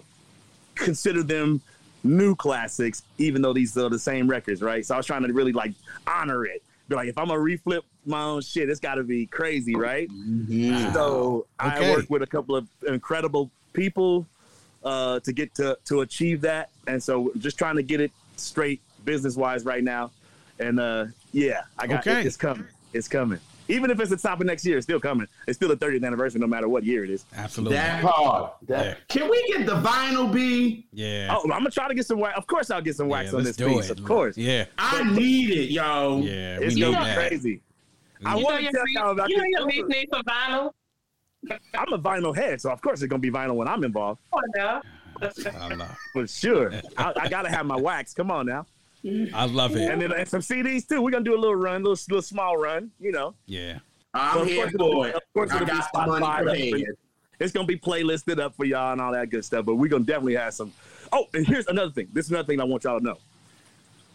Speaker 5: consider them new classics, even though these are the same records, right? So I was trying to really like honor it. Be like, if I'm gonna reflip my own shit, it's got to be crazy, right?
Speaker 3: Mhm.
Speaker 5: So I
Speaker 1: Okay.
Speaker 5: work with a couple of incredible people uh, to get to to achieve that, and so just trying to get it straight business wise right now. And uh, yeah, I got
Speaker 1: Okay.
Speaker 5: it, it's coming. It's coming. Even if it's the top of next year, it's still coming. It's still the 30th anniversary, no matter what year it is.
Speaker 1: Absolutely.
Speaker 3: That hard. That,
Speaker 1: Yeah.
Speaker 3: Can we get the vinyl B?
Speaker 1: yeah.
Speaker 5: Oh, I'm gonna try to get some wax. Of course, I'll get some wax
Speaker 1: yeah,
Speaker 5: on this piece.
Speaker 1: it.
Speaker 5: Of course,
Speaker 1: Yeah.
Speaker 3: I need it, yo.
Speaker 1: Yeah.
Speaker 5: it's
Speaker 1: we
Speaker 5: gonna be
Speaker 1: that.
Speaker 5: crazy. I
Speaker 2: You know
Speaker 5: want to tell y'all about
Speaker 2: you know your
Speaker 5: this.
Speaker 2: nickname for vinyl?
Speaker 5: I'm a vinyl head, so of course it's gonna be vinyl when I'm involved,
Speaker 2: Oh, no.
Speaker 1: I love,
Speaker 5: for sure. I, I gotta have my wax. Come on now.
Speaker 1: I love it.
Speaker 5: And then and some CDs too. We're gonna do a little run, little little small run. You know,
Speaker 1: Yeah.
Speaker 3: I'm
Speaker 5: So
Speaker 3: here
Speaker 5: course
Speaker 3: for it.
Speaker 5: of course
Speaker 3: I
Speaker 5: it'll be
Speaker 3: got the money
Speaker 5: Spotify.
Speaker 3: prepared.
Speaker 5: it's gonna be playlisted up for y'all and all that good stuff. But we're gonna definitely have some. Oh, and here's another thing. This is another thing I want y'all to know.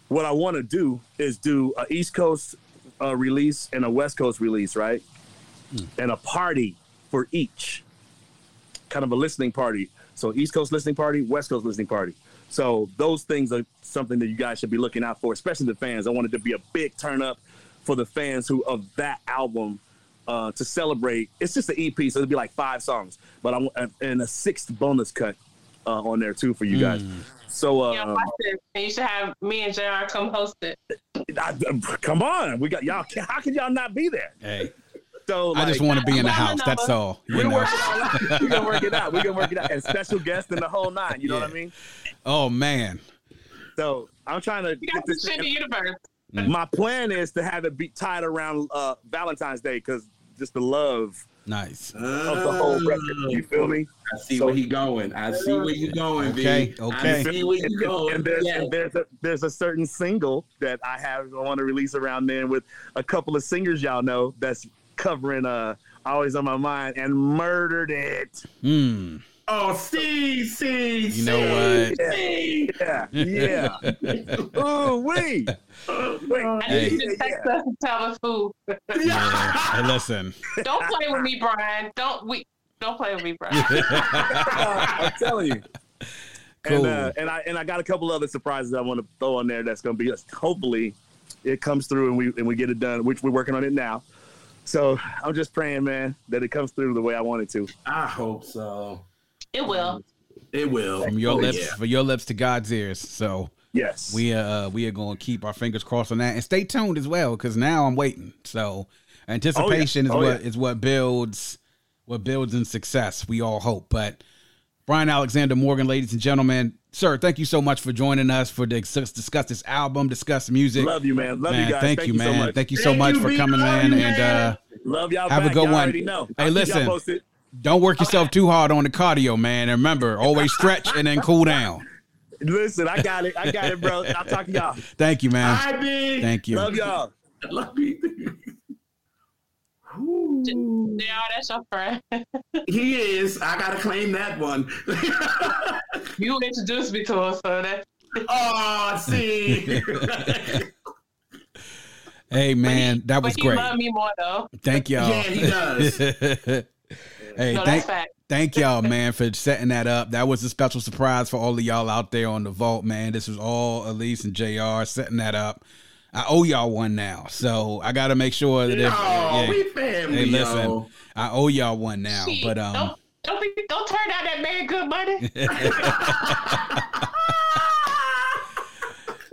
Speaker 5: What I want to do is do a East Coast uh, release and a West Coast release, right? And a party for each, kind of a listening party. So East Coast listening party, West Coast listening party. So those things are something that you guys should be looking out for, especially the fans. I wanted to be a big turn up for the fans who of that album uh, to celebrate. It's just an EP, so it'll be like five songs, but I want and a sixth bonus cut uh, on there too for you guys. So uh,
Speaker 2: Yeah, watch this. And you should have me and JR come host it.
Speaker 5: I- come on, we got y'all. How can y'all not be there?
Speaker 1: Hey,
Speaker 5: So
Speaker 1: I just want to be in the house.
Speaker 2: a
Speaker 1: That's all. You
Speaker 5: We're
Speaker 1: know?
Speaker 5: working all out. We're gonna work it out. We're gonna work it out. And special guest in the whole nine. You know what I mean?
Speaker 1: Oh man.
Speaker 5: So I'm trying to
Speaker 2: You
Speaker 5: get
Speaker 2: got
Speaker 5: this.
Speaker 2: share the universe.
Speaker 5: My plan is to have it be tied around uh, Valentine's Day because just the love
Speaker 1: Nice.
Speaker 5: of the whole record. You feel me?
Speaker 3: I see where he going. I see where you going,
Speaker 1: Okay,
Speaker 3: B.
Speaker 1: okay.
Speaker 3: I see where you going.
Speaker 5: And there's,
Speaker 3: Yeah.
Speaker 5: and there's a there's a certain single that I have I want to release around then with a couple of singers y'all know that's covering uh always on my mind and murdered it.
Speaker 1: Hmm.
Speaker 3: Oh, see, see,
Speaker 1: You know what?
Speaker 3: see.
Speaker 5: Yeah, yeah. Ooh, wee.
Speaker 2: I
Speaker 1: Hey.
Speaker 2: need to text us and tell us who.
Speaker 1: Yeah. Hey, listen.
Speaker 2: Don't play with me, Brian. Don't we? Don't play with me, Brian.
Speaker 5: I'm telling you.
Speaker 1: Cool.
Speaker 5: And, uh, and I and I got a couple other surprises I want to throw on there. That's going to be hopefully it comes through and we and we get it done, which we're working on it now. So I'm just praying, man, that it comes through the way I want it to.
Speaker 3: I hope so.
Speaker 2: It will.
Speaker 3: It will.
Speaker 1: From your
Speaker 3: Oh,
Speaker 1: lips,
Speaker 3: yeah.
Speaker 1: for your lips to God's ears. So
Speaker 5: Yes.
Speaker 1: we uh we are going to keep our fingers crossed on that and stay tuned as well because now I'm waiting. So anticipation
Speaker 5: Oh,
Speaker 1: is
Speaker 5: yeah.
Speaker 1: what is what builds what builds in success. We all hope. But Brian Alexander Morgan, ladies and gentlemen, sir, thank you so much for joining us for the discuss this album, discuss music.
Speaker 5: Love you, man. Love
Speaker 1: man,
Speaker 5: you guys.
Speaker 1: thank, you,
Speaker 5: so
Speaker 1: man.
Speaker 5: much.
Speaker 1: Thank you so
Speaker 3: Thank
Speaker 1: much
Speaker 3: you,
Speaker 1: for
Speaker 3: B.
Speaker 1: coming,
Speaker 3: Love
Speaker 1: man.
Speaker 3: you,
Speaker 1: And uh,
Speaker 5: Love y'all.
Speaker 1: Have a good
Speaker 5: Y'all
Speaker 1: one.
Speaker 5: Know.
Speaker 1: Hey,
Speaker 5: I'll
Speaker 1: listen. don't work yourself too hard on the cardio, man. And remember, always stretch and then cool down.
Speaker 5: Listen, I got it. I got it, bro. I'll talk to y'all.
Speaker 1: Thank you, man.
Speaker 3: Hi, big.
Speaker 1: Thank you.
Speaker 5: Love y'all.
Speaker 3: Love you. Ooh.
Speaker 2: Yeah, oh, that's your friend.
Speaker 3: He is. I gotta claim that one.
Speaker 2: You introduced me to her, so that.
Speaker 3: oh, see.
Speaker 1: Hey, man, that was
Speaker 2: he
Speaker 1: great.
Speaker 2: loved me more though.
Speaker 1: Thank y'all.
Speaker 3: Yeah, he does.
Speaker 1: hey,
Speaker 2: No,
Speaker 1: thank,
Speaker 2: that's fact.
Speaker 1: thank y'all, man, for setting that up. That was a special surprise for all of y'all out there on the vault, man. This was all Alise and JR. setting that up. I owe y'all one now, so I got to make sure that if
Speaker 3: oh,
Speaker 1: yeah,
Speaker 3: we family.
Speaker 1: hey, listen,
Speaker 3: yo.
Speaker 1: I owe y'all one now.
Speaker 2: Shit,
Speaker 1: But um,
Speaker 2: don't don't, be, don't turn down that man good money.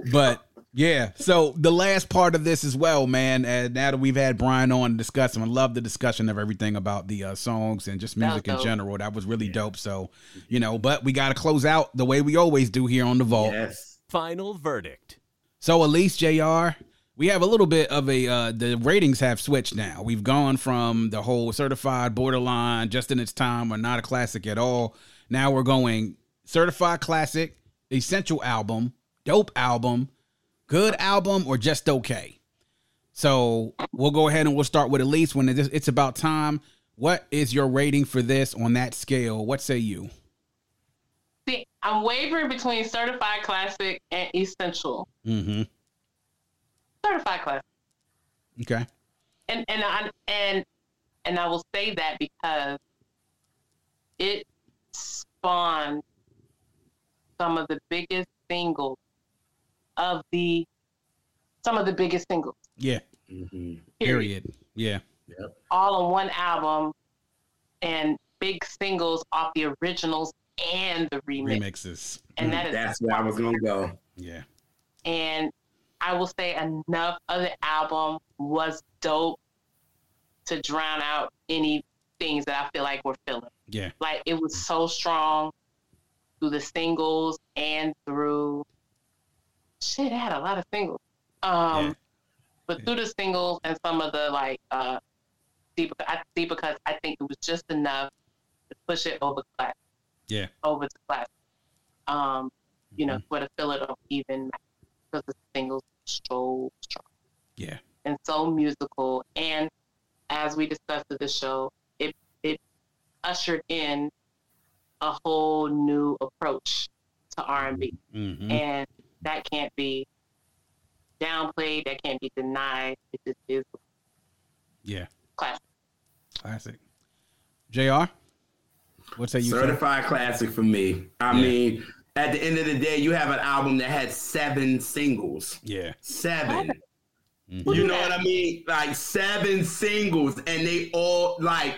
Speaker 1: but yeah, so the last part of this as well, man. And now that we've had Brian on discussing, I love the discussion of everything about the uh, songs and just music in general. That was really dope. So, you know, but we got to close out the way we always do here on the vault.
Speaker 3: yes.
Speaker 4: Final verdict.
Speaker 1: So, Alise JR. We have a little bit of a uh, the ratings have switched now. We've gone from the whole certified borderline, just in its time, or not a classic at all. Now we're going certified classic, essential album, dope album, good album, or just okay. So we'll go ahead and we'll start with Alise when it's it's about time. What is your rating for this on that scale? What say you?
Speaker 2: See, I'm wavering between certified classic and essential.
Speaker 1: Mm-hmm.
Speaker 2: Certified classic.
Speaker 1: Okay.
Speaker 2: and and I and and I will say that because it spawned some of the biggest singles of the some of the biggest singles.
Speaker 1: Yeah.
Speaker 3: Mhm.
Speaker 1: Period. Yeah. Yep.
Speaker 2: All on one album and big singles off the originals and the remix.
Speaker 1: Remixes.
Speaker 2: And that is
Speaker 3: That's where I was gonna go.
Speaker 1: Yeah.
Speaker 2: and I will say enough of the album was dope to drown out any things that I feel like we're feeling.
Speaker 1: Yeah.
Speaker 2: Like it was so strong through the singles and through shit, it had a lot of singles. Um
Speaker 1: Yeah.
Speaker 2: but through the singles and some of the like uh deep I see because I think it was just enough to push it over class.
Speaker 1: Yeah.
Speaker 2: Over the class. Um, you know, for the fill it up even because the singles so strong
Speaker 1: Yeah.
Speaker 2: and so musical. And as we discussed at the show, it it ushered in a whole new approach to R and B,
Speaker 1: Mm-hmm.
Speaker 2: and that can't be downplayed. That can't be denied. It just is
Speaker 1: Yeah.
Speaker 2: classic.
Speaker 1: Classic. JR. What say you? sir?
Speaker 3: Certified classic for me. I
Speaker 1: Yeah.
Speaker 3: mean, at the end of the day, you have an album that had seven singles.
Speaker 1: Yeah.
Speaker 3: Seven.
Speaker 1: Mhm.
Speaker 3: You know what I mean? Like seven singles, and they all like.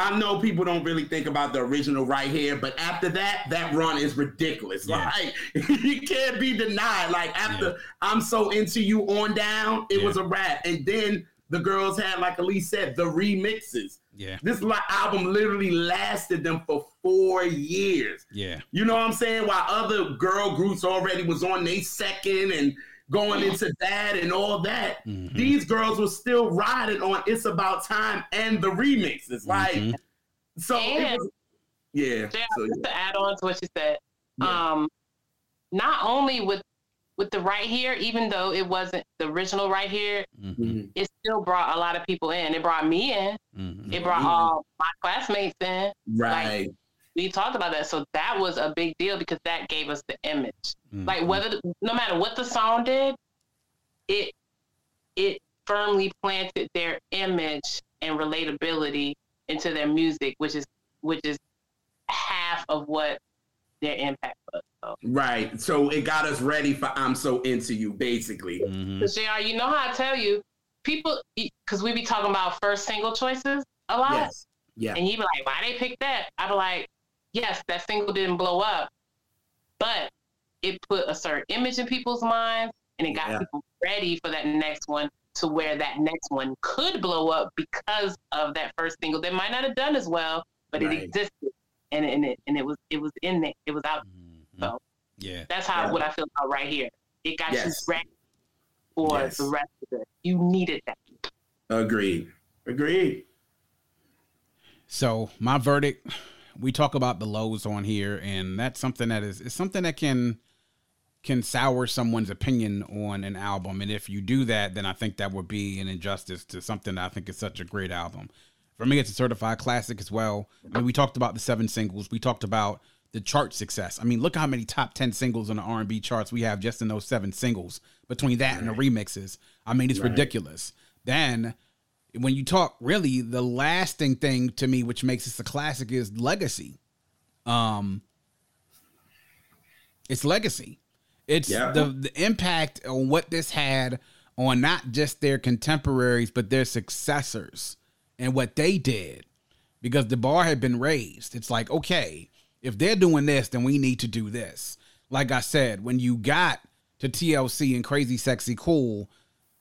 Speaker 3: I know people don't really think about the original right here, but after that, that run is ridiculous.
Speaker 1: Yeah.
Speaker 3: Like you can't be denied. Like after I'm so into you on down, it
Speaker 1: Yeah.
Speaker 3: was a wrap. And then the girls had, like Alise said, the remixes.
Speaker 1: Yeah.
Speaker 3: This li- album literally lasted them for four years.
Speaker 1: Yeah.
Speaker 3: You know what I'm saying? While other girl groups already was on their second and going into that and all that,
Speaker 1: Mhm.
Speaker 3: these girls were still riding on "It's About Time" and the remixes. Like,
Speaker 1: Mhm.
Speaker 3: so it
Speaker 2: And-
Speaker 3: was, yeah.
Speaker 2: Yeah,
Speaker 3: So,
Speaker 2: just to add on to what you said,
Speaker 3: Yeah.
Speaker 2: um, not only with with the right here, even though it wasn't the original right here,
Speaker 1: Mhm.
Speaker 3: Mhm.
Speaker 2: it still brought a lot of people in. It brought me in.
Speaker 1: Mhm.
Speaker 2: It brought
Speaker 3: Mhm.
Speaker 2: all my classmates in.
Speaker 3: right.
Speaker 2: we talked about that. So that was a big deal because that gave us the image.
Speaker 1: Mhm.
Speaker 2: Like whether no matter what the song did, it it firmly planted their image and relatability into their music, which is which is half of what their impact was. So,
Speaker 3: Right. So it got us ready for I'm so into you, basically.
Speaker 1: Mhm.
Speaker 2: because JR., you know how I tell you, people, because we be talking about first single choices a lot,
Speaker 3: Yes. Yeah.
Speaker 2: and you be like, why they pick that? I be like, yes, that single didn't blow up, but it put a certain image in people's minds, and it got
Speaker 3: Yeah.
Speaker 2: people ready for that next one to where that next one could blow up because of that first single. They might not have done as well, but
Speaker 3: Right.
Speaker 2: it existed, and and it and it was it was in there. It was out. So-
Speaker 1: Yeah.
Speaker 2: That's how
Speaker 3: Yeah.
Speaker 2: what I feel about right here. It got
Speaker 3: Yes.
Speaker 2: you ready for
Speaker 3: Yes.
Speaker 2: the rest of it. You needed that.
Speaker 3: Agreed. Agreed.
Speaker 1: So my verdict, we talk about the lows on here, and that's something that is is something that can can sour someone's opinion on an album. And if you do that, then I think that would be an injustice to something that I think is such a great album. For me, it's a certified classic as well. I mean, we talked about the seven singles. We talked about the chart success. I mean, look how many top ten singles on the R and B charts we have just in those seven singles. Between that and the remixes, I mean, it's
Speaker 3: Right.
Speaker 1: ridiculous. Then when you talk really the lasting thing to me which makes this a classic is legacy um it's legacy it's
Speaker 3: Yeah.
Speaker 1: the the impact on what this had on not just their contemporaries but their successors and what they did because the bar had been raised it's like okay if they're doing this then we need to do this like i said when you got to tlc and crazy sexy cool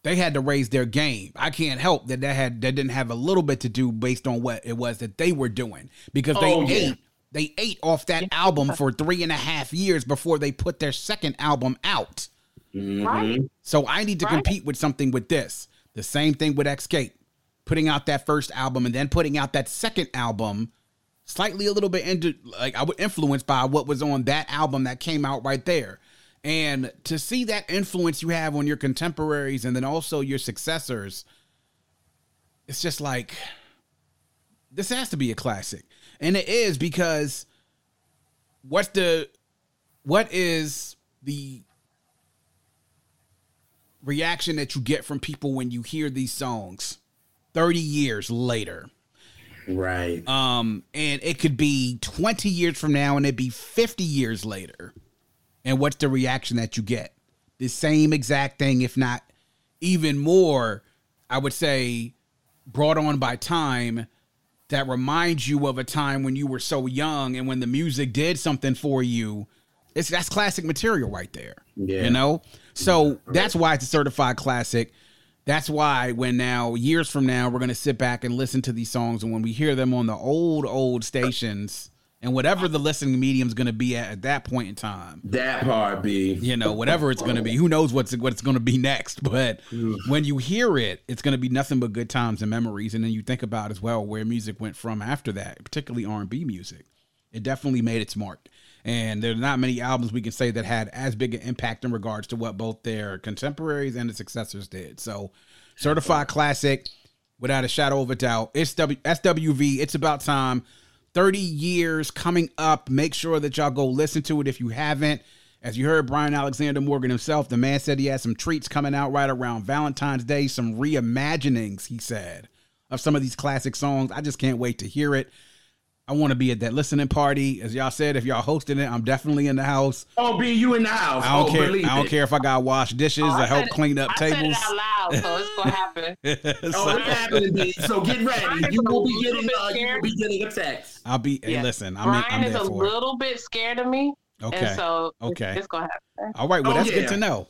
Speaker 1: they had to raise their game. I can't help that that had that didn't have a little bit to do based on what it was that they were doing because they
Speaker 3: Oh, yeah.
Speaker 1: ate they ate off that album for three and a half years before they put their second album out.
Speaker 2: Right?
Speaker 1: So I need to
Speaker 2: Right.
Speaker 1: compete with something with this. The same thing with Xscape, putting out that first album and then putting out that second album, slightly a little bit into like I was influenced by what was on that album that came out right there. And to see that influence you have on your contemporaries and then also your successors, it's just like this has to be a classic. And it is because what's the what is the reaction that you get from people when you hear these songs 30 years later
Speaker 3: Right.
Speaker 1: um and it could be 20 years from now and it'd be 50 years later. And what's the reaction that you get? The same exact thing if not even more i would say brought on by time that reminds you of a time when you were so young and when the music did something for you. It's that's classic material right there
Speaker 3: Yeah.
Speaker 1: you know? So that's why it's a certified classic that's why when now years from now we're going to sit back and listen to these songs and when we hear them on the old old stations and whatever the listening medium is going to be at at that point in time.
Speaker 3: That part, be
Speaker 1: you know whatever it's going to be. Who knows what's what it's going to be next but when you hear it it's going to be nothing but good times and memories and then you think about as well where music went from after that particularly r&b music. It definitely made its mark and there's not many albums we can say that had as big an impact in regards to what both their contemporaries and the successors did so certified classic without a shadow of a doubt it's w- swv it's about time 30 years coming up. Make sure that y'all go listen to it if you haven't. As you heard Brian Alexander Morgan himself, the man said he has some treats coming out right around Valentine's Day, some reimaginings, he said, of some of these classic songs. I just can't wait to hear it. I want to be at that listening party. As y'all said, if y'all hosting it, I'm definitely in the house.
Speaker 3: Oh, B, you in the house.
Speaker 1: I don't
Speaker 3: oh,
Speaker 1: care. I don't
Speaker 3: it.
Speaker 1: care if I got to wash dishes
Speaker 2: Oh,
Speaker 1: or
Speaker 2: I
Speaker 1: help
Speaker 2: it-
Speaker 1: clean up
Speaker 2: I said it out loud, so it's gonna happen.
Speaker 3: Oh, it's happening, B. So get ready.
Speaker 2: Brian's
Speaker 3: You will be getting uh, you will be getting a text.
Speaker 1: I'll be. Hey, listen, I'm, in,
Speaker 2: Brian
Speaker 1: I'm
Speaker 2: is
Speaker 1: there
Speaker 2: a
Speaker 1: for it.
Speaker 2: little bit scared of me,
Speaker 1: Okay.
Speaker 2: and so
Speaker 1: Okay.
Speaker 2: it's, it's gonna happen.
Speaker 1: All right. Well,
Speaker 3: Oh,
Speaker 1: that's
Speaker 3: yeah.
Speaker 1: good to know.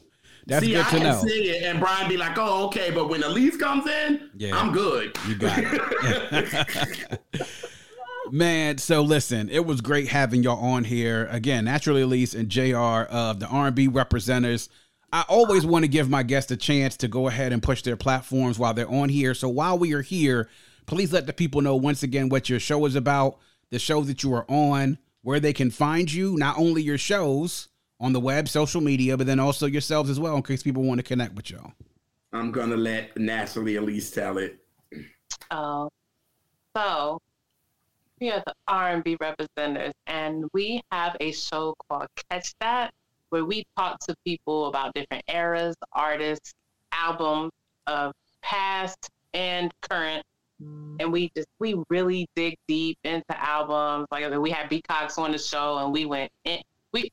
Speaker 1: That's
Speaker 3: See,
Speaker 1: good
Speaker 3: I
Speaker 1: to
Speaker 3: can
Speaker 1: know.
Speaker 3: say it, and Brian be like, "Oh, okay," but when Alise comes in,
Speaker 1: Yeah.
Speaker 3: I'm good.
Speaker 1: You got it. Man, so listen, it was great having y'all on here again. Naturally, Alise and JR. of the R&B Representers. I always want to give my guests a chance to go ahead and push their platforms while they're on here. So while we are here, please let the people know once again what your show is about, the show that you are on, where they can find you, not only your shows on the web, social media, but then also yourselves as well, in case people want to connect with y'all.
Speaker 3: I'm gonna let naturally Alise tell it.
Speaker 2: Uh, so We are the R&B Representers, and we have a show called Catch That, where we talk to people about different eras, artists, albums of past and current, and we just we really dig deep into albums. Like we had B Cox on the show, and we went in. We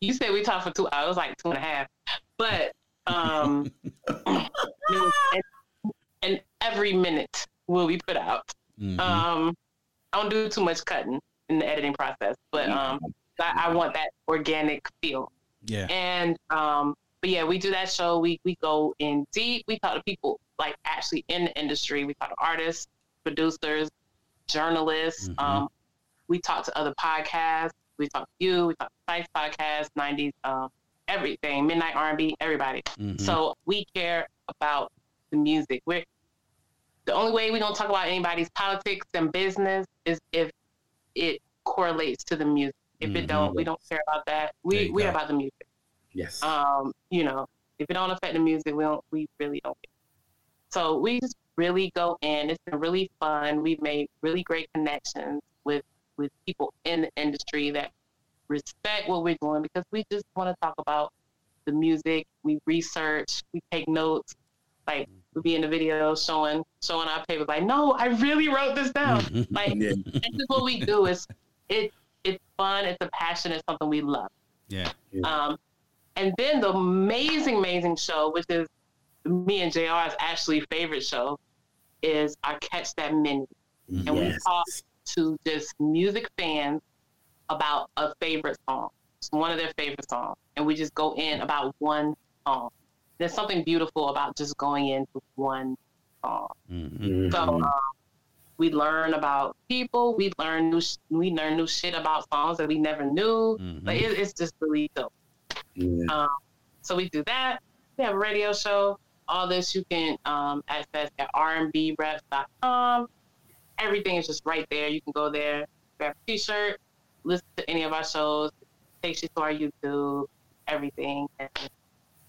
Speaker 2: you said we talked for two hours, like two and a half, but um, and, and, every minute will be put out. Mm-hmm. Um, don't do too much cutting in the editing process, but um, I, I want that organic feel.
Speaker 1: Yeah.
Speaker 2: And um, but yeah, we do that show. We we go in deep. We talk to people like actually in the industry. We talk to artists, producers, journalists. Mm-hmm. Um, we talk to other podcasts. We talk to you. We talk to Spice Podcast, 90s, um, everything, Midnight R&B, everybody. Mm-hmm. So we care about the music. We're the only way we don't talk about anybody's politics and business is if it correlates to the music. If mm-hmm. it don't, we don't care about that. We we're about the music.
Speaker 3: Yes.
Speaker 2: Um, you know, if it don't affect the music, we don't we really don't care. So we just really go in. It's been really fun. We've made really great connections with with people in the industry that respect what we're doing because we just want to talk about the music. We research, we take notes. Like we be in the video showing showing our paper Like, no, I really wrote this down. like, yeah. this is what we do. Is it it's fun. It's a passion. It's something we love.
Speaker 1: Yeah.
Speaker 2: Um, and then the amazing, amazing show, which is me and JR's actually favorite show, is our Catch That Mini. And yes. we talk to just music fans about a favorite song, one of their favorite songs. And we just go in about one song. There's something beautiful about just going into one song. Mm-hmm. So um, we learn about people. We learn new. we learn new shit about songs that we never knew. Mm-hmm. Like it, it's just really dope. Yeah. Um, so we do that. We have a radio show. All this you can um, access at rnbreps.com. Everything is just right there. You can go there, grab a t-shirt, listen to any of our shows, takes you to our YouTube, everything. And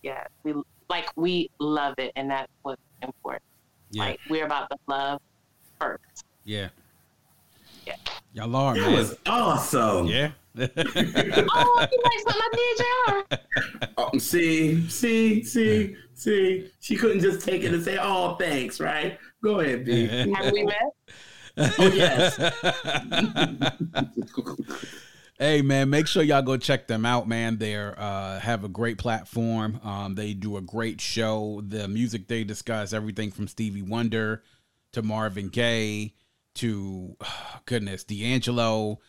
Speaker 2: yeah, we like we love it, and that's what's important. Yeah. Like we're about the love first.
Speaker 1: Yeah.
Speaker 2: Yeah.
Speaker 1: Y'all are,
Speaker 3: that man. was awesome.
Speaker 1: Yeah.
Speaker 2: Oh, oh, you like something I
Speaker 3: did, oh, see, see, see, see. She couldn't just take it and say, "Oh, thanks." Right? Go ahead, B.
Speaker 2: Have we met?
Speaker 3: Oh yes.
Speaker 1: Hey man, make sure y'all go check them out, man. They uh, have a great platform. Um, they do a great show. The music they discuss everything from Stevie Wonder to Marvin Gaye to oh, goodness D'Angelo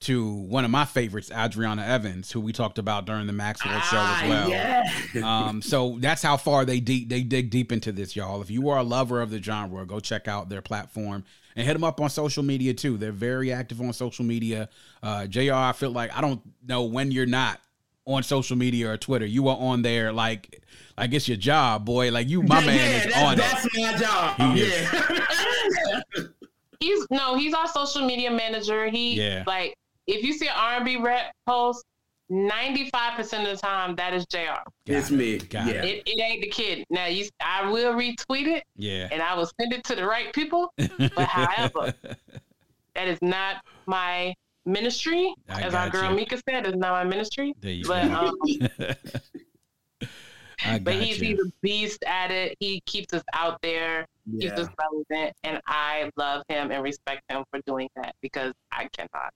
Speaker 1: to one of my favorites, Adriana Evans, who we talked about during the Maxwell show as ah, well.
Speaker 3: Yeah.
Speaker 1: um, so that's how far they deep they dig deep into this, y'all. If you are a lover of the genre, go check out their platform and hit them up on social media too. They're very active on social media. Uh, JR. I feel like I don't know when you're not on social media or Twitter. You are on there like I guess your job, boy. Like you, my yeah, man, yeah, is
Speaker 3: that's,
Speaker 1: on
Speaker 3: that's
Speaker 1: it.
Speaker 3: my job. He yeah.
Speaker 2: he's no, he's our social media manager. He yeah. like if you see an R&B rep post, 95% of the time that is JR. Got
Speaker 3: it's
Speaker 2: it.
Speaker 3: me.
Speaker 2: Got yeah. It, it ain't the kid. Now you I will retweet it.
Speaker 1: Yeah.
Speaker 2: And I will send it to the right people. But however, that is not my ministry. I As our girl you. Mika said, it's not my ministry.
Speaker 1: There you
Speaker 2: but, go. Um, but he's, he's a beast at it. He keeps us out there, yeah. keeps us relevant, and I love him and respect him for doing that because I cannot.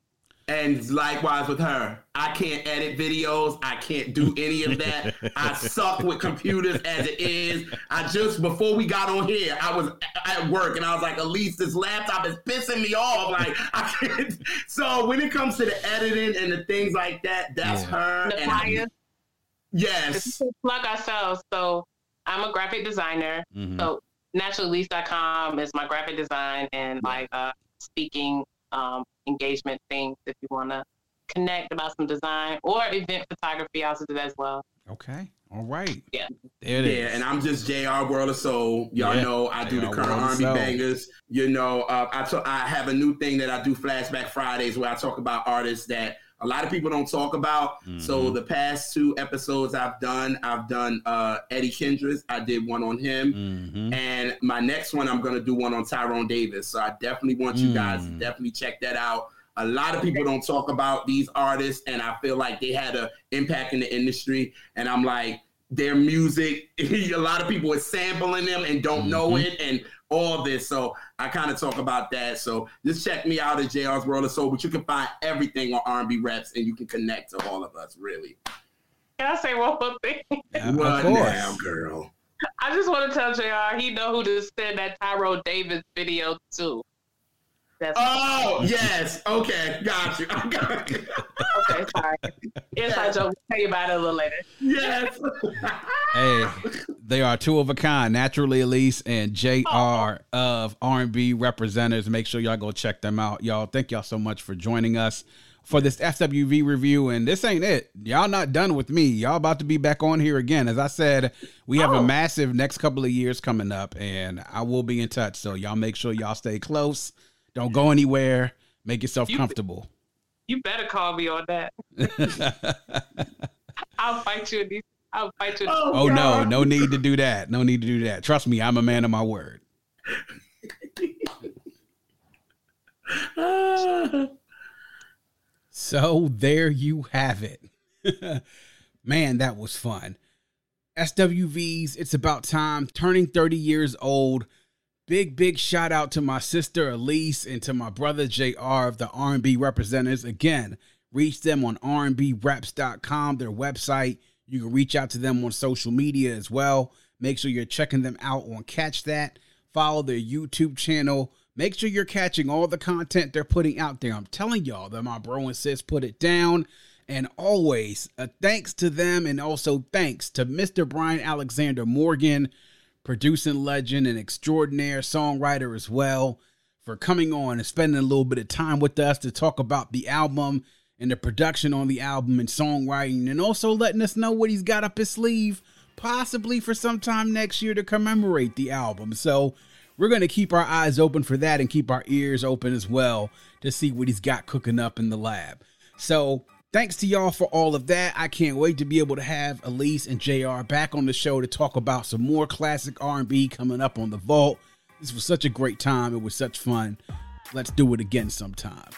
Speaker 3: And likewise with her, I can't edit videos. I can't do any of that. I suck with computers as it is. I just before we got on here, I was at work and I was like, Alise, this laptop is pissing me off. Like I can't. So when it comes to the editing and the things like that, that's yeah. her.
Speaker 2: The bias.
Speaker 3: Yes.
Speaker 2: Plug ourselves. So I'm a graphic designer. Mm-hmm. So naturalelise.com is my graphic design and like uh, speaking um, engagement things if you want to connect about some design or event photography. I also do that as well.
Speaker 1: Okay. All right.
Speaker 2: Yeah.
Speaker 1: There it
Speaker 3: yeah,
Speaker 1: is.
Speaker 3: and I'm just JR World of Soul. Y'all yeah. know I do JR the current Army bangers. You know, uh, I, t- I have a new thing that I do Flashback Fridays where I talk about artists that a lot of people don't talk about. Mm-hmm. So the past two episodes I've done, I've done uh, Eddie Kendricks. I did one on him, mm-hmm. and my next one I'm gonna do one on Tyrone Davis. So I definitely want you guys to mm. definitely check that out. A lot of people don't talk about these artists, and I feel like they had an impact in the industry. And I'm like, their music, a lot of people are sampling them and don't mm-hmm. know it, and all this. So I kind of talk about that. So just check me out at JR's World of Soul, but you can find everything on R&B Reps, and you can connect to all of us, really.
Speaker 2: Can I say one more thing?
Speaker 3: Yeah, what now, girl?
Speaker 2: I just want to tell JR he know who to send that Tyrone Davis video to.
Speaker 3: That's oh yes, okay, got you. got you.
Speaker 2: okay, sorry. Inside joke. We'll tell you about it a little later.
Speaker 3: Yes.
Speaker 1: hey, they are two of a kind. Naturally, Alise and JR. Oh. of R&B Representers. Make sure y'all go check them out, y'all. Thank y'all so much for joining us for this SWV review. And this ain't it. Y'all not done with me. Y'all about to be back on here again. As I said, we have oh. a massive next couple of years coming up, and I will be in touch. So y'all make sure y'all stay close. Don't go anywhere. Make yourself you, comfortable.
Speaker 2: You better call me on that. I'll fight you in these. I'll fight you.
Speaker 1: Oh, oh no, no need to do that. No need to do that. Trust me, I'm a man of my word. so there you have it. man, that was fun. SWVs, it's about time. Turning 30 years old Big big shout out to my sister Alise and to my brother JR of the R&B Representers. Again, reach them on rnbreps.com, their website. You can reach out to them on social media as well. Make sure you're checking them out on Catch That. Follow their YouTube channel. Make sure you're catching all the content they're putting out there. I'm telling y'all that my bro and sis put it down. And always, a thanks to them and also thanks to Mr. Brian Alexander Morgan producing legend and extraordinaire songwriter as well, for coming on and spending a little bit of time with us to talk about the album and the production on the album and songwriting, and also letting us know what he's got up his sleeve, possibly for some time next year to commemorate the album. So we're going to keep our eyes open for that and keep our ears open as well to see what he's got cooking up in the lab. So Thanks to y'all for all of that. I can't wait to be able to have Alise and JR back on the show to talk about some more classic R&B coming up on the Vault. This was such a great time. It was such fun. Let's do it again sometime.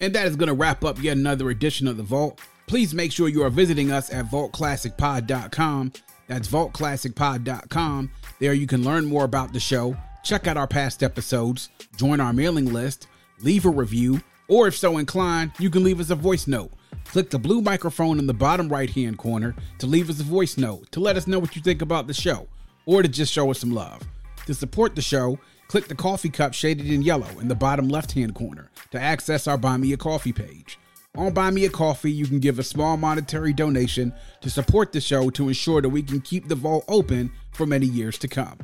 Speaker 1: And that is going to wrap up yet another edition of the Vault. Please make sure you are visiting us at vaultclassicpod.com. That's vaultclassicpod.com. There you can learn more about the show, check out our past episodes, join our mailing list, leave a review, or if so inclined, you can leave us a voice note. Click the blue microphone in the bottom right hand corner to leave us a voice note to let us know what you think about the show or to just show us some love. To support the show, click the coffee cup shaded in yellow in the bottom left hand corner to access our Buy Me a Coffee page. On Buy Me a Coffee, you can give a small monetary donation to support the show to ensure that we can keep the vault open for many years to come.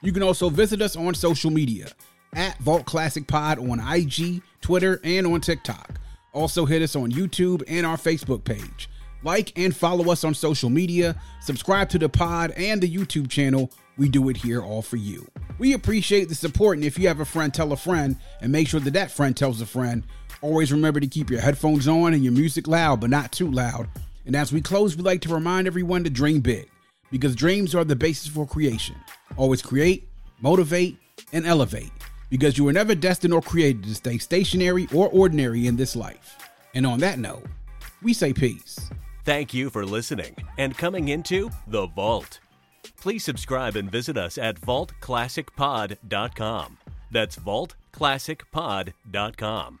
Speaker 1: You can also visit us on social media at Vault Classic Pod on IG, Twitter, and on TikTok. Also, hit us on YouTube and our Facebook page. Like and follow us on social media, subscribe to the pod and the YouTube channel. We do it here all for you. We appreciate the support, and if you have a friend, tell a friend, and make sure that that friend tells a friend. Always remember to keep your headphones on and your music loud, but not too loud. And as we close, we like to remind everyone to dream big, because dreams are the basis for creation. Always create, motivate, and elevate because you were never destined or created to stay stationary or ordinary in this life. And on that note, we say peace.
Speaker 4: Thank you for listening and coming into The Vault. Please subscribe and visit us at vaultclassicpod.com. That's vaultclassicpod.com.